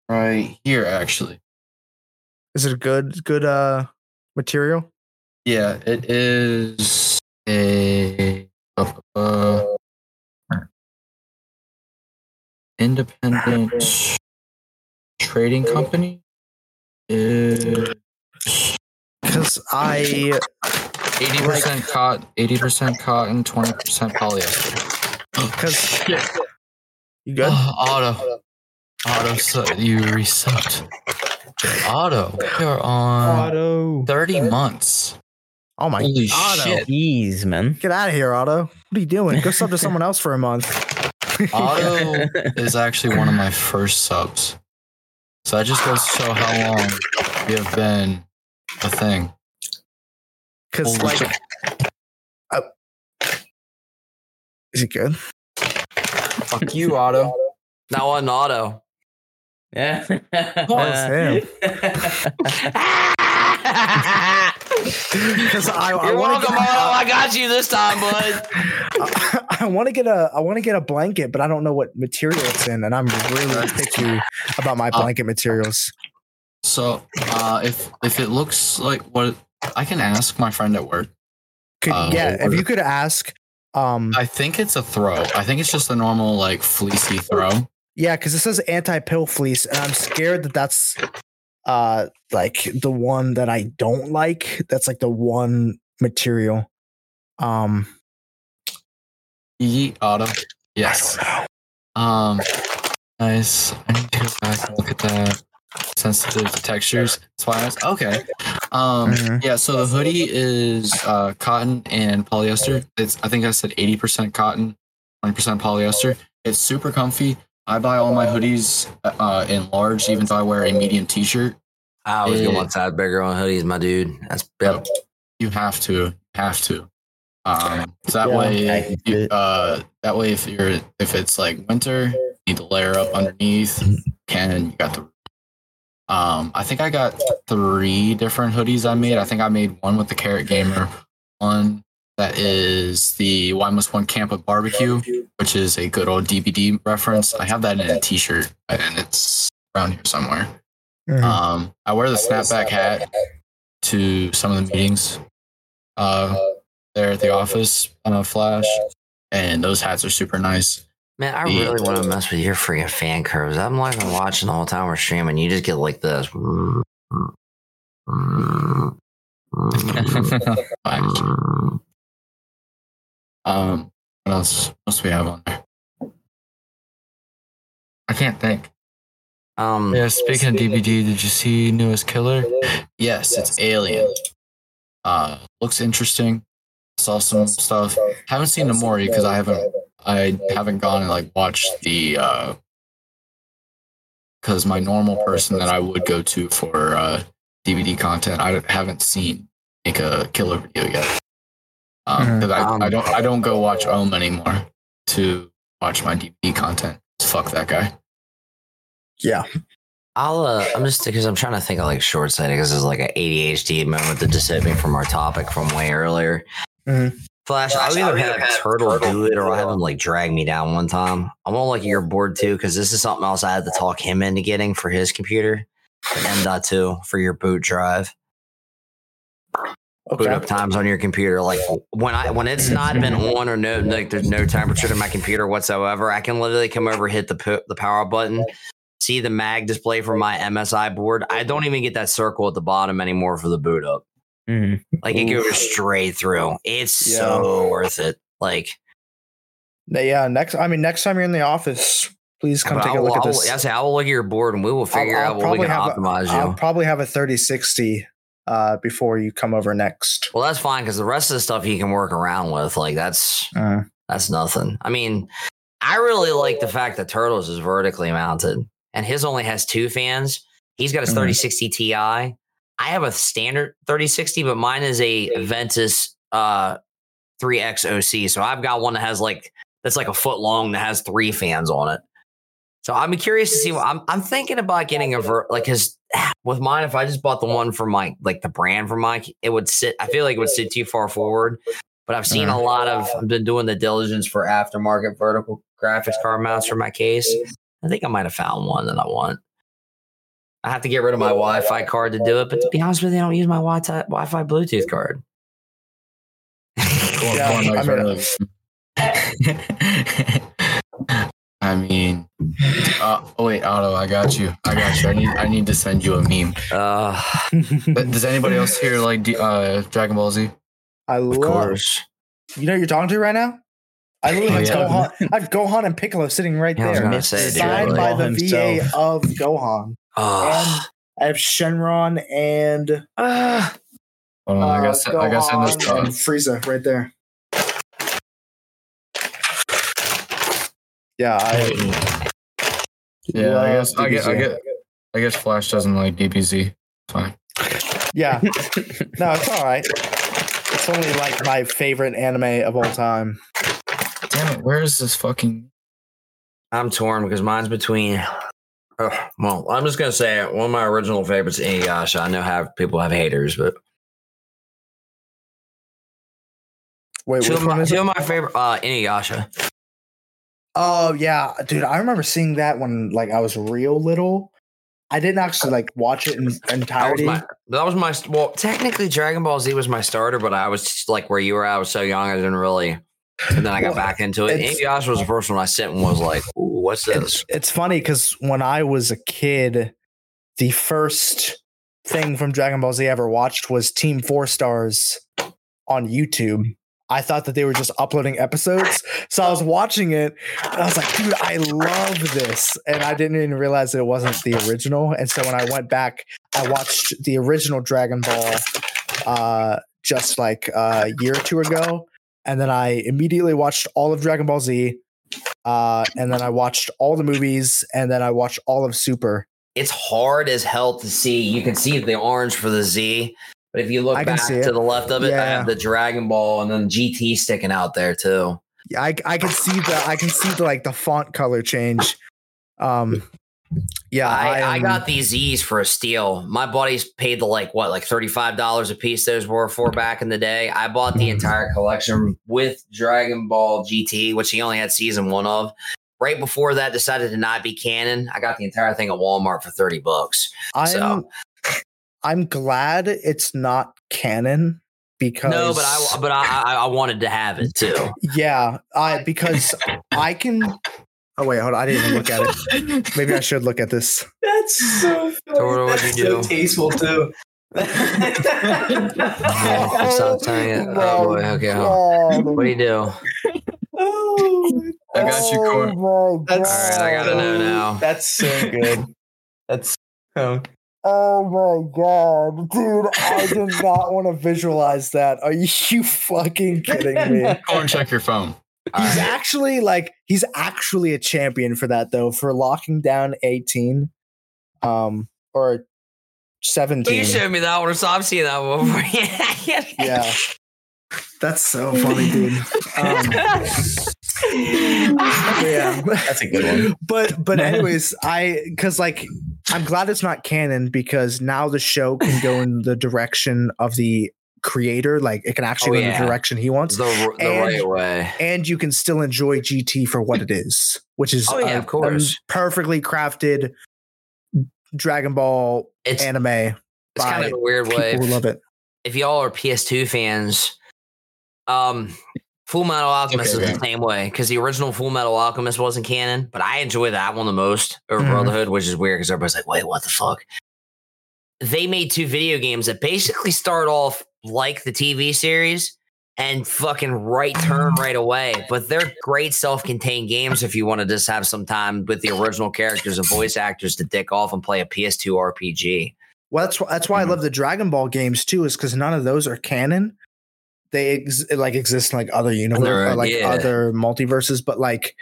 Speaker 2: right here actually.
Speaker 3: Is it a good good uh material?
Speaker 2: Yeah, it is a uh, independent trading company. Is
Speaker 3: Because I
Speaker 2: eighty percent cotton, eighty percent cotton, twenty percent polyester.
Speaker 3: because you good?
Speaker 2: Oh, auto, auto, so you reset. Auto, you're on
Speaker 5: Auto.
Speaker 2: thirty months.
Speaker 3: Oh my
Speaker 2: Holy
Speaker 3: Otto.
Speaker 2: shit!
Speaker 5: Jeez, man.
Speaker 3: Get out of here, Auto. What are you doing? Go sub to someone else for a month.
Speaker 2: Auto is actually one of my first subs. So that just goes to show how long we have been a thing.
Speaker 3: Because like, uh, is it good?
Speaker 2: Fuck you, Otto.
Speaker 4: Now on auto.
Speaker 5: Yeah.
Speaker 3: it's him. Because I, I
Speaker 4: You're
Speaker 3: want to
Speaker 4: welcome, Auto. I got you this time, bud.
Speaker 3: I, I want to get a I want to get a blanket, but I don't know what material it's in, and I'm really picky about my
Speaker 2: Uh,
Speaker 3: blanket materials.
Speaker 2: So uh, if if it looks like what I can ask my friend at work.
Speaker 3: Could,
Speaker 2: uh,
Speaker 3: yeah, if you could ask, um,
Speaker 2: I think it's a throw. I think it's just a normal like fleecy throw.
Speaker 3: yeah, because it says anti-pill fleece, and I'm scared that that's uh like the one that I don't like. That's like the one material. Um,
Speaker 2: Yeet Auto. Yes. Um nice. I need to go back and look at that. Sensitive to textures. That's why I was okay. Um
Speaker 3: Mhm.
Speaker 2: yeah, so the hoodie is uh cotton and polyester. It's I think I said 80% cotton, 20% polyester. It's super comfy. I buy all my hoodies uh in large, even though I wear a medium t-shirt.
Speaker 4: I always
Speaker 2: Yeah.
Speaker 4: go one size bigger on hoodies, my dude. That's yep.
Speaker 2: You have to, have to. Um, so that
Speaker 3: Yeah,
Speaker 2: way, you, uh, that way, if you're if it's like winter, you need to layer up underneath. Can you got the? Um, I think I got three different hoodies I made. I think I made one with the Carrot Gamer, one that is the Why Must One Camp with Barbecue, which is a good old DVD reference. I have that in a T-shirt, and it's around here somewhere.
Speaker 3: mhm.
Speaker 2: Um, I wear the snapback hat to some of the meetings uh, there at the office on a flash, and those hats are super nice.
Speaker 4: Man, I
Speaker 2: Yeah.
Speaker 4: really want to mess with your freaking fan curves. I'm like watching the whole time we're streaming. You just get like this.
Speaker 2: Um, what else? What else we have on there? I can't think.
Speaker 4: Um,
Speaker 2: Yeah, speaking of DVD, did you see newest killer? Yes, it's Alien. Uh, looks interesting. Saw some stuff. Haven't seen the Mori because I haven't I haven't gone and like watched the uh because my normal person that I would go to for uh DVD content I haven't seen make a killer video yet. Um, because I, I don't I don't go watch Ohm anymore to watch my DVD content. Fuck that guy.
Speaker 3: yeah,
Speaker 4: I'll. Uh, I'm just because I'm trying to think of like short sighted because it's like an ADHD moment that just hit me from our topic from way earlier.
Speaker 3: Mhm.
Speaker 4: Flash, I'll either have a Turtle do it or I'll have him like drag me down one time. I'm on like your board too because this is something else I had to talk him into getting for his computer. M.2 for your boot drive. boot up times on your computer. Like when I when it's not been on or no like there's no temperature to my computer whatsoever, I can literally come over, hit the pu- the power button, see the mag display for my MSI board. I don't even get that circle at the bottom anymore for the boot up.
Speaker 5: Mhm.
Speaker 4: Like it goes straight through. It's
Speaker 3: Yeah.
Speaker 4: so worth it. Like
Speaker 3: Yeah, next. I mean, next time you're in the office, please come
Speaker 4: I
Speaker 3: take a look at
Speaker 4: I will-
Speaker 3: this.
Speaker 4: I say I will look at your board and we will figure
Speaker 3: I'll
Speaker 4: out what we can
Speaker 3: have a-
Speaker 4: optimize you.
Speaker 3: I'll probably have a 3060 uh, before you come over next.
Speaker 4: well, that's fine because the rest of the stuff you can work around with. Like that's
Speaker 3: Uh,
Speaker 4: That's nothing. I mean, I really like the fact that Turtles is vertically mounted and his only has two fans. He's got his
Speaker 3: Mhm.
Speaker 4: 3060 Ti. I have a standard 3060, but mine is a Ventus uh 3X OC. So I've got one that has like that's like a foot long that has three fans on it. So I'm curious to see. What, I'm I'm thinking about getting a ver like because with mine, if I just bought the one for my like the brand for mine, it would sit. I feel like it would sit too far forward. But I've seen a lot of. I've been doing the diligence for aftermarket vertical graphics card mounts for my case. I think I might have found one that I want. I have to get rid of my Wi-Fi card to do it, but to be honest with you, I don't use my Wi-Fi Wi-Fi Bluetooth card.
Speaker 3: Yeah, I mean-
Speaker 2: I mean, uh, oh wait, Otto, I got you. I got you. I need, I need to send you a meme.
Speaker 4: Uh,
Speaker 2: Does anybody else here like uh, Dragon Ball Z?
Speaker 3: I
Speaker 4: of
Speaker 3: love.
Speaker 4: course.
Speaker 3: You know who you're talking to right now? I literally
Speaker 2: Oh,
Speaker 3: have,
Speaker 2: yeah.
Speaker 3: Gohan, I have Gohan and Piccolo sitting right
Speaker 4: Yeah,
Speaker 3: there,
Speaker 4: gonna say, dude,
Speaker 3: signed by the
Speaker 5: Himself.
Speaker 3: VA of Gohan.
Speaker 4: Oh,
Speaker 3: I have Shenron and
Speaker 4: uh,
Speaker 2: Hold on, I
Speaker 3: uh,
Speaker 2: guess I guess I
Speaker 3: Gohan
Speaker 2: missed.
Speaker 3: and
Speaker 2: Uh,
Speaker 3: Frieza right there. Yeah, I
Speaker 2: yeah, I guess I get I
Speaker 3: DBZ.
Speaker 2: get I guess Flash doesn't like DBZ. Fine.
Speaker 3: Yeah, no, it's all right. It's only like my favorite anime of all time.
Speaker 2: Damn it, where is this fucking?
Speaker 4: I'm torn because mine's between. Uh, well, I'm just gonna say. One of my original favorites, Inuyasha. I know have people have haters, but
Speaker 3: Wait,
Speaker 4: two of, my, two of my favorite, uh, Inuyasha.
Speaker 3: Oh yeah, dude, I remember seeing that when like I was real little. I didn't actually like watch it in
Speaker 4: That was
Speaker 3: entirety.
Speaker 4: my. That was my. Well, technically, Dragon Ball Z was my starter, but I was like where you were. I was so young, I didn't really. And then I got
Speaker 3: Well,
Speaker 4: back into it.
Speaker 3: it's-
Speaker 4: Inuyasha was the first one I sent and was like, "What's this?"
Speaker 3: It's, it's funny because when I was a kid, the first thing from Dragon Ball Z I ever watched was Team Four Stars on YouTube. I thought that they were just uploading episodes. So I was watching it and I was like, dude, I love this. And I didn't even realize that it wasn't the original. And so when I went back, I watched the original Dragon Ball uh, just like a year or two ago. And then I immediately watched all of Dragon Ball Z. Uh, and then I watched all the movies, and then I watched all of Super.
Speaker 4: it's hard as hell to see. You can see the orange for the Z, but if you look
Speaker 3: I
Speaker 4: back to
Speaker 3: it.
Speaker 4: the left of it, I have the Dragon Ball and then GT sticking out there too.
Speaker 3: Yeah, I I can see the I can see the like the font color change. Um, yeah,
Speaker 4: I, I got these Z's for a steal. My buddies paid the like what, like thirty five dollars a piece. Those were for back in the day. I bought the hmm. entire collection with Dragon Ball GT, which he only had season one of. Right before that, decided to not be canon. I got the entire thing at Walmart for thirty bucks.
Speaker 3: I'm
Speaker 4: so-
Speaker 3: I'm glad it's not canon because
Speaker 4: No, but I but I I wanted to have it too.
Speaker 3: yeah I because I can. Oh wait, hold on. I didn't even look at it. Maybe I should look at this.
Speaker 5: That's so funny.
Speaker 4: Tora, what'd
Speaker 5: That's
Speaker 4: you
Speaker 5: so
Speaker 4: do?
Speaker 5: tasteful too.
Speaker 4: Yeah, stop telling it. Oh, oh boy, okay. hold on. What do you do?
Speaker 5: oh,
Speaker 2: I got you, Cor.
Speaker 5: Oh, that's
Speaker 4: All right, I gotta know now.
Speaker 5: That's so good. That's oh,
Speaker 3: Oh my god, dude! I did not want to visualize that. Are you fucking kidding me?
Speaker 2: Go and check your phone.
Speaker 3: He's actually like he's actually a champion for that though, for locking down 18. Um or 17.
Speaker 4: You showed me that one, so I've seen that one before.
Speaker 3: Yeah. That's so funny, dude. Um, yeah.
Speaker 5: that's a good one.
Speaker 3: but but anyways, I because like I'm glad it's not canon because now the show can go in the direction of the creator. Like it can actually
Speaker 4: Oh,
Speaker 3: go in
Speaker 4: yeah.
Speaker 3: the direction he wants.
Speaker 4: the the
Speaker 3: And-
Speaker 4: right way.
Speaker 3: and you can still enjoy GT for what it is, which is
Speaker 4: Oh, yeah,
Speaker 3: a-
Speaker 4: of course.
Speaker 3: a perfectly crafted Dragon Ball
Speaker 4: It's
Speaker 3: anime
Speaker 4: it's kind of a weird
Speaker 3: people
Speaker 4: way.
Speaker 3: who love it.
Speaker 4: If y'all are PS2 fans, um, Full Metal Alchemist
Speaker 2: Okay,
Speaker 4: is
Speaker 2: okay.
Speaker 4: the same way because the original Full Metal Alchemist wasn't canon, but I enjoy that one the most over
Speaker 3: Mhm.
Speaker 4: Brotherhood, which is weird because everybody's like, "Wait, what the fuck?" They made two video games that basically start off like the TV series and fucking right turn mm. right away, but they're great self-contained games if you want to just have some time with the original characters and voice actors to dick off and play a PS2 RPG.
Speaker 3: Well, that's that's why I love the mm. Dragon Ball games too, is because none of those are canon. They ex- like exist in like other
Speaker 4: universes,
Speaker 3: uh, like
Speaker 4: yeah.
Speaker 3: other multiverses, but like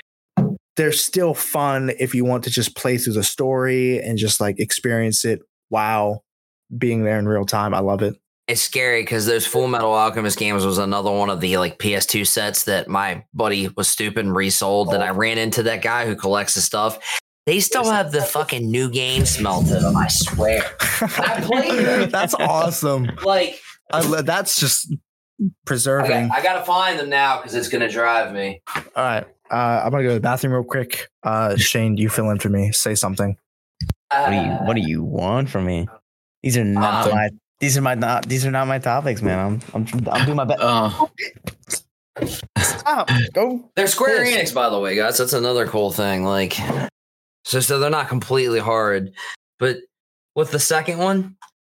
Speaker 3: they're still fun if you want to just play through the story and just like experience it. while being there in real time, I love it.
Speaker 4: It's scary because those Full Metal Alchemist games was another one of the like PS2 sets that my buddy was stupid and resold. And I ran into that guy who collects the stuff. They still have the fucking new game smell to them. I swear. I played them.
Speaker 3: That's awesome.
Speaker 4: Like
Speaker 3: I, that's just preserving.
Speaker 4: got, I gotta find them now because it's gonna drive me.
Speaker 3: All right. Uh, I'm gonna go to the bathroom real quick. Uh, Shane, you fill in for me. Say something.
Speaker 5: What do you What do you want from me? These are not
Speaker 2: Um,
Speaker 5: my. These are my not. These are not my topics, man. I'm. I'm. I'm doing my best.
Speaker 2: Uh,
Speaker 3: Stop. Go.
Speaker 4: They're Square
Speaker 3: Yes.
Speaker 4: Enix, by the way, guys. That's another cool thing. Like, so, so they're not completely hard, but with the second one,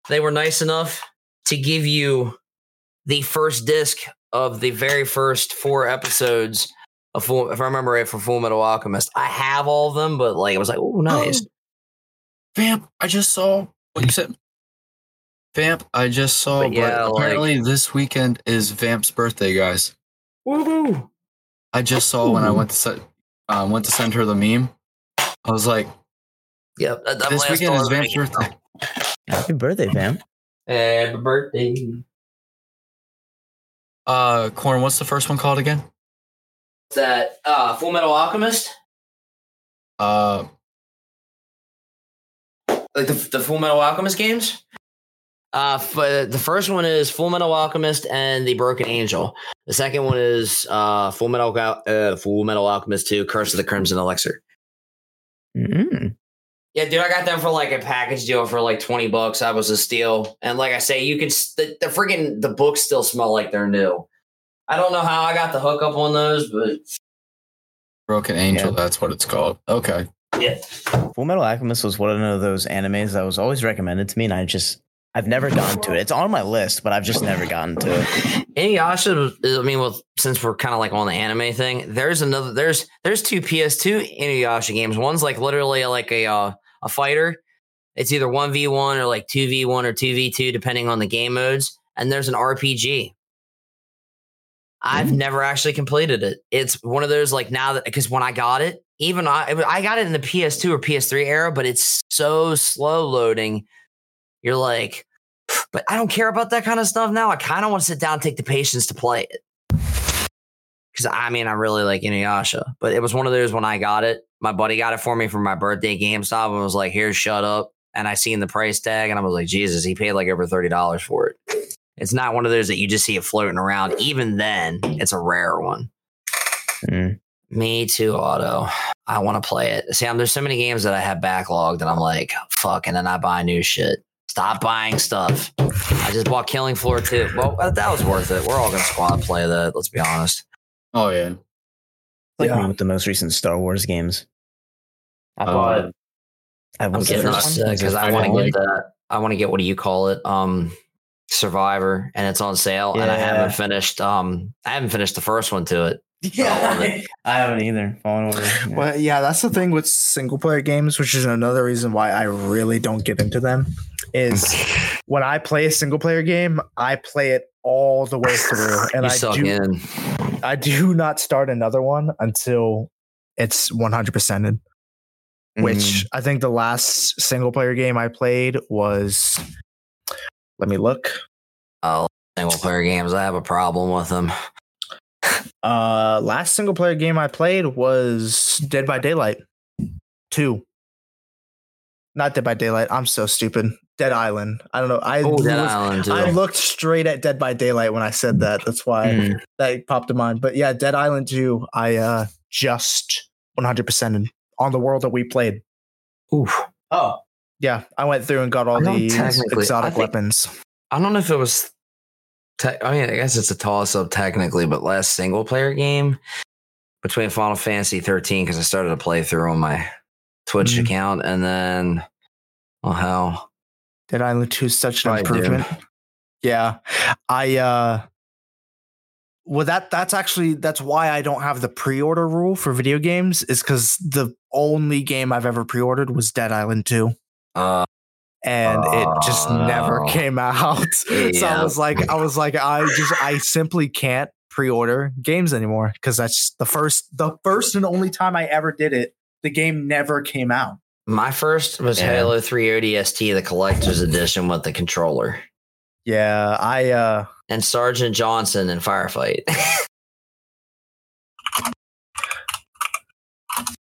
Speaker 4: they were nice enough to give you the first disc of the very first four episodes of Full. If I remember right, for Full Metal Alchemist, I have all of them, but like, it was like, oh, nice.
Speaker 2: Vamp, I just saw what you said. Vamp, I just saw.
Speaker 4: But
Speaker 2: But
Speaker 4: yeah, like-
Speaker 2: apparently, this weekend is Vamp's birthday, guys.
Speaker 4: Woohoo!
Speaker 2: I just saw when I went to set, um, went to send her the meme. I was like,
Speaker 4: Yep. That, that
Speaker 2: this
Speaker 4: last
Speaker 2: weekend is Vamp's birthday.
Speaker 5: Happy birthday, Vamp!
Speaker 4: Happy birthday.
Speaker 2: Uh, Corn, what's the first one called again?
Speaker 4: That uh, Full Metal Alchemist,
Speaker 2: Uh,
Speaker 4: like the, the Full Metal Alchemist games. Uh, f- uh, the first one is Full Metal Alchemist and the Broken Angel. The second one is uh, Full Metal uh, Full Metal Alchemist Two: Curse of the Crimson Elixir.
Speaker 5: Mm.
Speaker 4: Yeah, dude, I got them for like a package deal for like twenty bucks. That was a steal. And like I say, you can s- the, the freaking the books still smell like they're new. I don't know how I got the hookup on those, but
Speaker 2: Broken Angel,
Speaker 5: Yeah.
Speaker 2: that's what it's called. Okay.
Speaker 4: yeah,
Speaker 5: Full Metal Alchemist was one of those animes that was always recommended to me, and I just I've never gotten to it. It's on my list, but I've just never gotten to it.
Speaker 4: Inuyasha. I mean, well, since we're kind of like on the anime thing, there's another. There's there's two PS2 Inuyasha games. One's like literally like a uh, a fighter. It's either one v one or like two v one or two v two, depending on the game modes. And there's an RPG. I've never actually completed it. It's one of those like now that because when I got it, even I I got it in the PS2 or PS3 era, but it's so slow loading. You're like, but I don't care about that kind of stuff now. I kind of want to sit down and take the patience to play it. Because I mean, I really like Inuyasha, but it was one of those when I got it. My buddy got it for me for my birthday GameStop and was like, "Here, shut up." And I seen the price tag, and I was like, "Jesus, he paid like over thirty dollars for it." It's not one of those that you just see it floating around. Even then, it's a rare one.
Speaker 5: Mm.
Speaker 4: Me too, Auto. I want to play it. See, I'm, there's so many games that I have backlogged that I'm like, fuck, and then I buy new shit. Stop buying stuff. I just bought Killing Floor 2. Well, uh, that was worth it. We're all going to squad play that. Let's be honest.
Speaker 2: Oh yeah.
Speaker 5: Like
Speaker 3: Yeah.
Speaker 5: me with the most recent Star Wars games. I bought. I
Speaker 4: I'm
Speaker 5: was
Speaker 4: getting
Speaker 5: first
Speaker 4: because I
Speaker 2: I
Speaker 4: want to
Speaker 2: don't
Speaker 4: get that. I want to get what do you call it? Um, Survivor, and it's on sale. And I haven't finished. Um, I haven't finished the first one to it.
Speaker 5: Yeah, I haven't either. Fallen Order. Yeah.
Speaker 3: Well, yeah, that's the thing with single player games, which is another reason why I really don't get into them. Is when I play a single player game, I play it all the way through, and
Speaker 4: you
Speaker 3: I
Speaker 4: suck
Speaker 3: do
Speaker 4: in.
Speaker 3: I do not start another one until it's 100 percented.
Speaker 5: Mm.
Speaker 3: Which I think the last single player game I played was. Let me look.
Speaker 4: Oh, single player games. I have a problem with them.
Speaker 3: Uh, last single player game I played was Dead by Daylight 2. Not Dead by Daylight. I'm so stupid. Dead Island. I don't know. I
Speaker 4: Oh, Dead
Speaker 3: was-
Speaker 4: Island too.
Speaker 3: I looked straight at Dead by Daylight when I said that. That's why
Speaker 5: Mm.
Speaker 3: that popped to mind. But yeah, Dead Island 2, I uh just 100% on the world that we played.
Speaker 4: Oof.
Speaker 5: Oh,
Speaker 3: Yeah, I went through and got all the exotic
Speaker 4: think-
Speaker 3: weapons.
Speaker 4: I don't know if it was. Te- I mean, I guess it's a toss up technically, but last single player game between Final Fantasy 13 because I started to play through on my Twitch
Speaker 3: Mhm.
Speaker 4: account, and then oh hell,
Speaker 3: Dead Island 2 is such an improvement. Yeah. I uh well that that's actually that's why I don't have the pre-order rule for video games is cuz the only game I've ever pre-ordered was Dead Island 2
Speaker 4: uh,
Speaker 3: and it just
Speaker 4: Oh,
Speaker 3: never came out. So I was like I was like I just I simply can't pre-order games anymore cuz that's the first the first and only time I ever did it the game never came out.
Speaker 4: my first was
Speaker 5: Yeah.
Speaker 4: Halo 3 ODST, the collector's edition with the controller.
Speaker 3: Yeah, I uh
Speaker 4: and Sergeant Johnson in Firefight.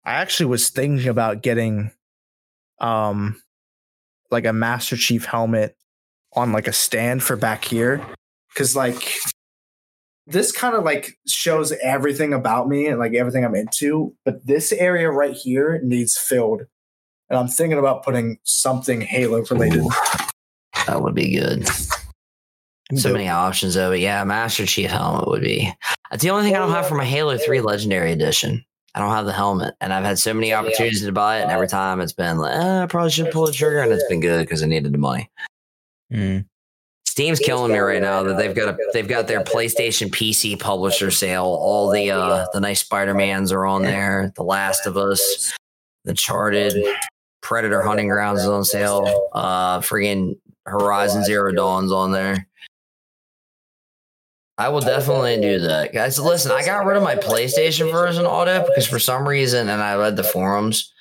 Speaker 3: I actually was thinking about getting um like a Master Chief helmet on like a stand for back here cuz like this kind of like shows everything about me and like everything I'm into, but this area right here needs filled. And I'm thinking about putting something Halo related.
Speaker 4: that would be good. So many options though, it. Yeah, Master Chief helmet would be. That's the only thing I don't have for my Halo 3 Legendary Edition. I don't have the helmet, and I've had so many opportunities to buy it, and every time it's been like, eh, I probably should pull the trigger, and it's been good because I needed the money.
Speaker 5: Mm.
Speaker 4: Steam's killing me right now that they've got a they've got their PlayStation PC publisher sale. All the uh the nice Spider Mans are on there. The Last of Us, the Charted, Predator Hunting Grounds is on sale. Uh, friggin' Horizon Zero Dawn's on there. I will definitely do that, guys. Listen, I got rid of my PlayStation version audit because for some reason, and I read the forums,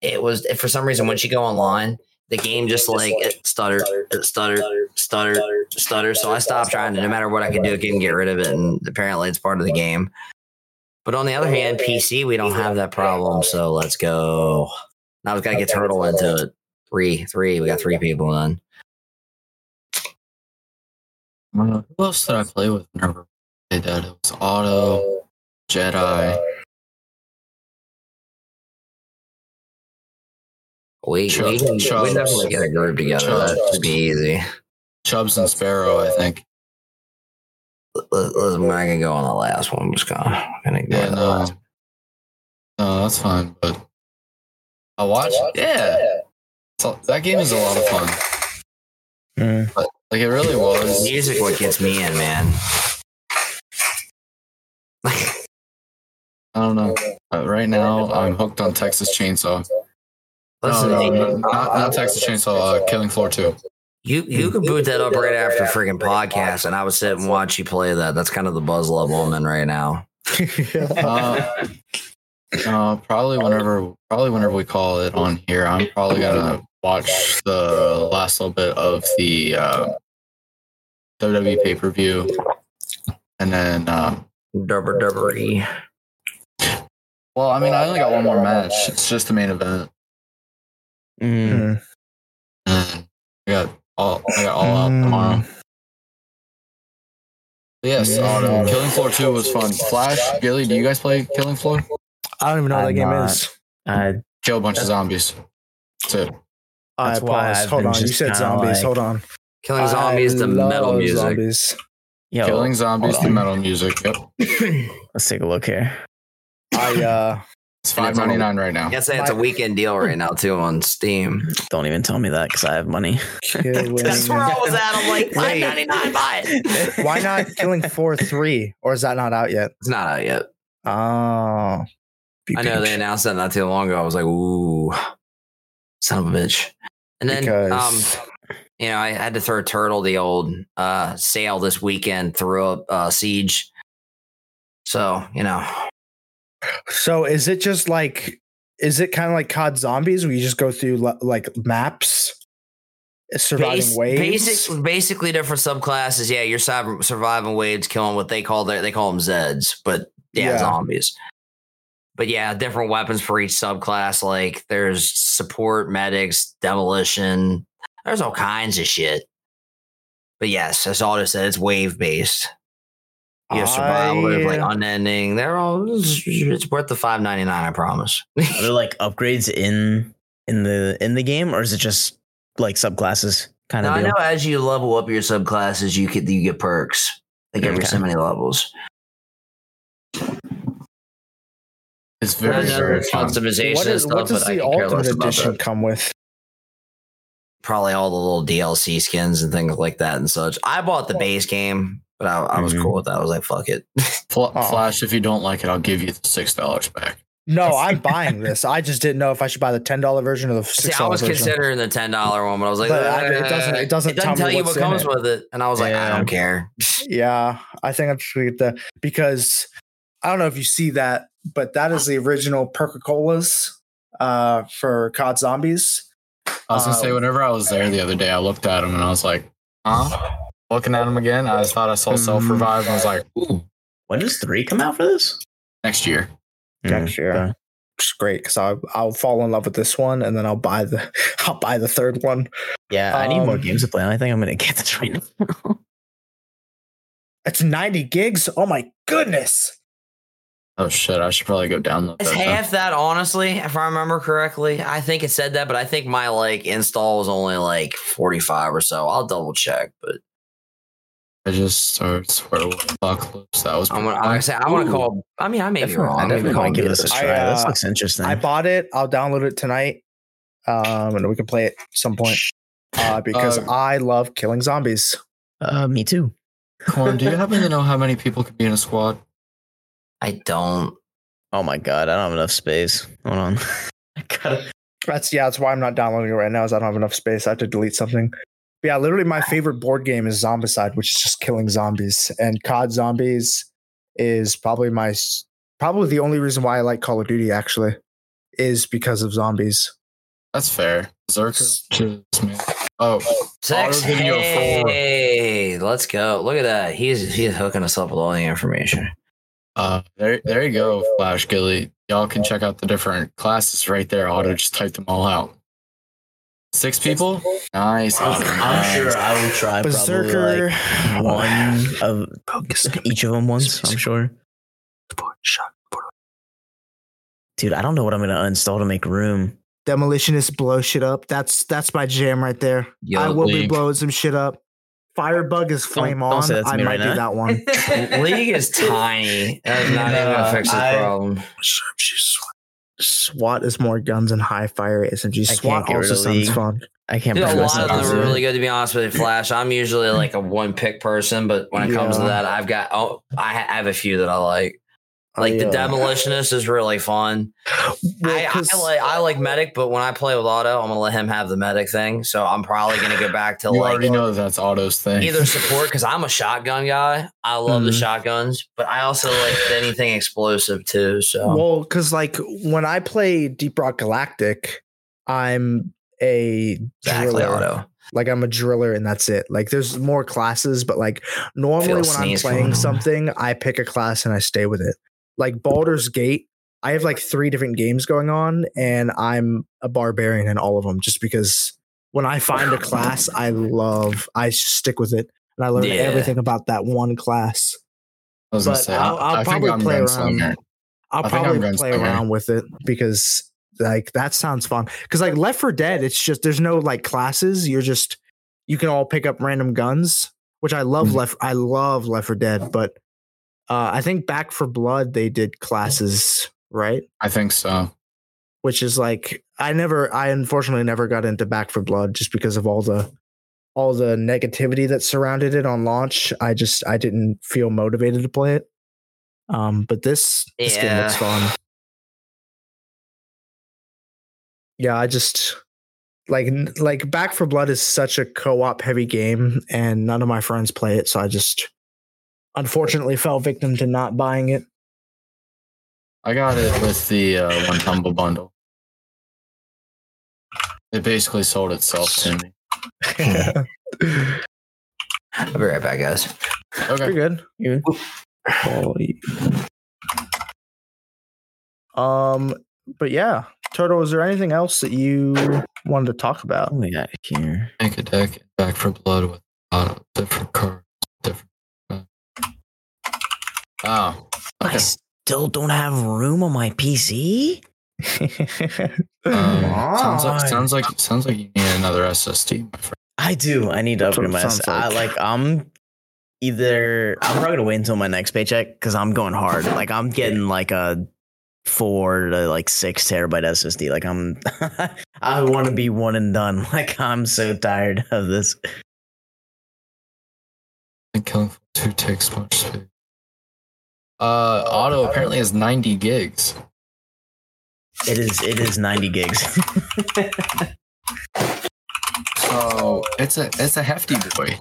Speaker 4: it was for some reason once you go online, the game just like it stuttered, it stuttered, stuttered, stuttered. So I stopped trying to. No matter what I could do, it couldn't get rid of it, and apparently it's part of the game. But on the other hand, PC we don't have that problem. So let's go. Now we've got to get Turtle into it. Three, three. We got three people in.
Speaker 2: Uh, who else did I play with whenever I did that? It was Auto, Jedi.
Speaker 4: We,
Speaker 2: Chub-
Speaker 4: we, can, we definitely get a group together.
Speaker 2: Chubs.
Speaker 4: That should be easy.
Speaker 2: Chubbs and Sparrow, I think.
Speaker 4: Let- Listen, we're not gonna go on the last one. I'm just gonna, gonna go.
Speaker 2: Yeah,
Speaker 4: on the
Speaker 2: no.
Speaker 4: last.
Speaker 2: No, that's fine, but I watch. Yeah. So that game is a lot of fun.
Speaker 5: Mm.
Speaker 2: Like it really was.
Speaker 4: Music, what gets me in, man.
Speaker 2: I don't know. Uh, right now, I'm hooked on Texas Chainsaw.
Speaker 4: Listen,
Speaker 2: no, no, not, not Texas Chainsaw. Uh, Killing Floor Two.
Speaker 4: you you could boot that up right after friggin' podcast, and I would sit and watch you play that. That's kind of the buzz level I'm in right now.
Speaker 2: Uh, uh, probably whenever, probably whenever we call it on here, I'm probably gonna watch the last little bit of the uh, WWE pay per view, and then. Uh,
Speaker 4: Dubber dubbery.
Speaker 2: well, I mean, I only got one more match. It's just the main event.
Speaker 5: Mm.
Speaker 3: Mm.
Speaker 2: I got all. I got all out tomorrow. But yes, uh, Killing Floor Two was fun. Flash, Gily, do you guys play Killing Floor?
Speaker 3: I don't even know what that
Speaker 5: I'm
Speaker 3: game
Speaker 5: not.
Speaker 3: is.
Speaker 5: I,
Speaker 2: Kill a bunch of zombies. That's it.
Speaker 3: I
Speaker 5: That's why
Speaker 3: pause.
Speaker 5: I've
Speaker 3: Hold
Speaker 5: been
Speaker 3: on. You
Speaker 5: just
Speaker 3: said
Speaker 5: kinda
Speaker 3: zombies.
Speaker 5: like-
Speaker 3: Hold on.
Speaker 4: Killing zombies to metal music.
Speaker 3: Zombies.
Speaker 5: yo,
Speaker 2: Killing zombies
Speaker 5: hold
Speaker 2: to metal music. Yep.
Speaker 5: Let's take a look here.
Speaker 3: I uh
Speaker 2: It's
Speaker 4: And
Speaker 2: five
Speaker 4: it's on-
Speaker 2: right now.
Speaker 4: I gotta say it's a weekend deal right now too on Steam.
Speaker 5: Don't even tell me that because I have money.
Speaker 4: That's where I was at. I'm like,
Speaker 3: Wait.
Speaker 4: five ninety nine, buy it.
Speaker 3: Why not Killing Floor three? Or is that not out yet?
Speaker 4: It's not out yet.
Speaker 3: Oh.
Speaker 4: I know they announced that not too long ago. I was like, ooh, son of a bitch. And then,
Speaker 3: Because-
Speaker 4: um, you know, I had to throw Turtle the old uh, sale this weekend through a uh, siege. So, you know,
Speaker 3: So is it just like is it kind of like COD Zombies where you just go through li- like maps, surviving
Speaker 4: base-
Speaker 3: waves?
Speaker 4: basic, basically different subclasses. Yeah, you're surviving, surviving waves, killing what they call their, they call them Zeds, but yeah,
Speaker 3: Yeah.
Speaker 4: zombies. But yeah, different weapons for each subclass. Like there's support, medics, demolition. There's all kinds of shit. But yes, as Aldo said, it's wave based. You have survival, there's like
Speaker 3: uh,
Speaker 4: unending. They're all it's, it's worth the five ninety nine. I promise.
Speaker 5: Are there like upgrades in in the in the game, or is it just like subclasses kind
Speaker 4: Now,
Speaker 5: of
Speaker 4: I know as you level up your subclasses, you get you get perks like every
Speaker 5: Okay.
Speaker 4: so many levels.
Speaker 2: It's very,
Speaker 4: There's
Speaker 2: very
Speaker 4: customization
Speaker 3: what,
Speaker 4: and stuff,
Speaker 3: what does
Speaker 4: but I
Speaker 3: the
Speaker 4: could care
Speaker 3: ultimate edition come with?
Speaker 4: Probably all the little DLC skins and things like that and such. I bought the base game, but I, I was
Speaker 5: Mhm.
Speaker 4: cool with that. I was like, fuck it.
Speaker 2: Fl-
Speaker 3: Oh.
Speaker 2: Flash, if you don't like it, I'll give you the six dollars back.
Speaker 3: No, I'm buying this. I just didn't know if I should buy the ten dollar version or the six.
Speaker 4: See,
Speaker 3: six
Speaker 4: I was
Speaker 3: version.
Speaker 4: considering the ten dollar one, but I was like,
Speaker 3: But I- it doesn't- it doesn't tell me
Speaker 4: tell you what comes
Speaker 3: it.
Speaker 4: with it. And I was like, I don't care.
Speaker 3: Yeah, I think I'm just gonna get the because I don't know if you see that, but that is the original Perk-a-Colas uh, for COD Zombies.
Speaker 2: I was gonna say,
Speaker 3: Um,
Speaker 2: whenever I was there the other day, I looked at them and I was like, Huh? Looking at them again, I thought I saw Self Revive and I was like, ooh,
Speaker 5: When does three come out for this?
Speaker 2: next year.
Speaker 3: Next
Speaker 5: Mm,
Speaker 3: year.
Speaker 5: okay.
Speaker 3: Which is great because I'll I'll fall in love with this one and then I'll buy the I'll buy the third one.
Speaker 5: Yeah, I need more
Speaker 3: Um,
Speaker 5: games to play. I think I'm gonna get this right now.
Speaker 3: It's 90 gigs. Oh my goodness.
Speaker 2: Oh shit, I should probably go download
Speaker 4: It's
Speaker 2: that. then.
Speaker 4: half that, honestly, if I remember correctly. I think it said that, but I think my like install was only like 45 or so. I'll double check, but
Speaker 2: I just started Swear Apocalypse. That was
Speaker 4: I'm gonna, like I say, I want to call. I mean, I may be wrong.
Speaker 5: I
Speaker 4: I may be
Speaker 5: definitely
Speaker 4: wrong.
Speaker 5: might give this a
Speaker 3: I,
Speaker 5: try. this
Speaker 3: uh,
Speaker 5: looks interesting.
Speaker 3: I bought it. I'll download it tonight. Um, and we can play it some point. Uh, because
Speaker 2: Uh,
Speaker 3: I love killing zombies.
Speaker 5: uh, me too.
Speaker 2: Corn, do you happen to know how many people could be in a squad?
Speaker 4: I don't.
Speaker 5: Oh my god, I don't have enough space. Hold on. I gotta.
Speaker 3: That's yeah, that's why I'm not downloading it right now, is I don't have enough space. I have to delete something. But yeah, literally my favorite board game is Zombicide, which is just killing zombies. And COD Zombies is probably my probably the only reason why I like Call of Duty actually is because of zombies.
Speaker 2: That's fair. Zerker. Jeez, man. Oh,
Speaker 4: Six.
Speaker 2: Auto video four.
Speaker 4: Hey, let's go. Look at that. He's he's hooking us up with all the information.
Speaker 2: Uh, there, there you go, Flash Gily. Y'all can check out the different classes right there. Auto just typed them all out. Six people? Nice.
Speaker 5: I'm, I'm sure I will try
Speaker 3: Berserker,
Speaker 5: like one of each of them once. I'm sure. Dude, I don't know what I'm gonna uninstall to make room.
Speaker 3: Demolitionist blow shit up. That's that's my jam right there.
Speaker 4: Yo,
Speaker 3: I will be blowing some shit up. Firebug is flame
Speaker 5: don't
Speaker 3: on.
Speaker 5: say that to
Speaker 3: I might
Speaker 5: right
Speaker 3: do
Speaker 5: now.
Speaker 3: that one.
Speaker 4: League is tiny. That's not even gonna fix the problem.
Speaker 3: SWAT is more guns and high fire SMG.
Speaker 5: can't
Speaker 3: SWAT also sounds fun.
Speaker 5: I can't.
Speaker 4: Dude, a lot of them are really good to be honest with you, Flash. I'm usually like a one pick person, but when it comes to that, I've got oh, I have a few that I like. Like the demolitionist is really fun.
Speaker 3: well,
Speaker 4: I, I like I like medic, but when I play with Auto, I'm gonna let him have the medic thing. So I'm probably gonna go back to
Speaker 2: You
Speaker 4: like
Speaker 2: already know that's Auto's thing.
Speaker 4: either support because I'm a shotgun guy. I love the
Speaker 3: Mhm.
Speaker 4: shotguns, but I also like anything explosive too. So
Speaker 3: Well, because like when I play Deep Rock Galactic, I'm a
Speaker 4: exactly
Speaker 3: driller.
Speaker 4: Auto.
Speaker 3: Like I'm a driller and that's it. Like there's more classes, but like normally
Speaker 4: Feel
Speaker 3: when I'm playing something, I pick a class and I stay with it. Like Baldur's Gate, I have like three different games going on, and I'm a barbarian in all of them just because when I find a class I love, I stick with it and I learn
Speaker 4: Yeah.
Speaker 3: everything about that one class.
Speaker 2: I was
Speaker 3: but
Speaker 2: say,
Speaker 3: I'll- I'll
Speaker 2: I
Speaker 3: probably play around. I'll
Speaker 2: I
Speaker 3: probably play around with it because like that sounds fun. Because like Left 4 Dead, it's just there's no like classes. You're just you can all pick up random guns, which I love.
Speaker 2: Mhm.
Speaker 3: Left I love Left 4 Dead, but uh, I think Back 4 Blood they did classes right,
Speaker 2: I think so.
Speaker 3: which is like I never I unfortunately never got into Back 4 Blood just because of all the all the negativity that surrounded it on launch. I just I didn't feel motivated to play it. Um, but this this game looks fun. Yeah, I just like like Back 4 Blood is such a co-op heavy game, and none of my friends play it, so I just unfortunately fell victim to not buying it.
Speaker 2: I got it with the uh, one Humble Bundle. It basically sold itself to me.
Speaker 4: I'll be right back, guys.
Speaker 3: Pretty
Speaker 2: Okay.
Speaker 3: good.
Speaker 5: You-
Speaker 3: Um, but yeah, Turtle, is there anything else that you wanted to talk about?
Speaker 5: What we got here?
Speaker 2: Make a deck Back 4 Blood with a lot of different cards. Different. Oh.
Speaker 5: I still don't have room on my PC.
Speaker 2: Um, sounds like
Speaker 5: on.
Speaker 2: sounds like sounds like you need another SSD, my friend.
Speaker 5: I do. I need to
Speaker 3: That's what
Speaker 5: upgrade my.
Speaker 3: it
Speaker 5: I
Speaker 3: like.
Speaker 5: like. I'm either. I'm probably gonna wait until my next paycheck because I'm going hard. Like I'm getting like a four to like six terabyte SSD. Like I'm. I want to be one and done. Like I'm so tired of this.
Speaker 2: And Killing Floor 2 takes much space. Uh, Auto apparently has 90 gigs.
Speaker 5: It is. It is 90 gigs.
Speaker 2: So it's a it's a hefty boy.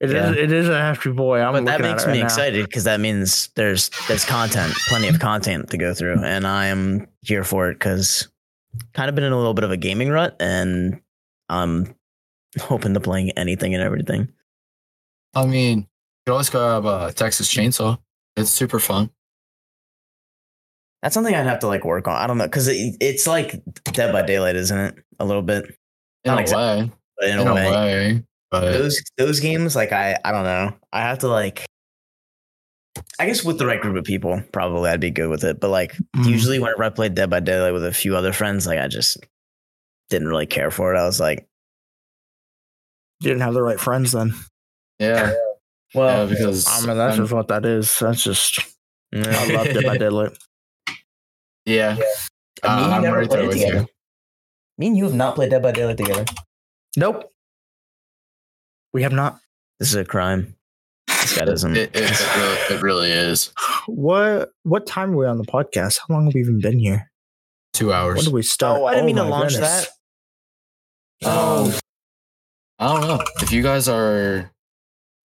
Speaker 3: It is.
Speaker 5: Yeah.
Speaker 3: It is a hefty boy. I'm
Speaker 5: but that makes
Speaker 3: it right
Speaker 5: me
Speaker 3: now.
Speaker 5: excited because that means there's there's content, plenty of content to go through, and I am here for it because kind of been in a little bit of a gaming rut, and I'm hoping to playing anything and everything.
Speaker 2: I mean, you could always grab a Texas Chainsaw. It's super fun.
Speaker 5: That's something I'd have to like work on. I don't know because it, it's like Dead by Daylight, isn't it? A little bit,
Speaker 2: In
Speaker 5: Not
Speaker 2: a
Speaker 5: exactly.
Speaker 2: way.
Speaker 5: but in,
Speaker 2: In
Speaker 5: a way.
Speaker 2: But
Speaker 5: Those those games, like I I don't know. I have to like. I guess with the right group of people, probably I'd be good with it. But like
Speaker 3: Mm.
Speaker 5: usually whenever I played Dead by Daylight with a few other friends, like I just didn't really care for it. I was like,
Speaker 3: You didn't have the right friends then.
Speaker 2: yeah,
Speaker 5: well,
Speaker 2: yeah, because
Speaker 3: I mean, that's
Speaker 2: I'm-
Speaker 3: just what that is. That's just. I
Speaker 5: I
Speaker 3: loved it by Daylight.
Speaker 2: yeah,
Speaker 5: Me
Speaker 2: Uh,
Speaker 5: and you
Speaker 2: I'm
Speaker 5: never
Speaker 2: right there
Speaker 5: played
Speaker 2: with
Speaker 5: together.
Speaker 2: you.
Speaker 5: Me and you have not played Dead by Daylight together.
Speaker 3: Nope. We have not.
Speaker 5: This is a crime. This guy doesn't.
Speaker 2: It, it, it, really, it really is
Speaker 3: What what time are we on the podcast? How long have we even been here?
Speaker 2: two hours.
Speaker 3: When
Speaker 2: hours.
Speaker 3: did we start?
Speaker 5: Oh, I didn't mean to
Speaker 3: my
Speaker 5: launch
Speaker 3: goodness.
Speaker 5: that.
Speaker 2: Um, I don't know if you guys are, if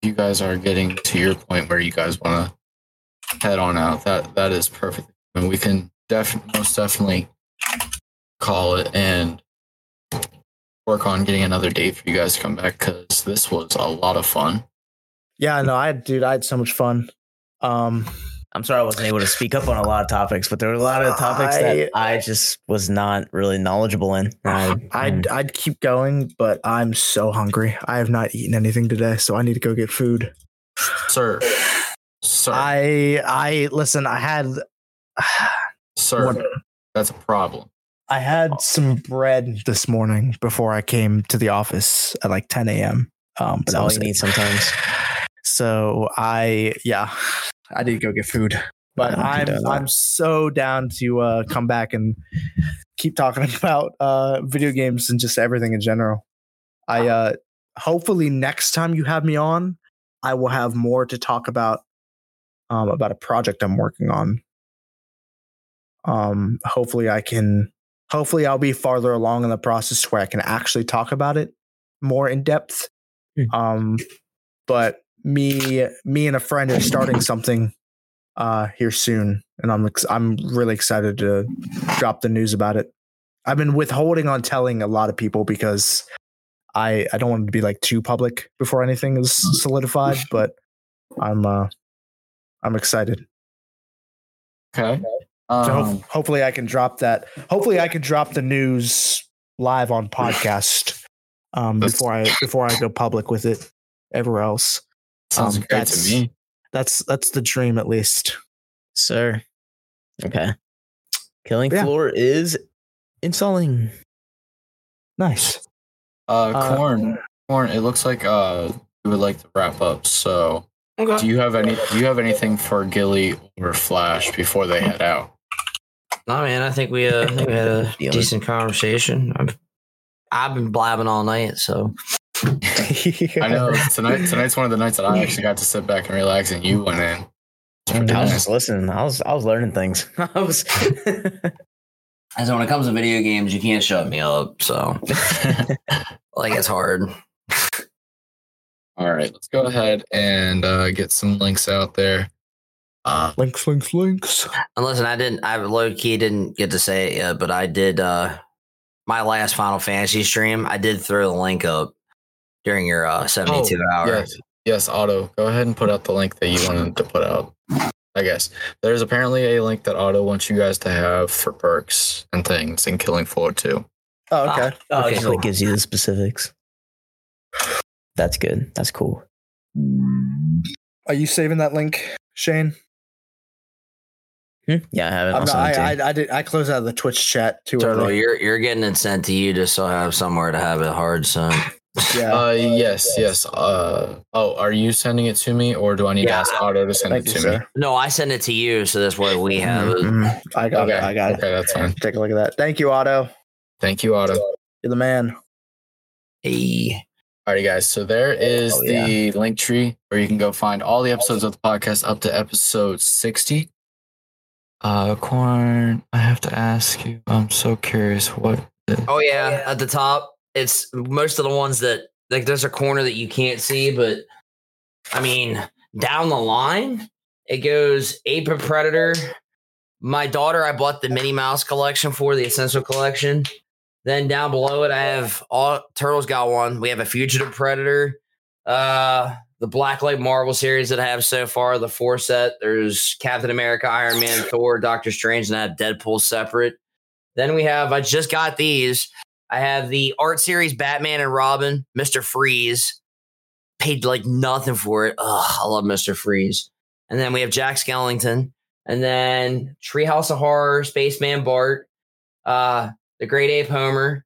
Speaker 2: you guys are getting to your point where you guys want to head on out. That that is perfect, and we can definitely most definitely call it and work on getting another date for you guys to come back because this was a lot of fun.
Speaker 3: Yeah, no, I dude, I had so much fun. Um,
Speaker 5: I'm sorry I wasn't able to speak up on a lot of topics, but there were a lot of topics that I just was not really knowledgeable in. I,
Speaker 3: I'd I'd keep going, but I'm so hungry. I have not eaten anything today, so I need to go get food.
Speaker 2: Sir, sir,
Speaker 3: I I listen. I had
Speaker 2: sir,
Speaker 3: what-
Speaker 2: that's a problem.
Speaker 3: I had some bread this morning before I came to the office at like 10 a.m. Um, but
Speaker 5: that's
Speaker 3: that
Speaker 5: all
Speaker 3: was
Speaker 5: you need sometimes.
Speaker 3: So I yeah, I need to go get food. But
Speaker 5: I
Speaker 3: I'm
Speaker 5: don't do that.
Speaker 3: I'm so down to uh, come back and keep talking about uh, video games and just everything in general. I uh, hopefully next time you have me on, I will have more to talk about um, about a project I'm working on. Um, hopefully I can. Hopefully I'll be farther along in the process where I can actually talk about it more in depth.
Speaker 5: Hmm.
Speaker 3: Um, but me, me and a friend are starting something uh, here soon, and I'm ex- I'm really excited to drop the news about it. I've been withholding on telling a lot of people because I I don't want to be like too public before anything is solidified, but I'm uh I'm excited.
Speaker 2: Okay.
Speaker 3: So
Speaker 2: Um,
Speaker 3: ho- hopefully I can drop that. Hopefully I can drop the news live on podcast um, before I before I go public with it everywhere else.
Speaker 2: Sounds
Speaker 3: um,
Speaker 2: great to
Speaker 3: that's-
Speaker 2: me.
Speaker 3: That's that's the dream at least.
Speaker 5: Sir. Okay. Killing
Speaker 3: Yeah.
Speaker 5: Floor is installing.
Speaker 3: Nice.
Speaker 2: Uh,
Speaker 3: Uh,
Speaker 2: corn, corn. It looks like uh, you would like to wrap up. So, do you have any? Do you have anything for Gily or Flash before they head out?
Speaker 4: No, man, I think we, uh, I think we had a decent conversation. I've, I've been blabbing all night, so
Speaker 2: I know tonight. Tonight's one of the nights that I actually got to sit back and relax, and you went in.
Speaker 5: I was just listening. I was I was learning things. I was
Speaker 4: And so when it comes to video games, you can't shut me up. So like it's hard.
Speaker 2: All right, let's go ahead and uh, get some links out there. Uh,
Speaker 3: links, links, links.
Speaker 4: And listen, I didn't I low key didn't get to say it yet, but I did uh my last Final Fantasy stream, I did throw the link up during your uh 72 hour.
Speaker 2: yes, yes, Otto. Go ahead and put out the link that you wanted to put out. I guess there's apparently a link that Otto wants you guys to have for perks and things in Killing Floor too.
Speaker 3: Oh, okay.
Speaker 5: oh, it
Speaker 4: Okay,
Speaker 5: just
Speaker 4: cool.
Speaker 5: like gives you the specifics. That's good. That's cool.
Speaker 3: Are you saving that link, Shane?
Speaker 5: Hmm? Yeah, I haven't.
Speaker 3: I'm
Speaker 5: I'll
Speaker 3: not,
Speaker 5: it
Speaker 3: I,
Speaker 5: you.
Speaker 3: I I did I closed out of the Twitch chat too
Speaker 4: Turtle,
Speaker 3: early.
Speaker 4: you're you're getting it sent to you just so I have somewhere to have it hard sent.
Speaker 3: Yeah.
Speaker 2: Uh, yes, yes. Uh, oh, are you sending it to me, or do I need to ask Otto to send
Speaker 3: Thank
Speaker 2: it
Speaker 3: you,
Speaker 2: to me?
Speaker 3: sir.
Speaker 4: No, I send it to you, so that's way we have it.
Speaker 3: Mhm. I got
Speaker 2: Okay,
Speaker 3: it. I got it.
Speaker 2: okay, that's fine.
Speaker 3: Take a look at that. Thank you, Otto.
Speaker 2: Thank you, Otto.
Speaker 3: You're the man.
Speaker 4: Hey.
Speaker 2: Alrighty, guys. So there is
Speaker 5: Oh, yeah.
Speaker 2: the link tree where you can go find all the episodes of the podcast up to episode 60. Uh, Corn, I have to ask you. I'm so curious. What?
Speaker 4: Oh yeah, at the top, it's most of the ones that like there's a corner that you can't see, but I mean, down the line, it goes Ape Predator. My daughter, I bought the Minnie Mouse collection for the Essential Collection. Then down below it, I have all Turtles got one. We have a Fugitive Predator. Uh, the Blacklight Marvel series that I have so far, the four set. There's Captain America, Iron Man, Thor, Doctor Strange, and I have Deadpool separate. Then we have, I just got these. I have the art series Batman and Robin, Mr. Freeze. Paid like nothing for it. Ugh, I love Mr. Freeze. And then we have Jack Skellington. And then Treehouse of Horror, Spaceman Bart, uh, the Great Ape Homer.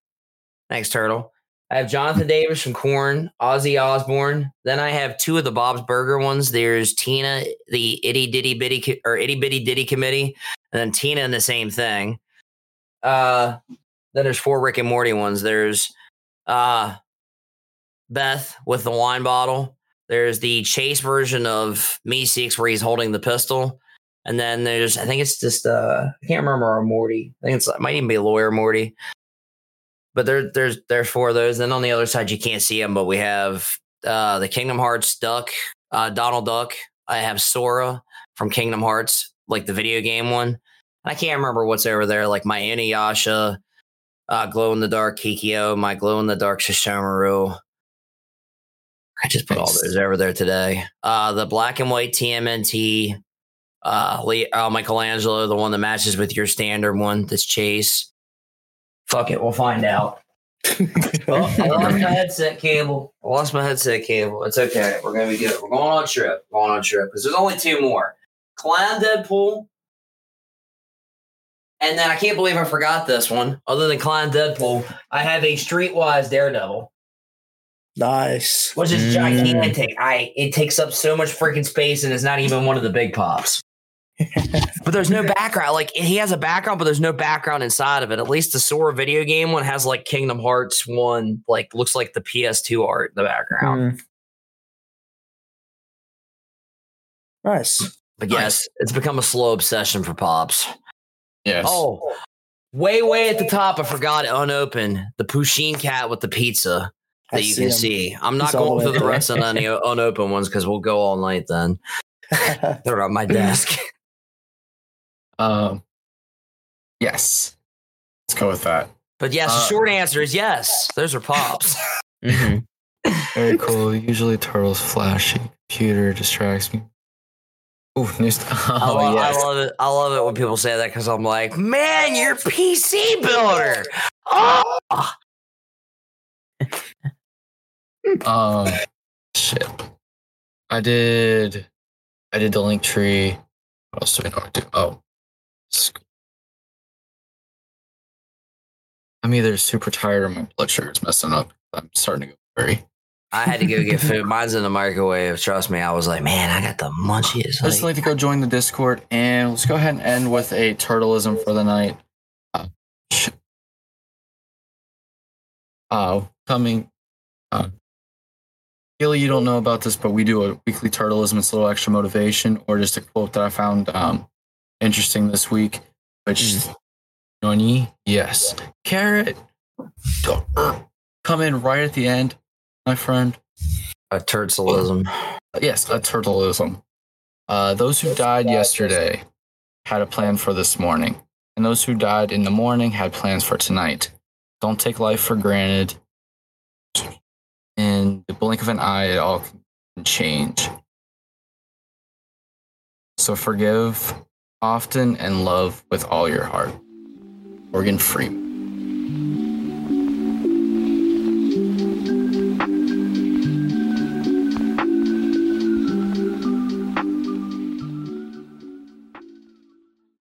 Speaker 4: Thanks, Turtle. I have Jonathan Davis from Korn, Ozzy Osbourne. Then I have two of the Bob's Burger ones. There's Tina, the Itty Ditty Bitty or Itty Bitty Ditty Committee, and then Tina in the same thing. Uh, then there's four Rick and Morty ones. There's uh, Beth with the wine bottle. There's the Chase version of Meeseeks where he's holding the pistol. And then there's, I think it's just, uh, I can't remember Morty. I think it's, it might even be a lawyer Morty. But there, there's, there's four of those. Then on the other side, you can't see them, but we have uh, the Kingdom Hearts Duck, uh, Donald Duck. I have Sora from Kingdom Hearts, like the video game one. I can't remember what's over there, like my Inuyasha, uh, glow in the dark Kikyo, my glow in the dark Sesshomaru. I just put all those over there today. Uh, the black and white TMNT, uh, Le- uh, Michelangelo, the one that matches with your standard one, that's Chase. Fuck it, we'll find out. oh, I lost my headset cable. I lost my headset cable. It's okay. We're gonna be good. We're going on a trip. Going on a trip because there's only two more. Clown Deadpool. And then I can't believe I forgot this one. Other than Clown Deadpool, I have a Streetwise Daredevil,
Speaker 3: Nice.
Speaker 4: which is
Speaker 5: Mm.
Speaker 4: gigantic. I it takes up so much freaking space and it's not even one of the big pops. but there's no background. Like he has a background, but there's no background inside of it. At least the Sora video game one has like Kingdom Hearts one, like looks like the PS2 art in the background.
Speaker 5: Mm.
Speaker 3: Nice.
Speaker 4: But
Speaker 2: Nice.
Speaker 4: yes, it's become a slow obsession for pops.
Speaker 2: Yes.
Speaker 4: Oh, way, way at the top, I forgot it unopened. The Pusheen cat with the pizza
Speaker 3: I
Speaker 4: that you
Speaker 3: see
Speaker 4: can
Speaker 3: him.
Speaker 4: see. I'm not
Speaker 3: He's
Speaker 4: going
Speaker 3: the
Speaker 4: through the rest of any unopened ones because we'll go all night then. They're on my desk.
Speaker 2: Um. Yes. Let's go with that.
Speaker 4: But yes, the
Speaker 2: Uh,
Speaker 4: short answer is yes. Those are pops.
Speaker 5: Mhm.
Speaker 2: Very cool. Usually turtles flashing. Computer distracts me. Ooh, new st-
Speaker 4: I,
Speaker 2: Oh yes.
Speaker 4: I love it. I love it when people say that because I'm like, man, you're PC builder. Oh,
Speaker 2: Um, shit. I did. I did the link tree. What else do I know to do? Oh, I'm either super tired or my blood sugar's messing up. I'm starting to go very.
Speaker 4: I had to go get food. Mine's in the microwave. Trust me. I was like, man, I got the munchies.
Speaker 2: I just
Speaker 4: Like,
Speaker 2: to go join the Discord and let's go ahead and end with a turtleism for the night. Uh, uh coming. Uh, Gily, you don't know about this, but we do a weekly turtleism. It's a little extra motivation, or just a quote that I found um, interesting this week. Which, Nani, yes, carrot, come in right at the end, my friend.
Speaker 4: a turtleism.
Speaker 2: Yes, a turtleism. Uh, those who died yesterday had a plan for this morning, and those who died in the morning had plans for tonight. Don't take life for granted. In the blink of an eye, it all can change. So forgive often and love with all your heart. Morgan Freeman.